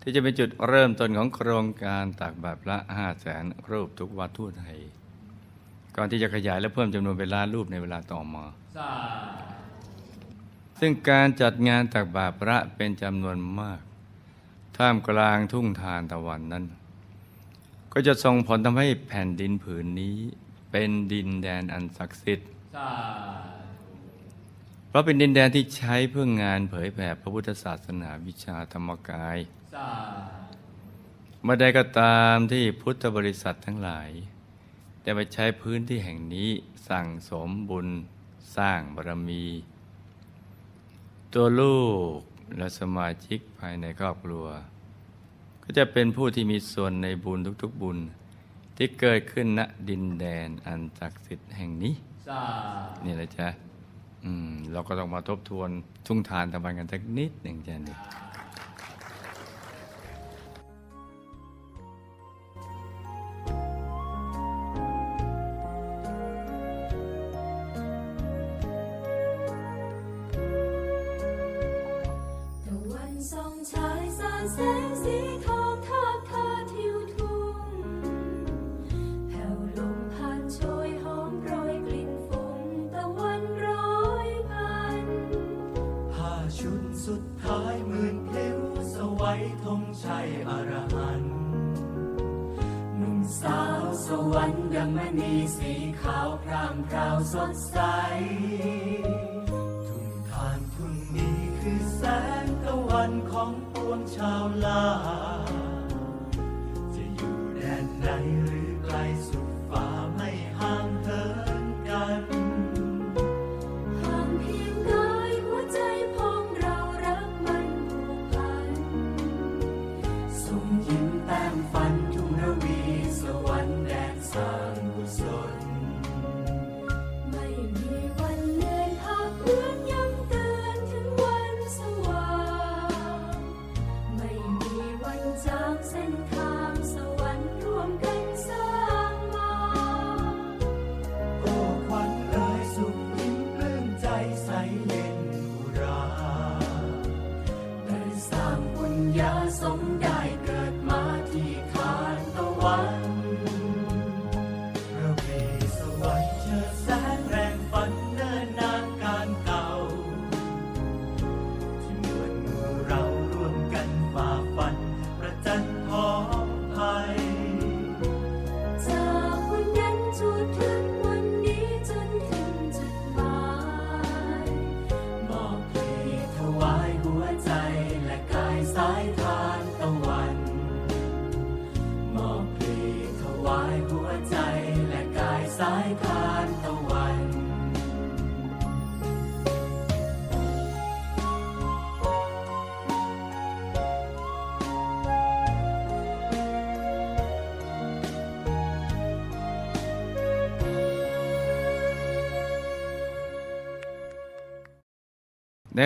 ที่จะเป็นจุดเริ่มต้นของโครงการตักบาตรพระห้าแสนรูปทุกวัดทั่วไทย ก่อนที่จะขยายและเพิ่มจำนวนเป็นล้านรูปในเวลาต่อมา ซึ่งการจัดงานตักบาตรพระเป็นจำนวนมาก ท่ามกลางทุ่งทานตะวันนั้น ก็จะส่งผลทำให้แผ่นดินผืนนี้เป็นดินแดนอันศักดิ์สิทธิ์ เพราะเป็นดินแดนที่ใช้เพื่องานเผยแผ่พระพุทธศาสนาวิชาธรรมกายสาเมื่อใดก็ตามที่พุทธบริษัททั้งหลายได้ไปใช้พื้นที่แห่งนี้สั่งสมบุญสร้างบารมี ตัวลูกและสมาชิกภายในครอบครัว ก็จะเป็นผู้ที่มีส่วนในบุญทุกๆบุญที่เกิดขึ้นณดินแดนอันศักดิ์สิทธิ์แห่งนี้ นี่แหละจ้ะ เราก็ต้องมาทบทวนทุ่งทานตะวันกันสักนิดหนึ่งจ้ะนี่าง Thank you.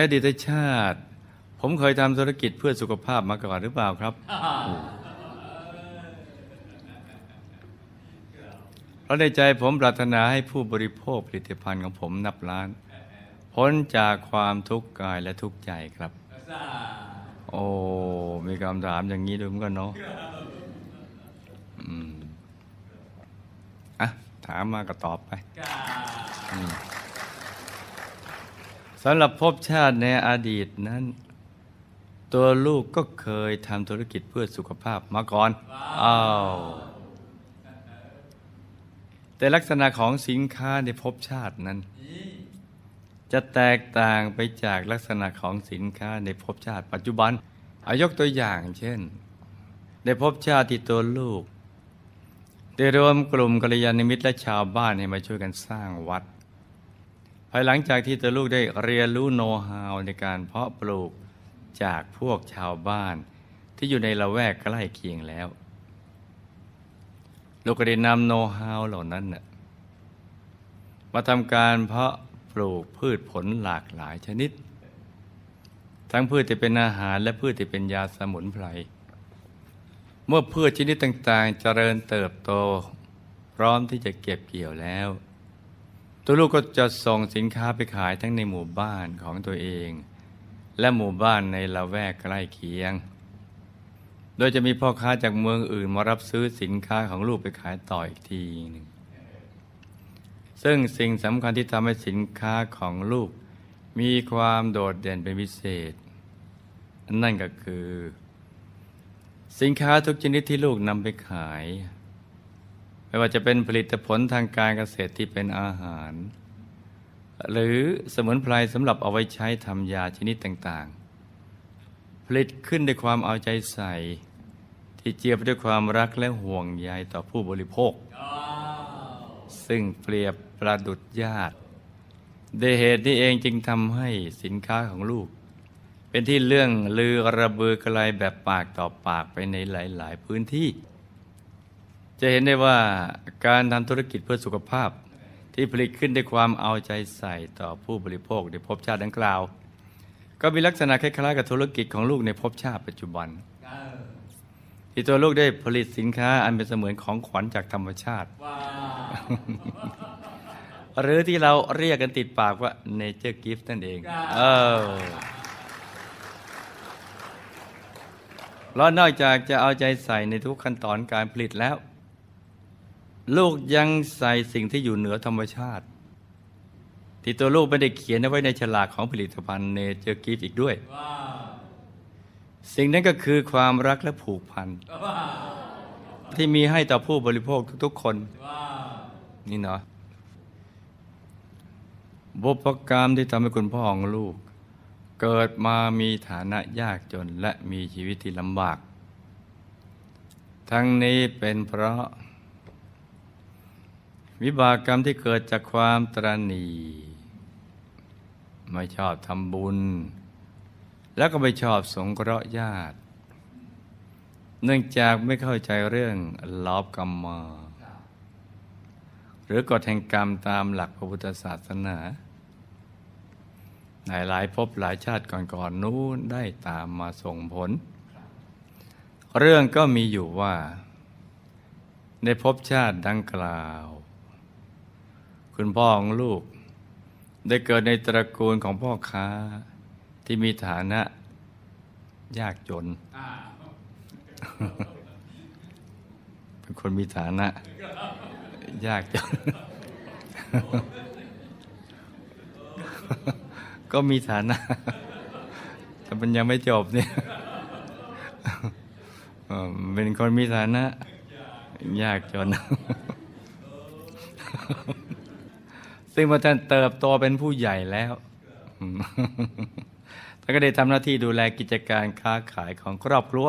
อดีตชาติ ผมเคยทำธุรกิจเพื่อสุขภาพมาก่อนหรือเปล่าครับ เพราะในใจผมปรารถนาให้ผู้บริโภคผลิตภัณฑ์ของผมนับล้าน พ้นจากความทุกข์กายและทุกข์ใจครับ โอ้ มีคำถามอย่างนี้ด้วยเหมือนกันเนาะอะ ถามมาก็ตอบไป สำหรับภพชาติในอดีตนั้น ตัวลูกก็เคยทำธุรกิจเพื่อสุขภาพมาก่อนอ้าวแต่ลักษณะของสินค้าในภพชาตินั้น จะแตกต่างไปจากลักษณะของสินค้าในภพชาติ ปัจจุบันอายกตัวอย่างเช่น ในภพชาติที่ตัวลูก ได้รวมกลุ่มกัลยาณมิตรและชาวบ้านให้มาช่วยกันสร้างวัดายหลังจากที่ตัวลูกได้เรียนรู้โน้ตฮาวในการเพาะปลูกจากพวกชาวบ้าน ที่อยู่ในละแวกใกล้เคียงแล้ว ลูกก็ได้นำโน้ตฮาวเหล่านั้นน่ะมาทำการเพาะปลูกพืชผลหลากหลายชนิด ทั้งพืชที่เป็นอาหารและพืชที่เป็นยาสมุนไพร เมื่อพืชชนิดต่างๆ เจริญเติบโต พร้อมที่จะเก็บเกี่ยวแล้ว ตัวลูกก็จะส่งสินค้าไปขายทั้งในหมู่บ้านของตัวเอง และหมู่บ้านในละแวกใกล้เคียง โดยจะมีพ่อค้าจากเมืองอื่นมารับซื้อสินค้าของลูกไปขายต่ออีกทีหนึ่งซึ่งสิ่งสำคัญที่ทำให้สินค้าของลูก มีความโดดเด่นเป็นพิเศษ นั่นก็คือ สินค้าทุกชนิดที่ลูกนำไปขาย ไม่ว่าจะเป็นผลิตผลทางการเกษตรที่เป็นอาหาร หรือสมุนไพรสำหรับเอาไว้ใช้ทำยาชนิดต่างๆ ผลิตขึ้นด้วยความเอาใจใส่ ที่เจียบด้วยความรักและห่วงใยต่อผู้บริโภค ซึ่งเปรียบประดุดญาติดยเหตุนี้เองจึงทำให้สินค้าของลูก เป็นที่เรื่องลือระเบือไกลแบบปากต่อปากไปในหลาย ๆ พื้นที่ จะเห็นได้ว่าการทำธุรกิจเพื่อสุขภาพ ที่ผลิตขึ้นด้วยความเอาใจใส่ต่อผู้บริโภคในภพชาติดังกล่าว ก็มีลักษณะคล้ายๆกับธุรกิจของลูกในภพชาติปัจจุบัน ที่ตัวลูกได้ผลิตสินค้าอันเป็นเสมือนของขวัญจากธรรมชาติ หรือที่เราเรียกกันติดปากว่า nature gift นั่นเอง เออแล้วนอกจากจะเอาใจใส่ในทุกขั้นตอนการผลิตแล้ว ลูกยังใส่สิ่งที่อยู่เหนือธรรมชาติ ที่ตัวลูกไม่ได้เขียนเอาไว้ในฉลากของผลิตภัณฑ์ nature gift อีกด้วย สิ่งนั้นก็คือความรักและผูกพัน ที่มีให้ต่อผู้บริโภคทุกๆคน นี่เนาะบุพกรรมที่ทำให้คุณพ่อของลูก เกิดมามีฐานะยากจนและมีชีวิตที่ลำบาก ทั้งนี้เป็นเพราะ วิบากกรรมที่เกิดจากความตรณีไม่ชอบทำบุญ แล้วก็ไม่ชอบสงเคราะห์ญาติ เนื่องจากไม่เข้าใจเรื่องลอบกรรมมาหรือกฎแห่งกรรมตามหลักพระพุทธศาสนาหลายหลายภพหลายชาติก่อนๆนนู้นได้ตามมาส่งผล เรื่องก็มีอยู่ว่า ในภพชาติดังกล่าว คุณพ่อของลูก ได้เกิดในตระกูลของพ่อค้าที่มีฐานะยากจน เป็นคนมีฐานะ ยากจน ก็มีฐานะ แต่มันยังไม่จบเนี่ยเอ่อเป็นคนมีฐานะ ยากจน ซึ่งพอท่านเติบโตเป็นผู้ใหญ่แล้วท่านก็ได้ทำหน้าที่ดูแลกิจการค้าขายของครอบครัว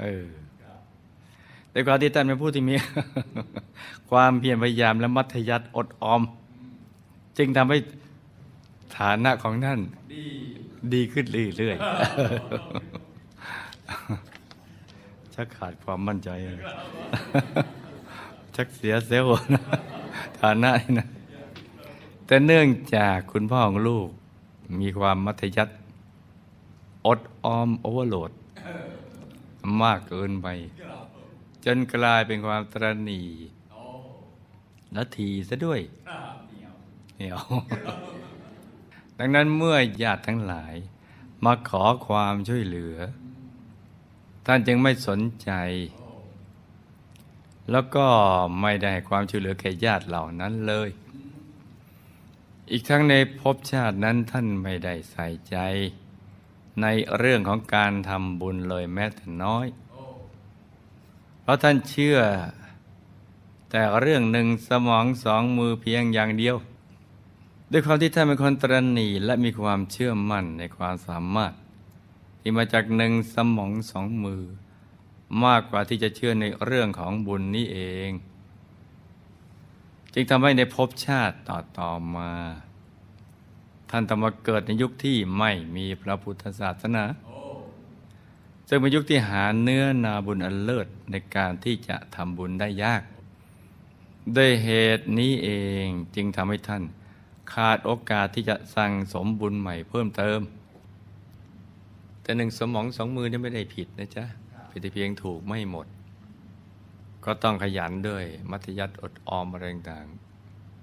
เออแต่ความที่ท่านเป็นผู้ที่มี ความเพียรพยายามและมัธยัติอดออม จึงทำให้ฐานะของท่านดีขึ้นเรื่อยๆชักขาดความมั่นใจชักเสียเซลล์นะฐานะนะ แต่เนื่องจากคุณพ่อของลูกมีความมัธยัติอดออมโอเวอร์โหลด มากเกินไป จนกลายเป็นความตรณีและทีซะด้วยเหนียวดังนั้นเมื่อญาติทั้งหลาย มาขอความช่วยเหลือ ท่านจึงไม่สนใจ แล้วก็ไม่ได้ความช่วยเหลือแก่ญาติเหล่านั้นเลย อีกทั้งในภพชาตินั้นท่านไม่ได้ใส่ใจ ในเรื่องของการทำบุญเลยแม้แต่น้อย เพราะท่านเชื่อ แต่เรื่องหนึ่งสมองสองมือเพียงอย่างเดียว ด้วยความที่ท่านเป็นคนตรณีและมีความเชื่อมั่นในความสามารถ ที่มาจากหนึ่งสมองสองมือ มากกว่าที่จะเชื่อในเรื่องของบุญนี้เอง จึงทำให้ในภพชาติต่อต่อมา ท่านต้องมาเกิดในยุคที่ไม่มีพระพุทธศาสนา ซึ่งเป็นยุคที่หาเนื้อนาบุญอันเลิศในการที่จะทำบุญได้ยากด้วยเหตุนี้เองจึงทำให้ท่าน ขาดโอกาสที่จะสั่งสมบุญใหม่เพิ่มเติม แต่หนึ่งสมองสองมือนี่ไม่ได้ผิดนะจ๊ะเป็นแต่เพียงถูกไม่หมด ก็ต้องขยันด้วยมัธยัติอดออมอะไรต่าง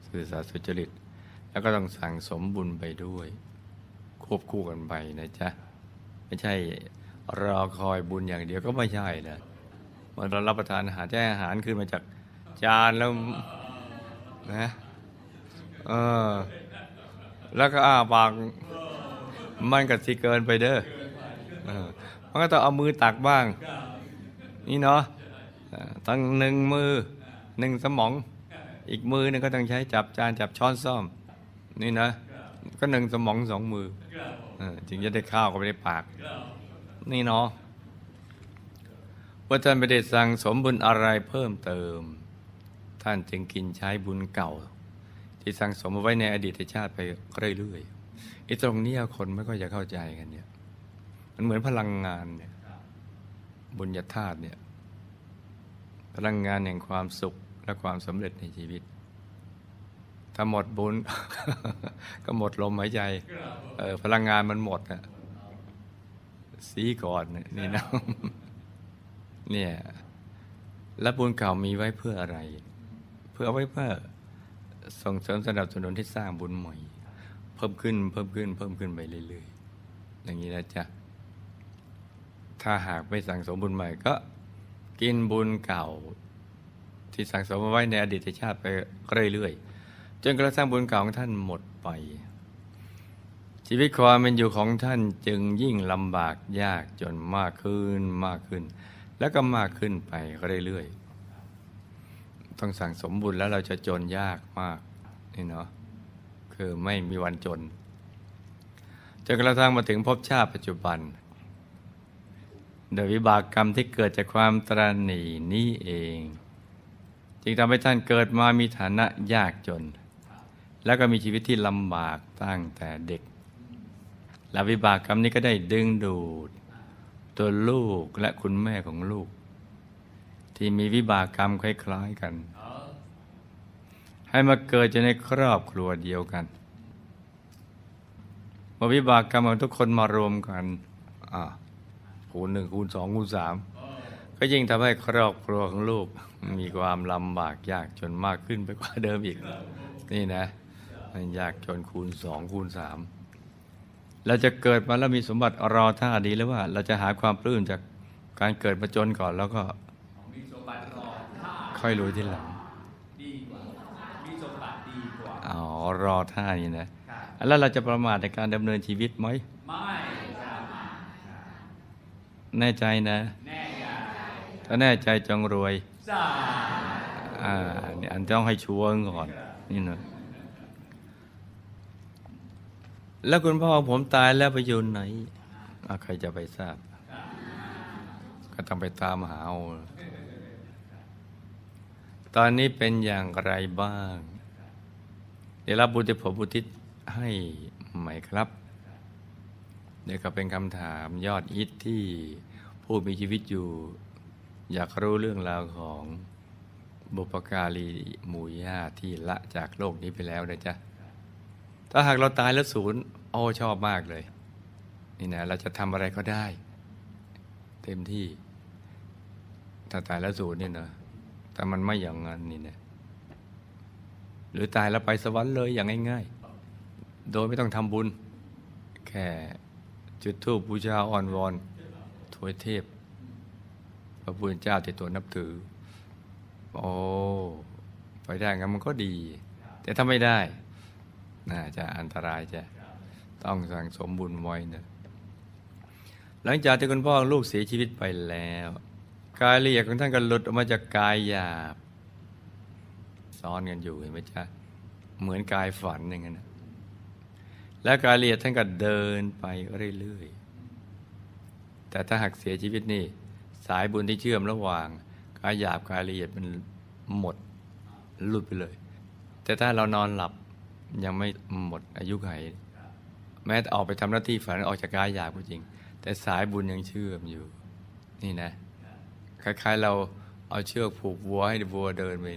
สื่อสารสุจริต แล้วก็ต้องสั่งสมบุญไปด้วย ควบคู่กันไปนะจ๊ะ ไม่ใช่รอคอยบุญอย่างเดียวก็ไม่ใช่นะเมื่อเรารับประทานอาหารแจ้อาหารขึ้นมาจากจานแล้วนะเออแล้วก็อ้าปากมันก็สิเกินไปเด้อมันก็ต้องเอามือตักบ้าง นี่เนาะ เอ่อทั้งหนึ่งมือหนึ่งสมอง อีกมือนึงก็ต้องใช้จับจานจับช้อนซ่อม นี่นะ ก็หนึ่งสมองสองมือจึงจะได้ข้าวก็ไปในปาก นี่เนาะว่าท่านไม่ได้สั่งสมบุญอะไรเพิ่มเติม ท่านจึงกินใช้บุญเก่า ที่สั่งสมไว้ในอดีตชาติไปเรื่อยๆไอ้ตรงนี้คนไม่ค่อยจะเข้าใจกันเนี่ย มันเหมือนพลังงานเนี่ยบุญญาธาตุเนี่ย พลังงานแห่งความสุขและความสำเร็จในชีวิต ถ้าหมดบุญ ก็หมดลมหายใจออพลังงานมันหมดอะสีก่อนเนี่ยนะเนี่ยแล้วบุญเก่ามีไว้เพื่ออะไร เพื่อไว้เพื่อส่งเสริมสนับสนุนที่สร้างบุญใหม่ เพิ่มขึ้นเพิ่มขึ้น เพิ่มขึ้นไปเรื่อยๆอย่างนี้นะจ๊ะถ้าหากไม่สั่งสมบุญใหม่ก็ กินบุญเก่า ที่สั่งสมไว้ในอดีตชาติไปเรื่อยๆจนกระทั่งบุญเก่าของท่านหมดไป ชีวิตความเป็นอยู่ของท่านจึงยิ่งลำบากยากจนมากขึ้นมากขึ้น แล้วก็มากขึ้นไปเรื่อยๆต้องสั่งสมบุญแล้วเราจะจนยากมากนี่เนาะคือไม่มีวันจนจนกระทั่งมาถึงภพชาติปัจจุบัน โดยวิบากกรรมที่เกิดจากความตรณีนี้เอง จึงทำให้ท่านเกิดมามีฐานะยากจน แล้วก็มีชีวิตที่ลำบากตั้งแต่เด็ก และวิบากกรรมนี้ก็ได้ดึงดูด ตัวลูกและคุณแม่ของลูก ที่มีวิบากกรรมคล้ายๆกัน ให้มาเกิดจะในครอบครัวเดียวกันเมื่อวิบากกรรมของทุกคนมารวมกันอ่า คูณหนึ่งคูณสองคูณสามก็ยิ่งทำให้ครอบครัวของลูกมีความลำบากยากจนมากขึ้นไปกว่าเดิมอีก นี่นะมันยากจนคูณสองคูณสามเราจะเกิดมาแล้วมีสมบัติรอท่าดีแล้วว่า เราจะหาความปลื้มจากการเกิดมาจนก่อนแล้วก็มีสมบัติรอท่าค่อยรวยทีหลังดีกว่ามีสมบัติดีกว่าอ๋อรอท่านี่นะครับแล้วเราจะประมาทในการดำเนินชีวิตไหมไม่ครับ แน่ใจนะ แน่ใจ ถ้าแน่ใจจงรวยสาอ่าเนี่ยอันต้องให้ชัวร์ก่อน นี่นะแล้วคุณพ่อผมตายแล้วไปอยู่ไหนอะใครจะไปทราบ ก็ต้องไปตามหาเอาตอนนี้เป็นอย่างไรบ้าง ได้รับบุญที่ผมบุทิศให้ไหมครับ เนี่ยก็เป็นคำถามยอดฮิตที่ผู้มีชีวิตอยู่ อยากรู้เรื่องราวของบุปการีหมู่ญาที่ละจากโลกนี้ไปแล้วนะจ๊ะ ถ้าหากเราตายแล้วศูนย์โอ้ชอบมากเลย นี่นะเราจะทำอะไรก็ได้ เต็มที่ ถ้าตายแล้วศูนย์เนี่ยนะแต่มันไม่อย่างนั้นนี่นะหรือตายแล้วไปสวรรค์เลยอย่างง่าย ๆ โดยไม่ต้องทำบุญ แค่ จุดธูปบูชาอ่อนวอนถวยเทพ พระพุทธเจ้าที่ตัวนับถือ โอ้ไปได้งั้นมันก็ดี แต่ถ้าไม่ได้ น่าจะอันตรายจะต้องสั่งสมบุญไว้นะหลังจากที่คุณพ่อลูกเสียชีวิตไปแล้ว กายละเอียดของท่านก็หลุดออกมาจากกายหยาบซ้อนกันอยู่เห็นไหมจ๊ะเหมือนกายฝันอย่างนั้น และกายละเอียดท่านก็เดินไปเรื่อยๆ แต่ถ้าหากเสียชีวิตนี่ สายบุญที่เชื่อมระหว่างกายหยาบกายละเอียดมันหมดหลุดไปเลย แต่ถ้าเรานอนหลับยังไม่หมดอายุไขแม้แต่ออกไปทำหน้าที่ฝันออกจากกายหยาบก็จริง แต่สายบุญยังเชื่อมอยู่ นี่นะ คล้ายๆเราเอาเชือกผูกวัวให้วัวเดินไป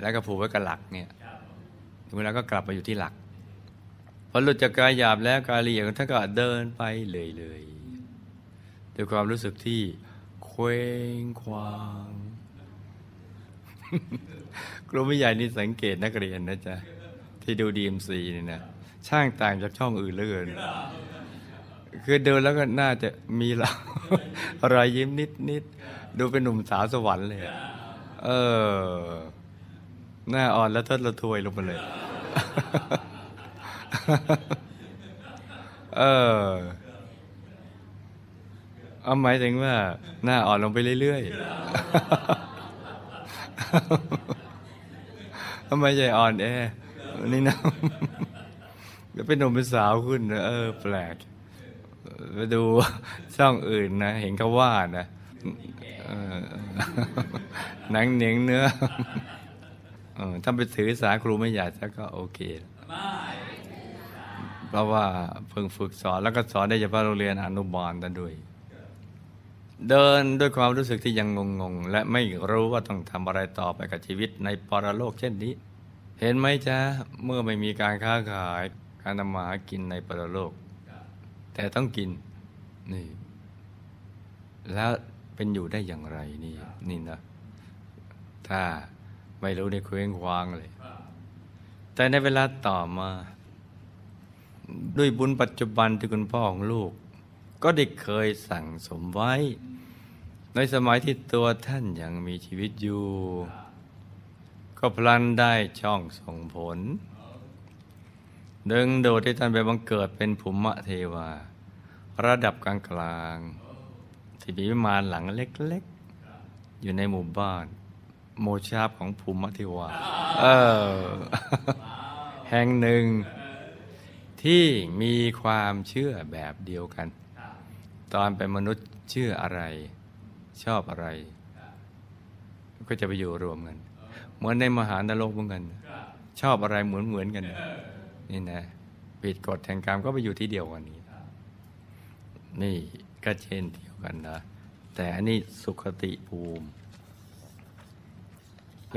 แล้วก็ผูกไว้กับหลักเนี่ยถึงเวลาก็กลับมาอยู่ที่หลัก พอหลุดจากกายหยาบแล้วกายละเอียดท่านก็เดินไปเลยๆด้วยความรู้สึกที่เคว้งคว้างครูไม่ใหญ่นี่สังเกตนักเรียนนะจ๊ะ ที่ดู DMC นี่นะช่างต่างจากช่องอื่นเลยคือเดูแล้วก็น่าจะมีเรารอยยิ้มนิดนิดๆดูเป็นหนุ่มสาวสวรรค์เลย เออ หน้าอ่อนแล้วทดละทวยลงมาเลย เออเอาหมายถึงว่า หน้าอ่อนลงไปเรื่อยๆทำไมใจอ่อนแอนี่นะก็เป็นหนุ่มเป็นสาวขึ้นนะเออ แปลกไปดูช่องอื่นนะ เห็นเขาว่านะเออหนังเหนียงเนื้อถ้าไปถือสาครูไม่อยากจะก็โอเค เพราะว่าเพิ่งฝึกสอนแล้วก็สอนได้เฉพาะโรงเรียนอนุบาลนั่นด้วย เดินด้วยความรู้สึกที่ยังงงๆ และไม่รู้ว่าต้องทำอะไรต่อไปกับชีวิตในปรโลกเช่นนี้ เห็นไหมจ๊ะ เมื่อไม่มีการค้าขายการทำมาหากินในปรโลก แต่ต้องกินนี่ แล้วเป็นอยู่ได้อย่างไรนี่นี่นะ ถ้าไม่รู้ในเคว้งคว้างเลย แต่ในเวลาต่อมา ด้วยบุญปัจจุบันที่คุณพ่อของลูก ก็ได้เคยสั่งสมไว้ ในสมัยที่ตัวท่านยังมีชีวิตอยู่ ก็พลันได้ช่องส่งผล ดึงโดดที่ท่านไปบังเกิดเป็นภูมิเทวา ระดับกลางกลางที่มีวิมานหลังเล็กๆ อยู่ในหมู่บ้าน โมชาบของภูมิเทวา เออ แห่งหนึ่ง ที่มีความเชื่อแบบเดียวกัน ตอนเป็นมนุษย์เชื่ออะไร ชอบอะไร ก็จะไปอยู่รวมกันเหมือนในมหานรกเหมือนกัน ชอบอะไรเหมือนเหมือนกัน นี่นะผิดกฎแห่งกรรมก็ไปอยู่ที่เดียวกันนี้ นี่ก็เช่นเดียวกันนะแต่อันนี้สุขติภูมิห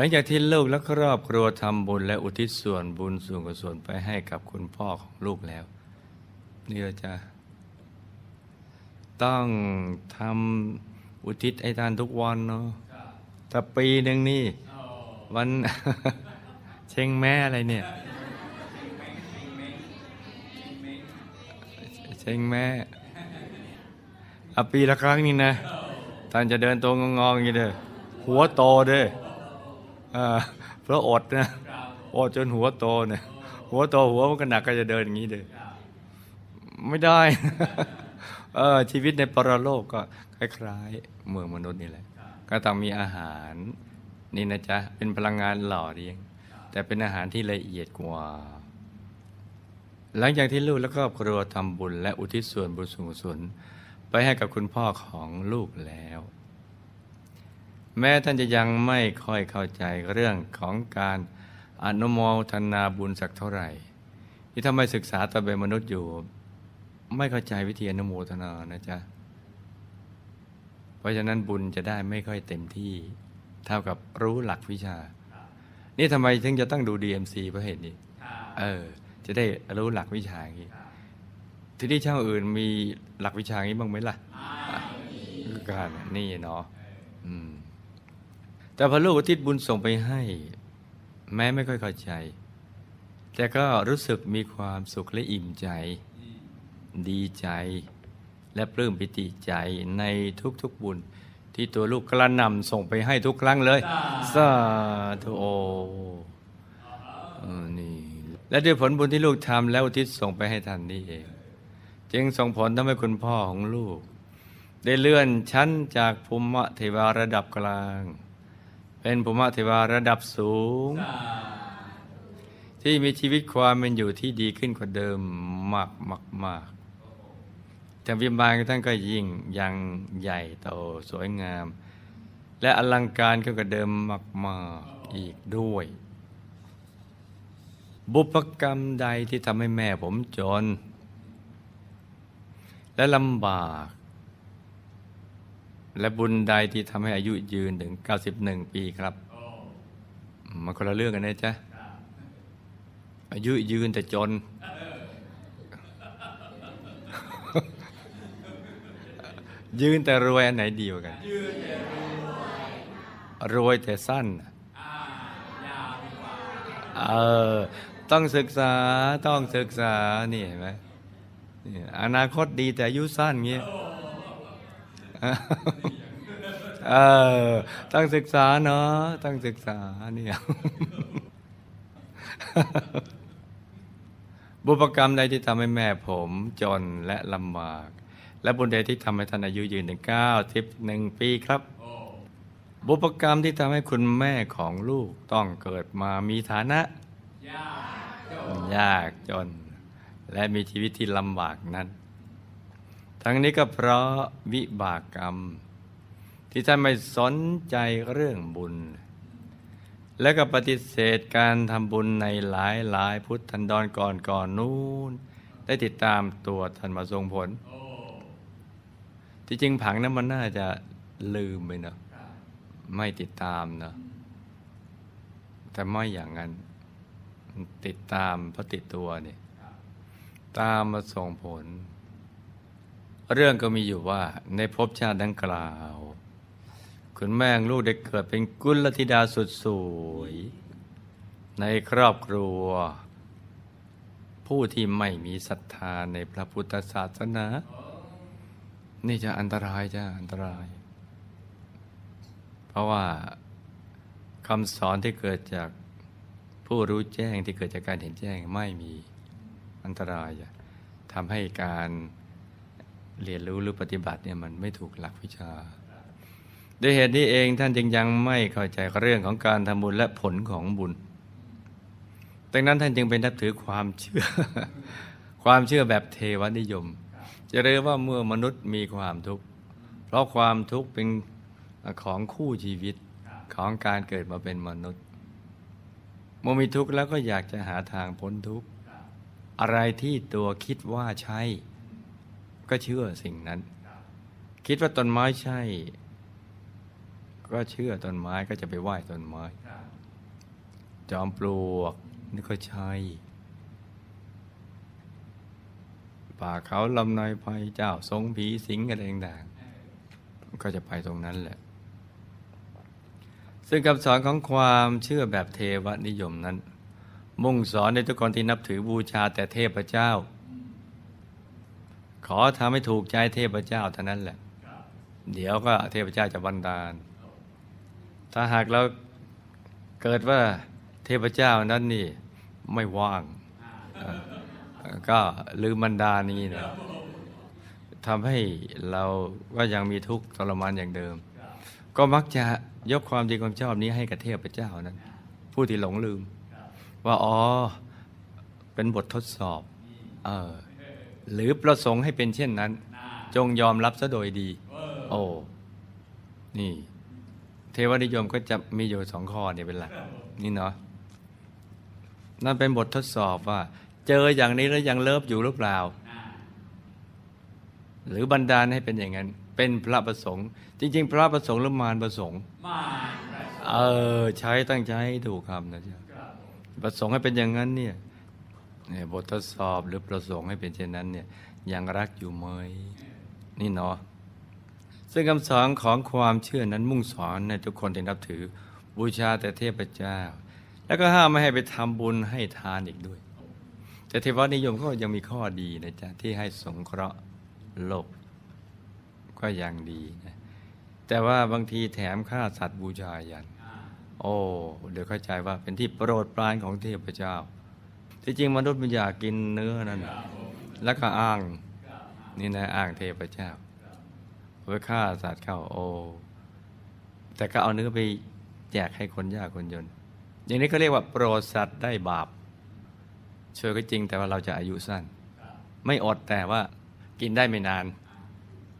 ลังจากที่ลูกและครอบครัวทำบุญและอุทิศส่วนบุญส่วนกุศลไปให้กับคุณพ่อของลูกแล้ว นี่เราจะต้องทำอุทิศให้ทานทุกวันเนาะถ้าปีหนึ่งนี่ วันเชงแม่อะไรเนี่ยเชงแม่อปีละครั้งนี่นะท่านจะเดินตัวงองๆอย่างนี้เด้อหัวโตเด้อ เพราะอดนะอดจนหัวโตเนี่ยหัวโตหัวมันก็หนักก็จะเดินอย่างนี้เด้อไม่ได้เออชีวิตในปรโลกก็คล้ายๆ เมืองมนุษย์นี่แหละ ก็ต้องมีอาหารนี่นะจ๊ะ เป็นพลังงานหล่อเลี้ยง แต่เป็นอาหารที่ละเอียดกว่า หลังจากที่ลูกและครอบครัวทำบุญและอุทิศส่วนบุญส่วนกุศลไปให้กับคุณพ่อของลูกแล้ว แม้ท่านจะยังไม่ค่อยเข้าใจเรื่องของการอนุโมทนาบุญสักเท่าไหร่ ที่ทำไมศึกษาตอนเป็นมนุษย์อยู่ ไม่เข้าใจวิธีอนุโมทนานะจ๊ะ เพราะฉะนั้นบุญจะได้ไม่ค่อยเต็มที่ เท่ากับรู้หลักวิชา นี่ทำไมถึงจะต้องดู DMC เพราะเหตุนี้ เออ จะได้รู้หลักวิชาอย่างนี้ที่นี่ช่างอื่นมีหลักวิชาอย่างนี้บ้างไหมล่ะคือการนี่เนาะอืม แต่พอลูกอุทิศบุญส่งไปให้ แม้ไม่ค่อยเข้าใจ แต่ก็รู้สึกมีความสุขและอิ่มใจ ดีใจ และปลื้มปิติใจในทุกๆบุญ ที่ตัวลูกกระนำส่งไปให้ทุกครั้งเลยสาธุโอเออนี่และด้วยผลบุญที่ลูกทำแล้วอุทิศส่งไปให้ท่านนี่เอง จึงส่งผลทำให้คุณพ่อของลูก ได้เลื่อนชั้นจากภูมิเทวาระดับกลาง เป็นภูมิเทวาระดับสูง ที่มีชีวิตความเป็นอยู่ที่ดีขึ้นกว่าเดิมมากมากมากแต่วิมานของท่านก็ยิ่งยังใหญ่โตสวยงาม และอลังการขึ้นกว่าเดิมมากมากอีกด้วย บุพกรรมใดที่ทำให้แม่ผมจน และลำบาก และบุญใดที่ทำให้อายุยืนถึง 91 ปีครับมันคนละเรื่องกันนะจ๊ะ อายุยืนแต่จน ยืนแต่รวยอันไหนดีกว่ากัน รวยแต่สั้นเออต้องศึกษาต้องศึกษา นี่เห็นไหมเนี่ยอนาคตดีแต่อายุสั้นเงี้ย เออต้องศึกษาเนาะต้องศึกษาเนี่ยบุพกรรมใดที่ทำให้แม่ผมจนและลำบาก และบุญใดที่ทำให้ท่านอายุยืนถึงเก้าสิบหนึ่งปีครับ บุพกรรมที่ทำให้คุณแม่ของลูกต้องเกิดมามีฐานะ ยากจน และมีชีวิตที่ลำบากนั้น ทั้งนี้ก็เพราะวิบากกรรม ที่ท่านไม่สนใจเรื่องบุญ และก็ปฏิเสธการทำบุญในหลายหลายพุทธันดรก่อนก่อนนู้นได้ติดตามตัวท่านมาทรงผล ที่จริงผังนั้นมันน่าจะลืมไปเนาะไม่ติดตามเนาะแต่ไม่อย่างนั้น ติดตามเพราะติดตัวเนี่ยตามมาส่งผล เรื่องก็มีอยู่ว่าในภพชาติดังกล่าว คุณแม่ลูกได้เกิดเป็นกุลธิดาสุดสวย ในครอบครัว ผู้ที่ไม่มีศรัทธาในพระพุทธศาสนา นี่จะอันตรายจ้ะอันตราย เพราะว่าคำสอนที่เกิดจากผู้รู้แจ้งที่เกิดจากการเห็นแจ้งไม่มีอันตรายจ้ะทำให้การ เรียนรู้หรือปฏิบัติเนี่ยมันไม่ถูกหลักวิชา ด้วยเหตุนี้เองท่านจึงยังไม่เข้าใจเรื่องของการทำบุญและผลของบุญ ดังนั้นท่านจึงเป็นนับถือความเชื่อ ความเชื่อแบบเทวนิยม จะเรียกว่าเมื่อมนุษย์มีความทุกข์ เพราะความทุกข์เป็นของคู่ชีวิตของการเกิดมาเป็นมนุษย์เมื่อมีทุกข์แล้วก็อยากจะหาทางพ้นทุกข์ อะไรที่ตัวคิดว่าใช่ ก็เชื่อสิ่งนั้น คิดว่าต้นไม้ใช่ ก็เชื่อต้นไม้ก็จะไปไหว้ต้นไม้ จอมปลวกนี่ก็ใช่ป่าเขาลำนายไพเจ้าทรงผีสิงอะไรต่างๆก็จะไปตรงนั้นแหละ ซึ่งคำสอนของความเชื่อแบบเทวนิยมนั้น มุ่งสอนในทุกคนที่นับถือบูชาแต่เทพเจ้า ขอทำให้ถูกใจเทพเจ้าเท่านั้นแหละ เดี๋ยวก็เทพเจ้าจะบันดาล ถ้าหากเราเกิดว่าเทพเจ้านั้นนี่ไม่ว่างเอ่อก็ลืมบรรดานี้นะทำให้เราก็ยังมีทุกข์ทรมานอย่างเดิม ก็มักจะยกความดีความชอบนี้ให้กับเทพเจ้านั้น ผู้ที่หลงลืม ว่าอ๋อเป็นบททดสอบ เออ หรือประสงค์ให้เป็นเช่นนั้น จงยอมรับซะโดยดี โอ้นี่ เทวนิยมก็จะมีอยู่สองข้อเนี่ยเป็นหลักนี่เนาะนั่นเป็นบททดสอบว่า เจออย่างนี้แล้วยังเลิฟอยู่หรือเปล่า หรือบันดาลให้เป็นอย่างนั้น เป็นพระประสงค์ จริง ๆ พระประสงค์หรือมารประสงค์เออ ใช้ตั้งใจให้ถูกคำนะจ๊ะประสงค์ให้เป็นอย่างนั้นเนี่ยเนี่ย บททดสอบหรือประสงค์ให้เป็นเช่นนั้นเนี่ยยังรักอยู่ไหมนี่เนาะซึ่งคำสอนของความเชื่อนั้นมุ่งสอนในทุกคนที่นับถือบูชาแต่เทพเจ้า แล้วก็ห้ามไม่ให้ไปทำบุญให้ทานอีกด้วย แต่เทวนิยมก็ยังมีข้อดีนะจ๊ะที่ให้สงเคราะห์โลกก็ยังดีนะแต่ว่าบางทีแถมฆ่าสัตว์บูชายัน โอ้ เดี๋ยวเข้าใจว่าเป็นที่โปรดปรานของเทพเจ้า ที่จริงมนุษย์มันอยากกินเนื้อนั่นแล้วก็อ้าง นี่นะอ้างเทพเจ้าไปฆ่าสัตว์เข้าโอ แต่ก็เอาเนื้อไปแจกให้คนยากคนจนอย่างนี้เขาเรียกว่าโปรดสัตว์ได้บาปช่วยก็จริงแต่ว่าเราจะอายุสั้น ไม่อดแต่ว่ากินได้ไม่นาน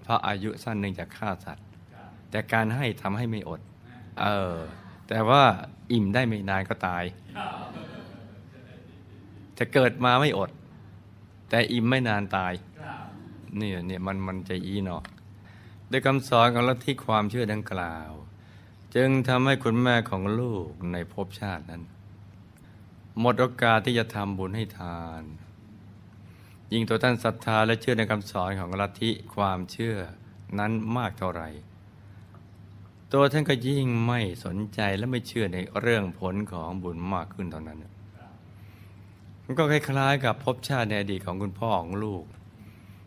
เพราะอายุสั้นเนื่องจากฆ่าสัตว์ แต่การให้ทำให้ไม่อด เออ แต่ว่าอิ่มได้ไม่นานก็ตาย จะเกิดมาไม่อด แต่อิ่มไม่นานตายเนี่ยเนี่ยมันมันจะอีเนาะด้วยคำสอนของลัทธิความเชื่อดังกล่าว จึงทำให้คุณแม่ของลูกในภพชาตินั้น หมดโอกาสที่จะทำบุญให้ทาน ยิ่งตัวท่านศรัทธาและเชื่อในคำสอนของลัทธิความเชื่อนั้นมากเท่าไหร่ตัวท่านก็ยิ่งไม่สนใจและไม่เชื่อในเรื่องผลของบุญมากขึ้นเท่านั้น มันก็คล้ายๆ กับภพชาติในอดีตของคุณพ่อของลูก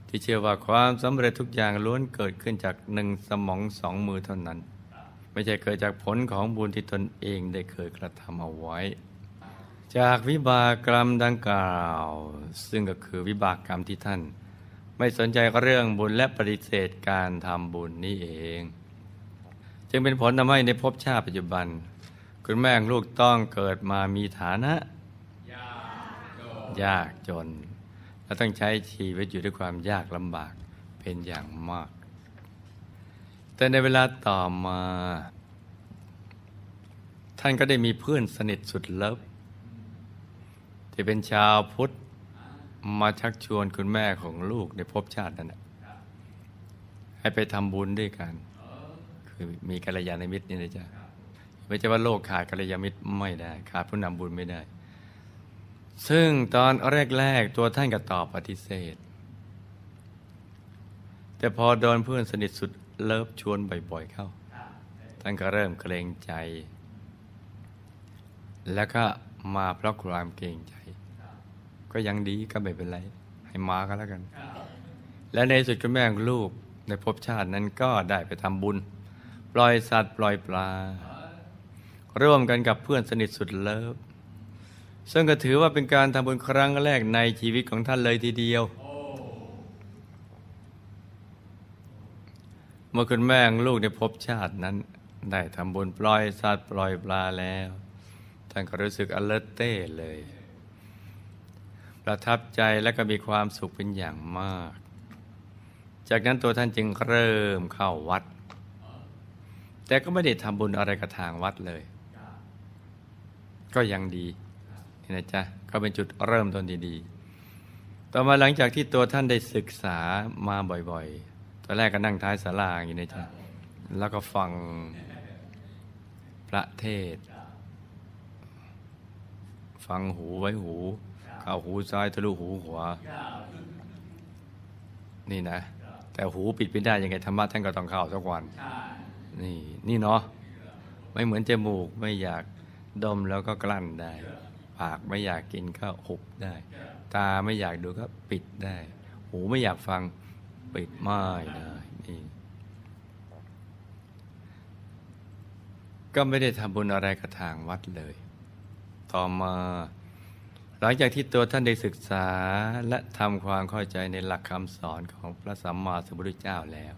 ที่เชื่อว่าความสำเร็จทุกอย่างล้วนเกิดขึ้นจากหนึ่งสมองสองมือเท่านั้น ไม่ใช่เกิดจากผลของบุญที่ตนเองได้เคยกระทำเอาไว้ จากวิบากรรมดังกล่าว ซึ่งก็คือวิบากกรรมที่ท่าน ไม่สนใจเรื่องบุญและปฏิเสธการทำบุญนี่เอง จึงเป็นผลทำให้ในภพชาติปัจจุบัน คุณแม่ลูกต้องเกิดมามีฐานะ ยากจน และต้องใช้ชีวิตอยู่ด้วยความยากลำบากเป็นอย่างมาก แต่ในเวลาต่อมา ท่านก็ได้มีเพื่อนสนิทสุดเลิฟที่เป็นชาวพุทธมาชักชวนคุณแม่ของลูกในภพชาตินั้นน่ะให้ไปทำบุญด้วยกัน คือมีกัลยาณมิตรนี่นะจ๊ะไม่ใช่ว่าโลกขาดกัลยาณมิตรไม่ได้ ขาดผู้นำบุญไม่ได้ ซึ่งตอนแรกๆตัวท่านก็ตอบปฏิเสธ แต่พอโดนเพื่อนสนิทสุดเลิฟชวนบ่อยๆเข้า ท่านก็เริ่มเกรงใจ แล้วก็มาเพราะความเกรงใจ ก็ยังดีก็ไม่เป็นไร ให้มาก็แล้วกัน และในสุดคุณแม่งลูกในภพชาตินั้นก็ได้ไปทำบุญ ปล่อยสัตว์ปล่อยปลา ร่วมกันกับเพื่อนสนิทสุดเลิฟ ซึ่งก็ถือว่าเป็นการทำบุญครั้งแรกในชีวิตของท่านเลยทีเดียว เมื่อคุณแม่ลูกในภพชาตินั้น ได้ทำบุญปล่อยสัตว์ปล่อยปลาแล้ว ท่านก็รู้สึกอเลเต้เลย ประทับใจและก็มีความสุขเป็นอย่างมาก จากนั้นตัวท่านจึงเริ่มเข้าวัด แต่ก็ไม่ได้ทำบุญอะไรกับทางวัดเลย ก็ยังดี นะจ๊ะก็เป็นจุดเริ่มต้นดีๆ ต่อมาหลังจากที่ตัวท่านได้ศึกษามาบ่อยๆ ตอนแรกก็นั่งท้ายศาลาอย่างนี้นะจ๊ะแล้วก็ฟังพระเทศ ฟังหูไว้หูเข้าหูซ้ายทะลุหูขวานี่นะ แต่หูปิดไม่ได้ยังไงธรรมะท่านก็ต้องเข้าสักวัน นี่นี่เนาะไม่เหมือนจมูกไม่อยากดมแล้วก็กลั้นได้ ปากไม่อยากกินก็หุบได้ ตาไม่อยากดูก็ปิดได้ หูไม่อยากฟังปิดไม่ได้นี่ก็ไม่ได้ทำบุญอะไรกับทางวัดเลย ต่อมา หลังจากที่ตัวท่านได้ศึกษาและทำความเข้าใจในหลักคำสอนของพระสัมมาสัมพุทธเจ้าแล้ว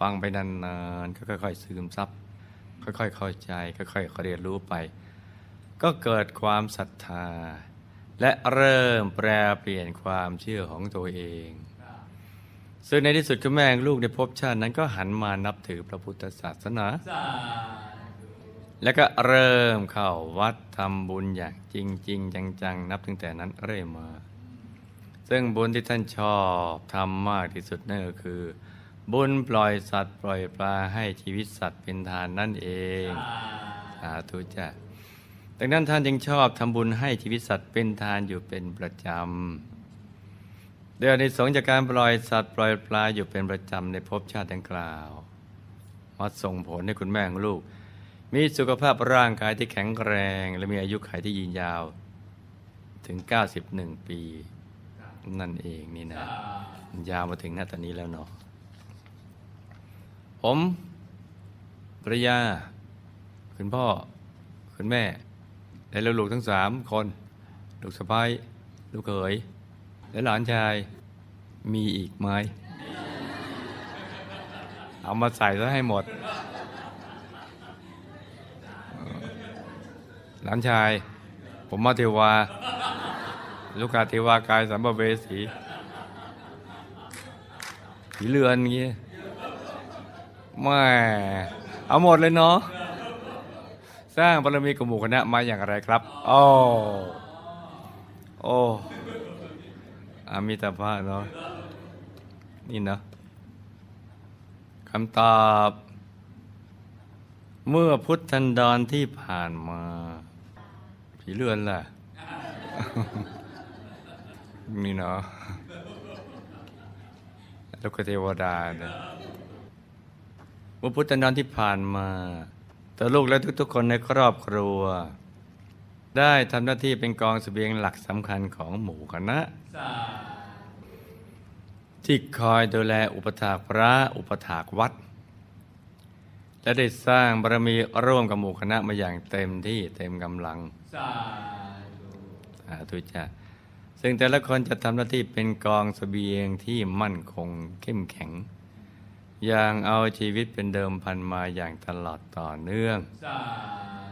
ฟังไปนานๆก็ค่อยๆซึมซับค่อยๆเข้าใจค่อยๆเรียนรู้ไป ก็เกิดความศรัทธา และเริ่มแปรเปลี่ยนความเชื่อของตัวเอง ซึ่งในที่สุดคุณแม่งลูกในภพชาตินั้นก็หันมานับถือพระพุทธศาสนา แล้วก็เริ่มเข้าวัดทำบุญอย่างจริงจริงจังๆ นับตั้งแต่นั้นเรื่อยมา ซึ่งบุญที่ท่านชอบทำมากที่สุดนั่นก็คือบุญปล่อยสัตว์ปล่อยปลาให้ชีวิตสัตว์เป็นทานนั่นเอง สาธุจ้ะ ดังนั้นท่านจึงชอบทำบุญให้ชีวิตสัตว์เป็นทานอยู่เป็นประจำเดี๋ยวในสงส์จากการปล่อยสัตว์ปล่อยปลาอยู่เป็นประจำในภพชาติดังกล่าวมาส่งผลให้คุณแม่ของลูก มีสุขภาพร่างกายที่แข็งแรง และมีอายุขัยที่ยืนยาวถึง 91 ปี นั่นเองนี่นะยาวมาถึงหน้าตอนนี้แล้วเนาะผมภรรยา คุณพ่อ คุณแม่ และลูกทั้งสามคน ลูกสะพ้ายลูกเขย และหลานชายมีอีกไหมเอามาใส่ซะให้หมด หลานชาย ผมมาเทวา ลูกกาเทวากายสัมภเวสีผีเรือนเงี้ยแม่เอาหมดเลยเนาะ สร้างบารมีกับหมู่คณะมาอย่างไรครับโอ้โอ้อามิตาภาเนาะนี่เนาะคำตอบ เมื่อพุทธันดรที่ผ่านมา ผีเรือนล่ะ นี่เนาะแล้วก็เทวดาเนี่ยเมื่อพุทธันดรที่ผ่านมา ตัวลูกและทุกๆ คนในครอบครัว ได้ทำหน้าที่เป็นกองเสบียงหลักสำคัญของหมู่คณะ ที่คอยดูแลอุปถากพระอุปถากวัด และได้สร้างบารมีร่วมกับหมู่คณะมาอย่างเต็มที่เต็มกำลังสาธุสาธุจ้ะซึ่งแต่ละคนจะทำหน้าที่เป็นกองเสบียงที่มั่นคงเข้มแข็ง ย่างเอาชีวิตเป็นเดิมพันมาอย่างตลอดต่อเนื่องสา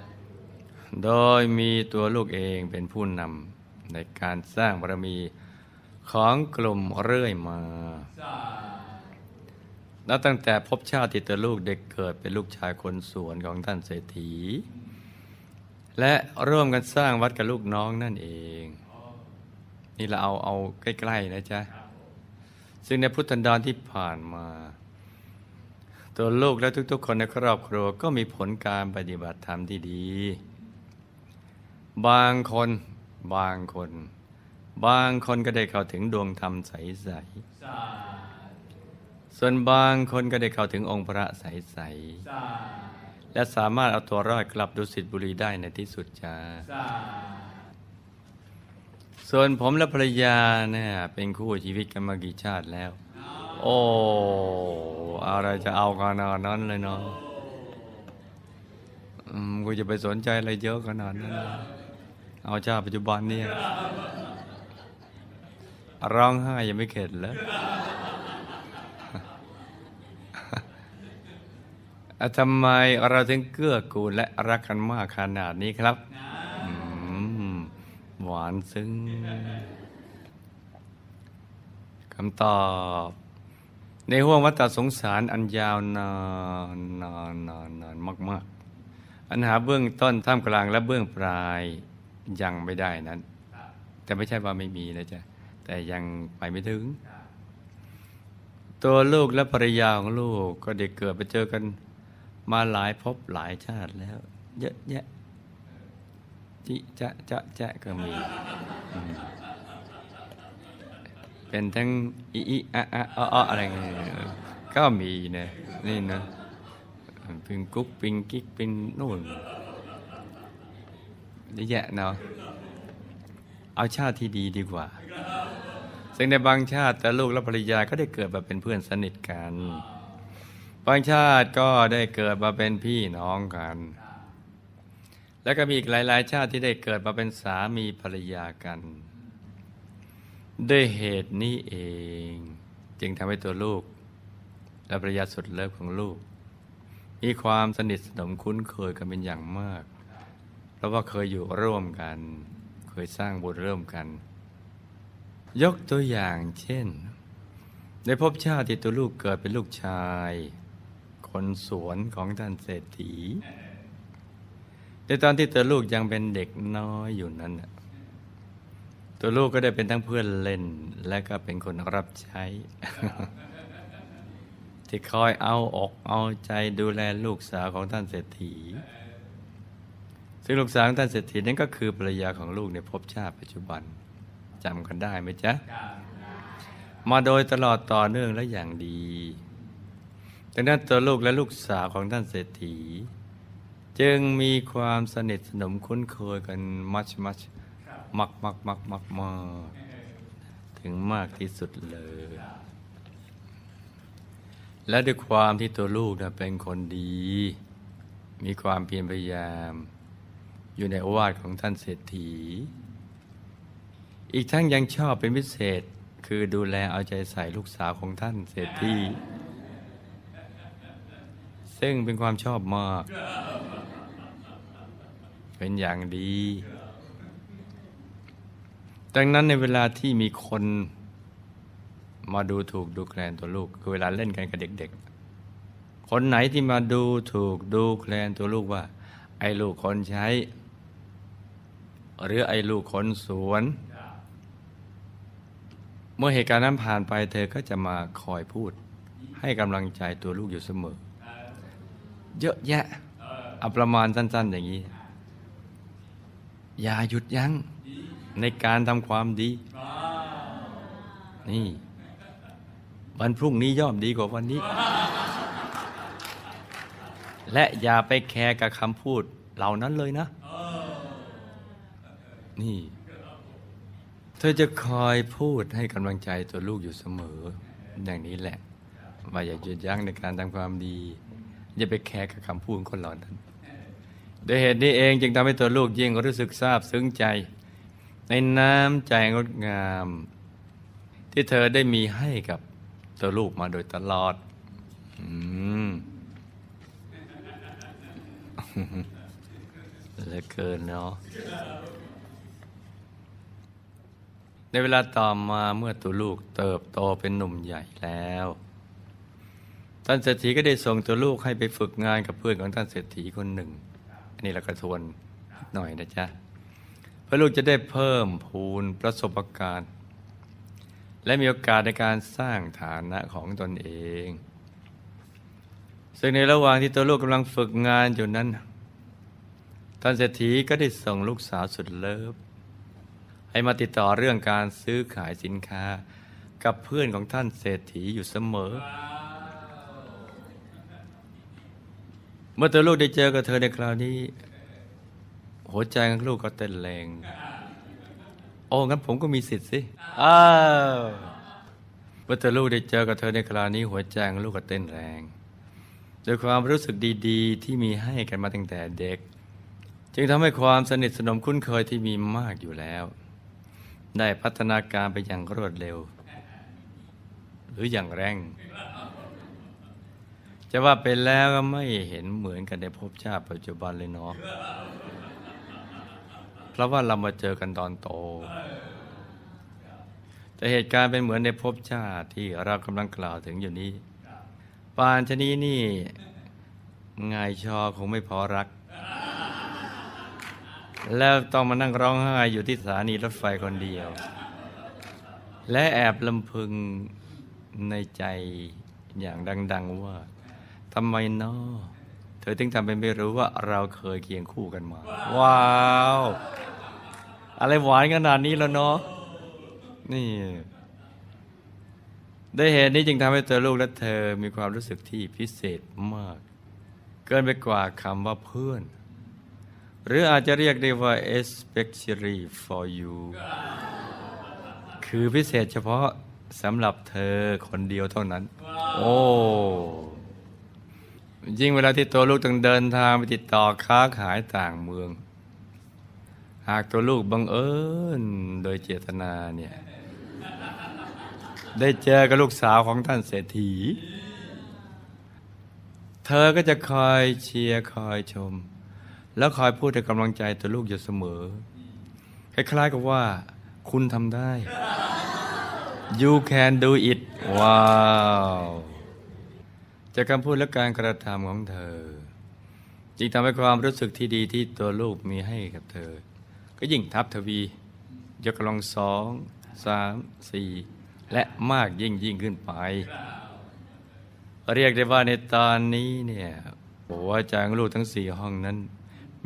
ธุโดยมีตัวลูกเองเป็นผู้นำในการสร้างบารมีของกลุ่มเรื่อยมาสาธุนับตั้งแต่พบชาติที่ตัวลูกเด็กเกิดเป็นลูกชายคนสวนของท่านเศรษฐี และร่วมกันสร้างวัดกับลูกน้องนั่นเอง นี่เราเอาเอาใกล้ ๆ นะจ๊ะ ซึ่งในพุทธันดรที่ผ่านมา ตัวลูกและทุกๆ คนในครอบครัวก็มีผลการปฏิบัติธรรมที่ดี บางคน บางคน บางคนก็ได้เข้าถึงดวงธรรมใสๆสาธุส่วนบางคนก็ได้เข้าถึงองค์พระใสสาธุๆและสามารถเอาตัวรอดกลับดุสิตบุรีได้ในที่สุดจ้าสาธุส่วนผมและภรรยาเนี่ยเป็นคู่ชีวิตกันมากี่ชาติแล้ว โอ้อะไรจะเอาขนาดนั้นเลยเนาะอืมกูจะไปสนใจอะไรเยอะขนาดนั้น เอาชาปัจจุบันเนี่ยร้องไห้ยังไม่เข็ดแล้วทำไมเราถึงเกื้อกูลและรักกันมากขนาดนี้ครับหวานซึ้งคำตอบ ในห่วงวัฏสงสารอันยาวนานนานนานนานมาก ๆ อันหาเบื้องต้นท่ามกลางและเบื้องปลายยังไม่ได้นั้น แต่ไม่ใช่ว่าไม่มีนะจ๊ะแต่ยังไปไม่ถึง ตัวลูกและภรรยาของลูกก็ได้เกิดไปเจอกันมาหลายภพหลายชาติแล้ว เยอะแยะจิจะจะจะก็มี เป็นทั้งอีอีอะอะอ้ออ้อะไรเงี้ยก็มีนะนี่นะปิงกุ๊กปิงกิ๊กปิงนู่นเยอะแยะเนาะเอาชาติที่ดีดีกว่า ซึ่งในบางชาติแต่ลูกและภรรยาก็ได้เกิดมาเป็นเพื่อนสนิทกัน บางชาติก็ได้เกิดมาเป็นพี่น้องกัน แล้วก็มีอีกหลาย ๆ ชาติที่ได้เกิดมาเป็นสามีภรรยากัน ด้วยเหตุนี้เอง จึงทำให้ตัวลูก และภรรยาสุดเลิฟของลูก มีความสนิทสนมคุ้นเคยกันเป็นอย่างมาก เพราะว่าเคยอยู่ร่วมกัน เคยสร้างบุญร่วมกัน ยกตัวอย่างเช่น ในภพชาติที่ตัวลูกเกิดเป็นลูกชาย คนสวนของท่านเศรษฐีในตอนที่ตัวลูกยังเป็นเด็กน้อยอยู่นั้นนะ ตัวลูกก็ได้เป็นทั้งเพื่อนเล่น และก็เป็นคนรับใช้ ที่คอยเอาอกเอาใจดูแลลูกสาวของท่านเศรษฐี ซึ่งลูกสาวของท่านเศรษฐีนั้นก็คือภรรยาของลูกในภพชาติปัจจุบันจำกันได้ไหมจ๊ะ มาโดยตลอดต่อเนื่องและอย่างดีดังนั้นตัวลูกและลูกสาวของท่านเศรษฐี จึงมีความสนิทสนมคุ้นเคยกันมัชมัช มักมักมักมักมากถึงมากที่สุดเลย และด้วยความที่ตัวลูกนะเป็นคนดี มีความเพียรพยายาม อยู่ในโอวาทของท่านเศรษฐี อีกทั้งยังชอบเป็นพิเศษคือดูแลเอาใจใส่ลูกสาวของท่านเศรษฐีซึ่งเป็นความชอบมาก เป็นอย่างดี ดังนั้นในเวลาที่มีคนมาดูถูกดูแคลนตัวลูก คือเวลาเล่นกันกับเด็ก ๆ คนไหนที่มาดูถูกดูแคลนตัวลูกว่า ไอ้ลูกคนใช้ หรือไอ้ลูกคนสวน เมื่อเหตุการณ์นั้นผ่านไปเธอก็จะมาคอยพูด ให้กำลังใจตัวลูกอยู่เสมอ เยอะแยะอาประมาณสั้น ๆ อย่างนี้ อย่าหยุดยั้ง ในการทำความดี นี่ วันพรุ่งนี้ย่อมดีกว่าวันนี้ และอย่าไปแคร์กับคำพูดเหล่านั้นเลยนะ นี่ เธอจะคอยพูดให้กำลังใจตัวลูกอยู่เสมอ อย่างนี้แหละ ว่าอย่าหยุดยั้งในการทำความดี อย่าไปแคร์กับคำพูดคนเหล่านั้นโดยเหตุนี้เองจึงทำให้ตัวลูกยิ่งรู้สึกซาบซึ้งใจ ในน้ำใจงดงาม ที่เธอได้มีให้กับตัวลูกมาโดยตลอดอเหลือเกินเนาะในเวลาต่อมาเมื่อตัวลูกเติบโตเป็นหนุ่มใหญ่แล้ว ท่านเศรษฐีก็ได้ส่งตัวลูกให้ไปฝึกงานกับเพื่อนของท่านเศรษฐีคนหนึ่ง อันนี้เราก็ทวนหน่อยนะจ๊ะ เพื่อลูกจะได้เพิ่มพูนประสบการณ์ และมีโอกาสในการสร้างฐานะของตนเอง ซึ่งในระหว่างที่ตัวลูกกำลังฝึกงานอยู่นั้นท่านเศรษฐีก็ได้ส่งลูกสาวสุดเลิฟ ให้มาติดต่อเรื่องการซื้อขายสินค้ากับเพื่อนของท่านเศรษฐีอยู่เสมอ เมื่อตัวลูกได้เจอกับเธอในคราวนี้ หัวใจของลูกก็เต้นแรง โอ้งั้นผมก็มีสิทธิ์สิอ้าวเมื่อตัวลูกได้เจอกับเธอในคราวนี้หัวใจของลูกก็เต้นแรงด้วยความรู้สึกดีๆ ที่มีให้กันมาตั้งแต่เด็ก จึงทำให้ความสนิทสนมคุ้นเคยที่มีมากอยู่แล้ว ได้พัฒนาการไปอย่างรวดเร็ว หรืออย่างแรงจะว่าไปแล้วก็ไม่เห็นเหมือนกันในภพชาติปัจจุบันเลยเนาะ เพราะว่าเรามาเจอกันตอนโตแต่เหตุการณ์เป็นเหมือนในภพชาติที่เรากำลังกล่าวถึงอยู่นี้ ปานชนีนี่งายชอคงไม่พอรัก แล้วต้องมานั่งร้องไห้อยู่ที่สถานีรถไฟคนเดียว และแอบลำพึงในใจอย่างดัง ๆว่าทำไมเนาะ ธอถึงทำเป็นไม่รู้ว่าเราเคยเคียงคู่กันมา ว้าว อะไรหวานขนาดนี้แล้วเนาะนี่ ได้เหตุนี้จึงทำให้ตัวลูกและเธอมีความรู้สึกที่พิเศษมาก เกินไปกว่าคำว่าเพื่อน หรืออาจจะเรียกได้ว่า especially for you คือพิเศษเฉพาะสำหรับเธอคนเดียวเท่านั้น โอ้ ยิ่งเวลาที่ตัวลูกต้องเดินทางไปติดต่อค้าขายต่างเมือง หากตัวลูกบังเอิญโดยเจตนาเนี่ย ได้เจอกับลูกสาวของท่านเศรษฐี เธอก็จะคอยเชียร์คอยชม แล้วคอยพูดให้กำลังใจตัวลูกอยู่เสมอ คล้ายๆกับว่า คุณทำได้ you can do it ว้าว จากคำพูดและการกระทำของเธอจึงทำให้ความรู้สึกที่ดีที่ตัวลูกมีให้กับเธอ ก็ยิ่งทับทวี ยกกำลังสองสามสี่และมากยิ่งยิ่งขึ้นไป เรียกได้ว่าในตอนนี้เนี่ยหัวใจของลูกทั้งสี่ห้องนั้น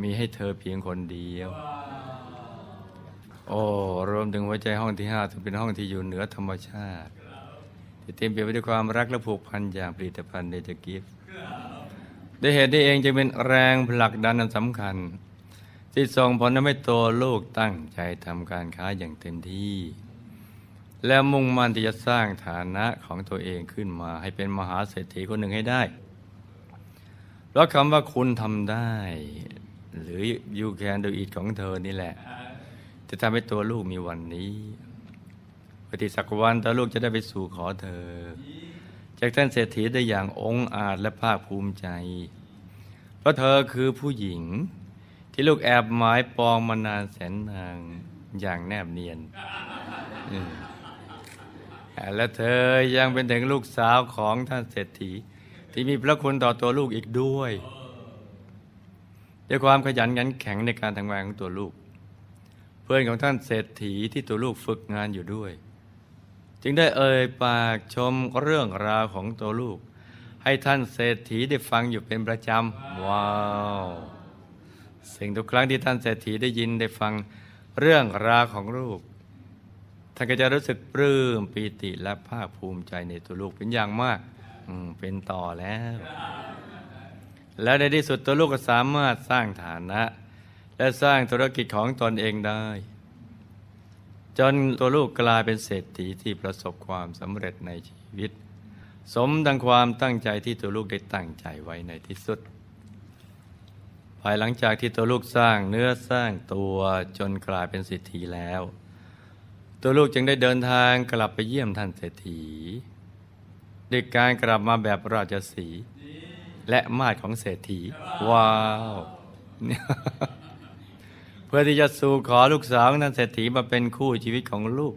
มีให้เธอเพียงคนเดียว โอ้รวมถึงหัวใจห้องที่ห้าถึงเป็นห้องที่อยู่เหนือธรรมชาติ ที่เต็มไปด้วยความรักและผูกพันอย่างผลิตภัณฑ์เดจกิฟต์ด้วยเหตุนี้เองจึงเป็นแรงผลักดันอันสำคัญ ที่ส่งผลทำให้ตัวลูกตั้งใจทำการค้าอย่างเต็มที่ และมุ่งมั่นที่จะสร้างฐานะของตัวเองขึ้นมาให้เป็นมหาเศรษฐีคนหนึ่งให้ได้ เพราะคำว่าคุณทำได้ หรือ you can do it ของเธอนี่แหละ จะทำให้ตัวลูกมีวันนี้ ปฏิสักวันตัวลูกจะได้ไปสู่ขอเธอ จากท่านเศรษฐีได้อย่างองอาจและภาคภูมิใจ เพราะเธอคือผู้หญิง ที่ลูกแอบหมายปองมานานแสนนางอย่างแนบเนียน และเธอยังเป็นถึงลูกสาวของท่านเศรษฐี ที่มีพระคุณต่อตัวลูกอีกด้วยด้วยความขยันขันแข็งในการทำงานของตัวลูก เพื่อนของท่านเศรษฐีที่ตัวลูกฝึกงานอยู่ด้วย จึงได้เอ่ยปากชมเรื่องราวของตัวลูก ให้ท่านเศรษฐีได้ฟังอยู่เป็นประจำ ว้าว สิ่งทุกครั้งที่ท่านเศรษฐีได้ยินได้ฟังเรื่องราวของลูก ท่านก็จะรู้สึกปลื้มปีติและภาคภูมิใจในตัวลูกเป็นอย่างมากอืเป็นต่อแล้ว และในที่สุดตัวลูกก็สามารถสร้างฐานะ และสร้างธุรกิจของตนเองได้ จนตัวลูกกลายเป็นเศรษฐีที่ประสบความสำเร็จในชีวิต สมดังความตั้งใจที่ตัวลูกได้ตั้งใจไว้ในที่สุด ภายหลังจากที่ตัวลูกสร้างเนื้อสร้างตัวจนกลายเป็นเศรษฐีแล้ว ตัวลูกจึงได้เดินทางกลับไปเยี่ยมท่านเศรษฐีด้วยการกลับมาแบบราชสีและมาดของเศรษฐี ว้าว เพื่อที่จะสู่ขอลูกสาวท่านเศรษฐีมาเป็นคู่ชีวิตของลูก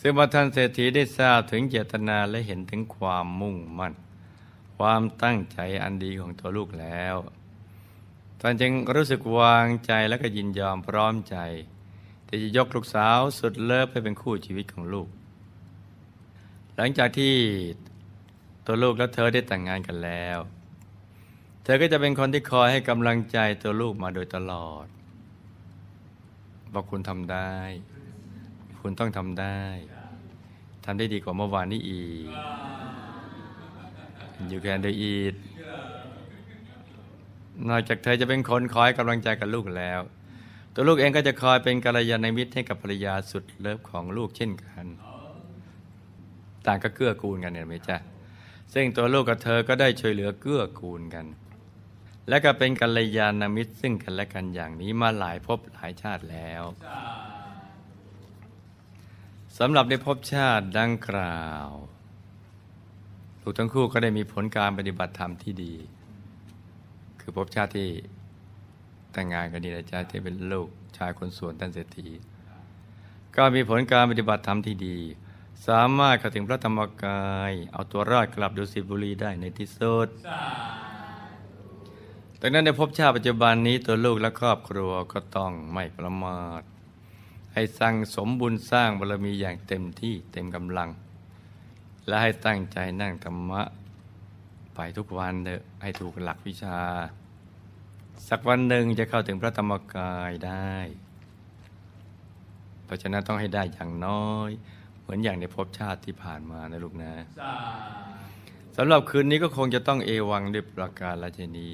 ซึ่งเมื่อท่านเศรษฐีได้ทราบถึงเจตนาและเห็นถึงความมุ่งมั่น ความตั้งใจอันดีของตัวลูกแล้วท่านจึงรู้สึกวางใจและก็ยินยอมพร้อมใจ ที่จะยกลูกสาวสุดเลิฟให้เป็นคู่ชีวิตของลูก หลังจากที่ตัวลูกและเธอได้แต่งงานกันแล้ว เธอก็จะเป็นคนที่คอยให้กำลังใจตัวลูกมาโดยตลอดบอกคุณทำได้ คุณต้องทำได้ทำได้ดีกว่าเมื่อวานนี้อีก You can do it นอกจากเธอจะเป็นคนคอยกำลังใจกับลูกแล้ว ตัวลูกเองก็จะคอยเป็นกัลยาณมิตรให้กับภรรยาสุดเลิฟของลูกเช่นกัน ต่างก็เกื้อกูลกันเนี่ยไหมจ๊ะซึ่งตัวลูกกับเธอก็ได้ช่วยเหลือเกื้อกูลกัน และก็เป็นกัลยาณมิตรซึ่งกันและกันอย่างนี้มาหลายภพหลายชาติแล้วสำหรับในภพชาติดังกล่าวลูกทั้งคู่ก็ได้มีผลการปฏิบัติธรรมที่ดี คือภพชาติที่แต่งงานกันดีนะจ๊ะที่เป็นลูกชายคนส่วนท่านเศรษฐีก็มีผลการปฏิบัติธรรมที่ดี สามารถเข้าถึงพระธรรมกาย เอาตัวรอดกลับดุสิตบุรีได้ในที่สุด ดังนั้นในภพชาติปัจจุบันนี้ตัวลูกและครอบครัวก็ต้องไม่ประมาทให้สั่งสมบุญสร้างบารมีอย่างเต็มที่เต็มกำลัง และให้ตั้งใจนั่งธรรมะ ไปทุกวันเถอะให้ถูกหลักวิชา สักวันหนึ่งจะเข้าถึงพระธรรมกายได้ เพราะฉะนั้นต้องให้ได้อย่างน้อย เหมือนอย่างในภพชาติที่ผ่านมานะลูกนะ สำหรับคืนนี้ก็คงจะต้องเอวังด้วยประการละชนี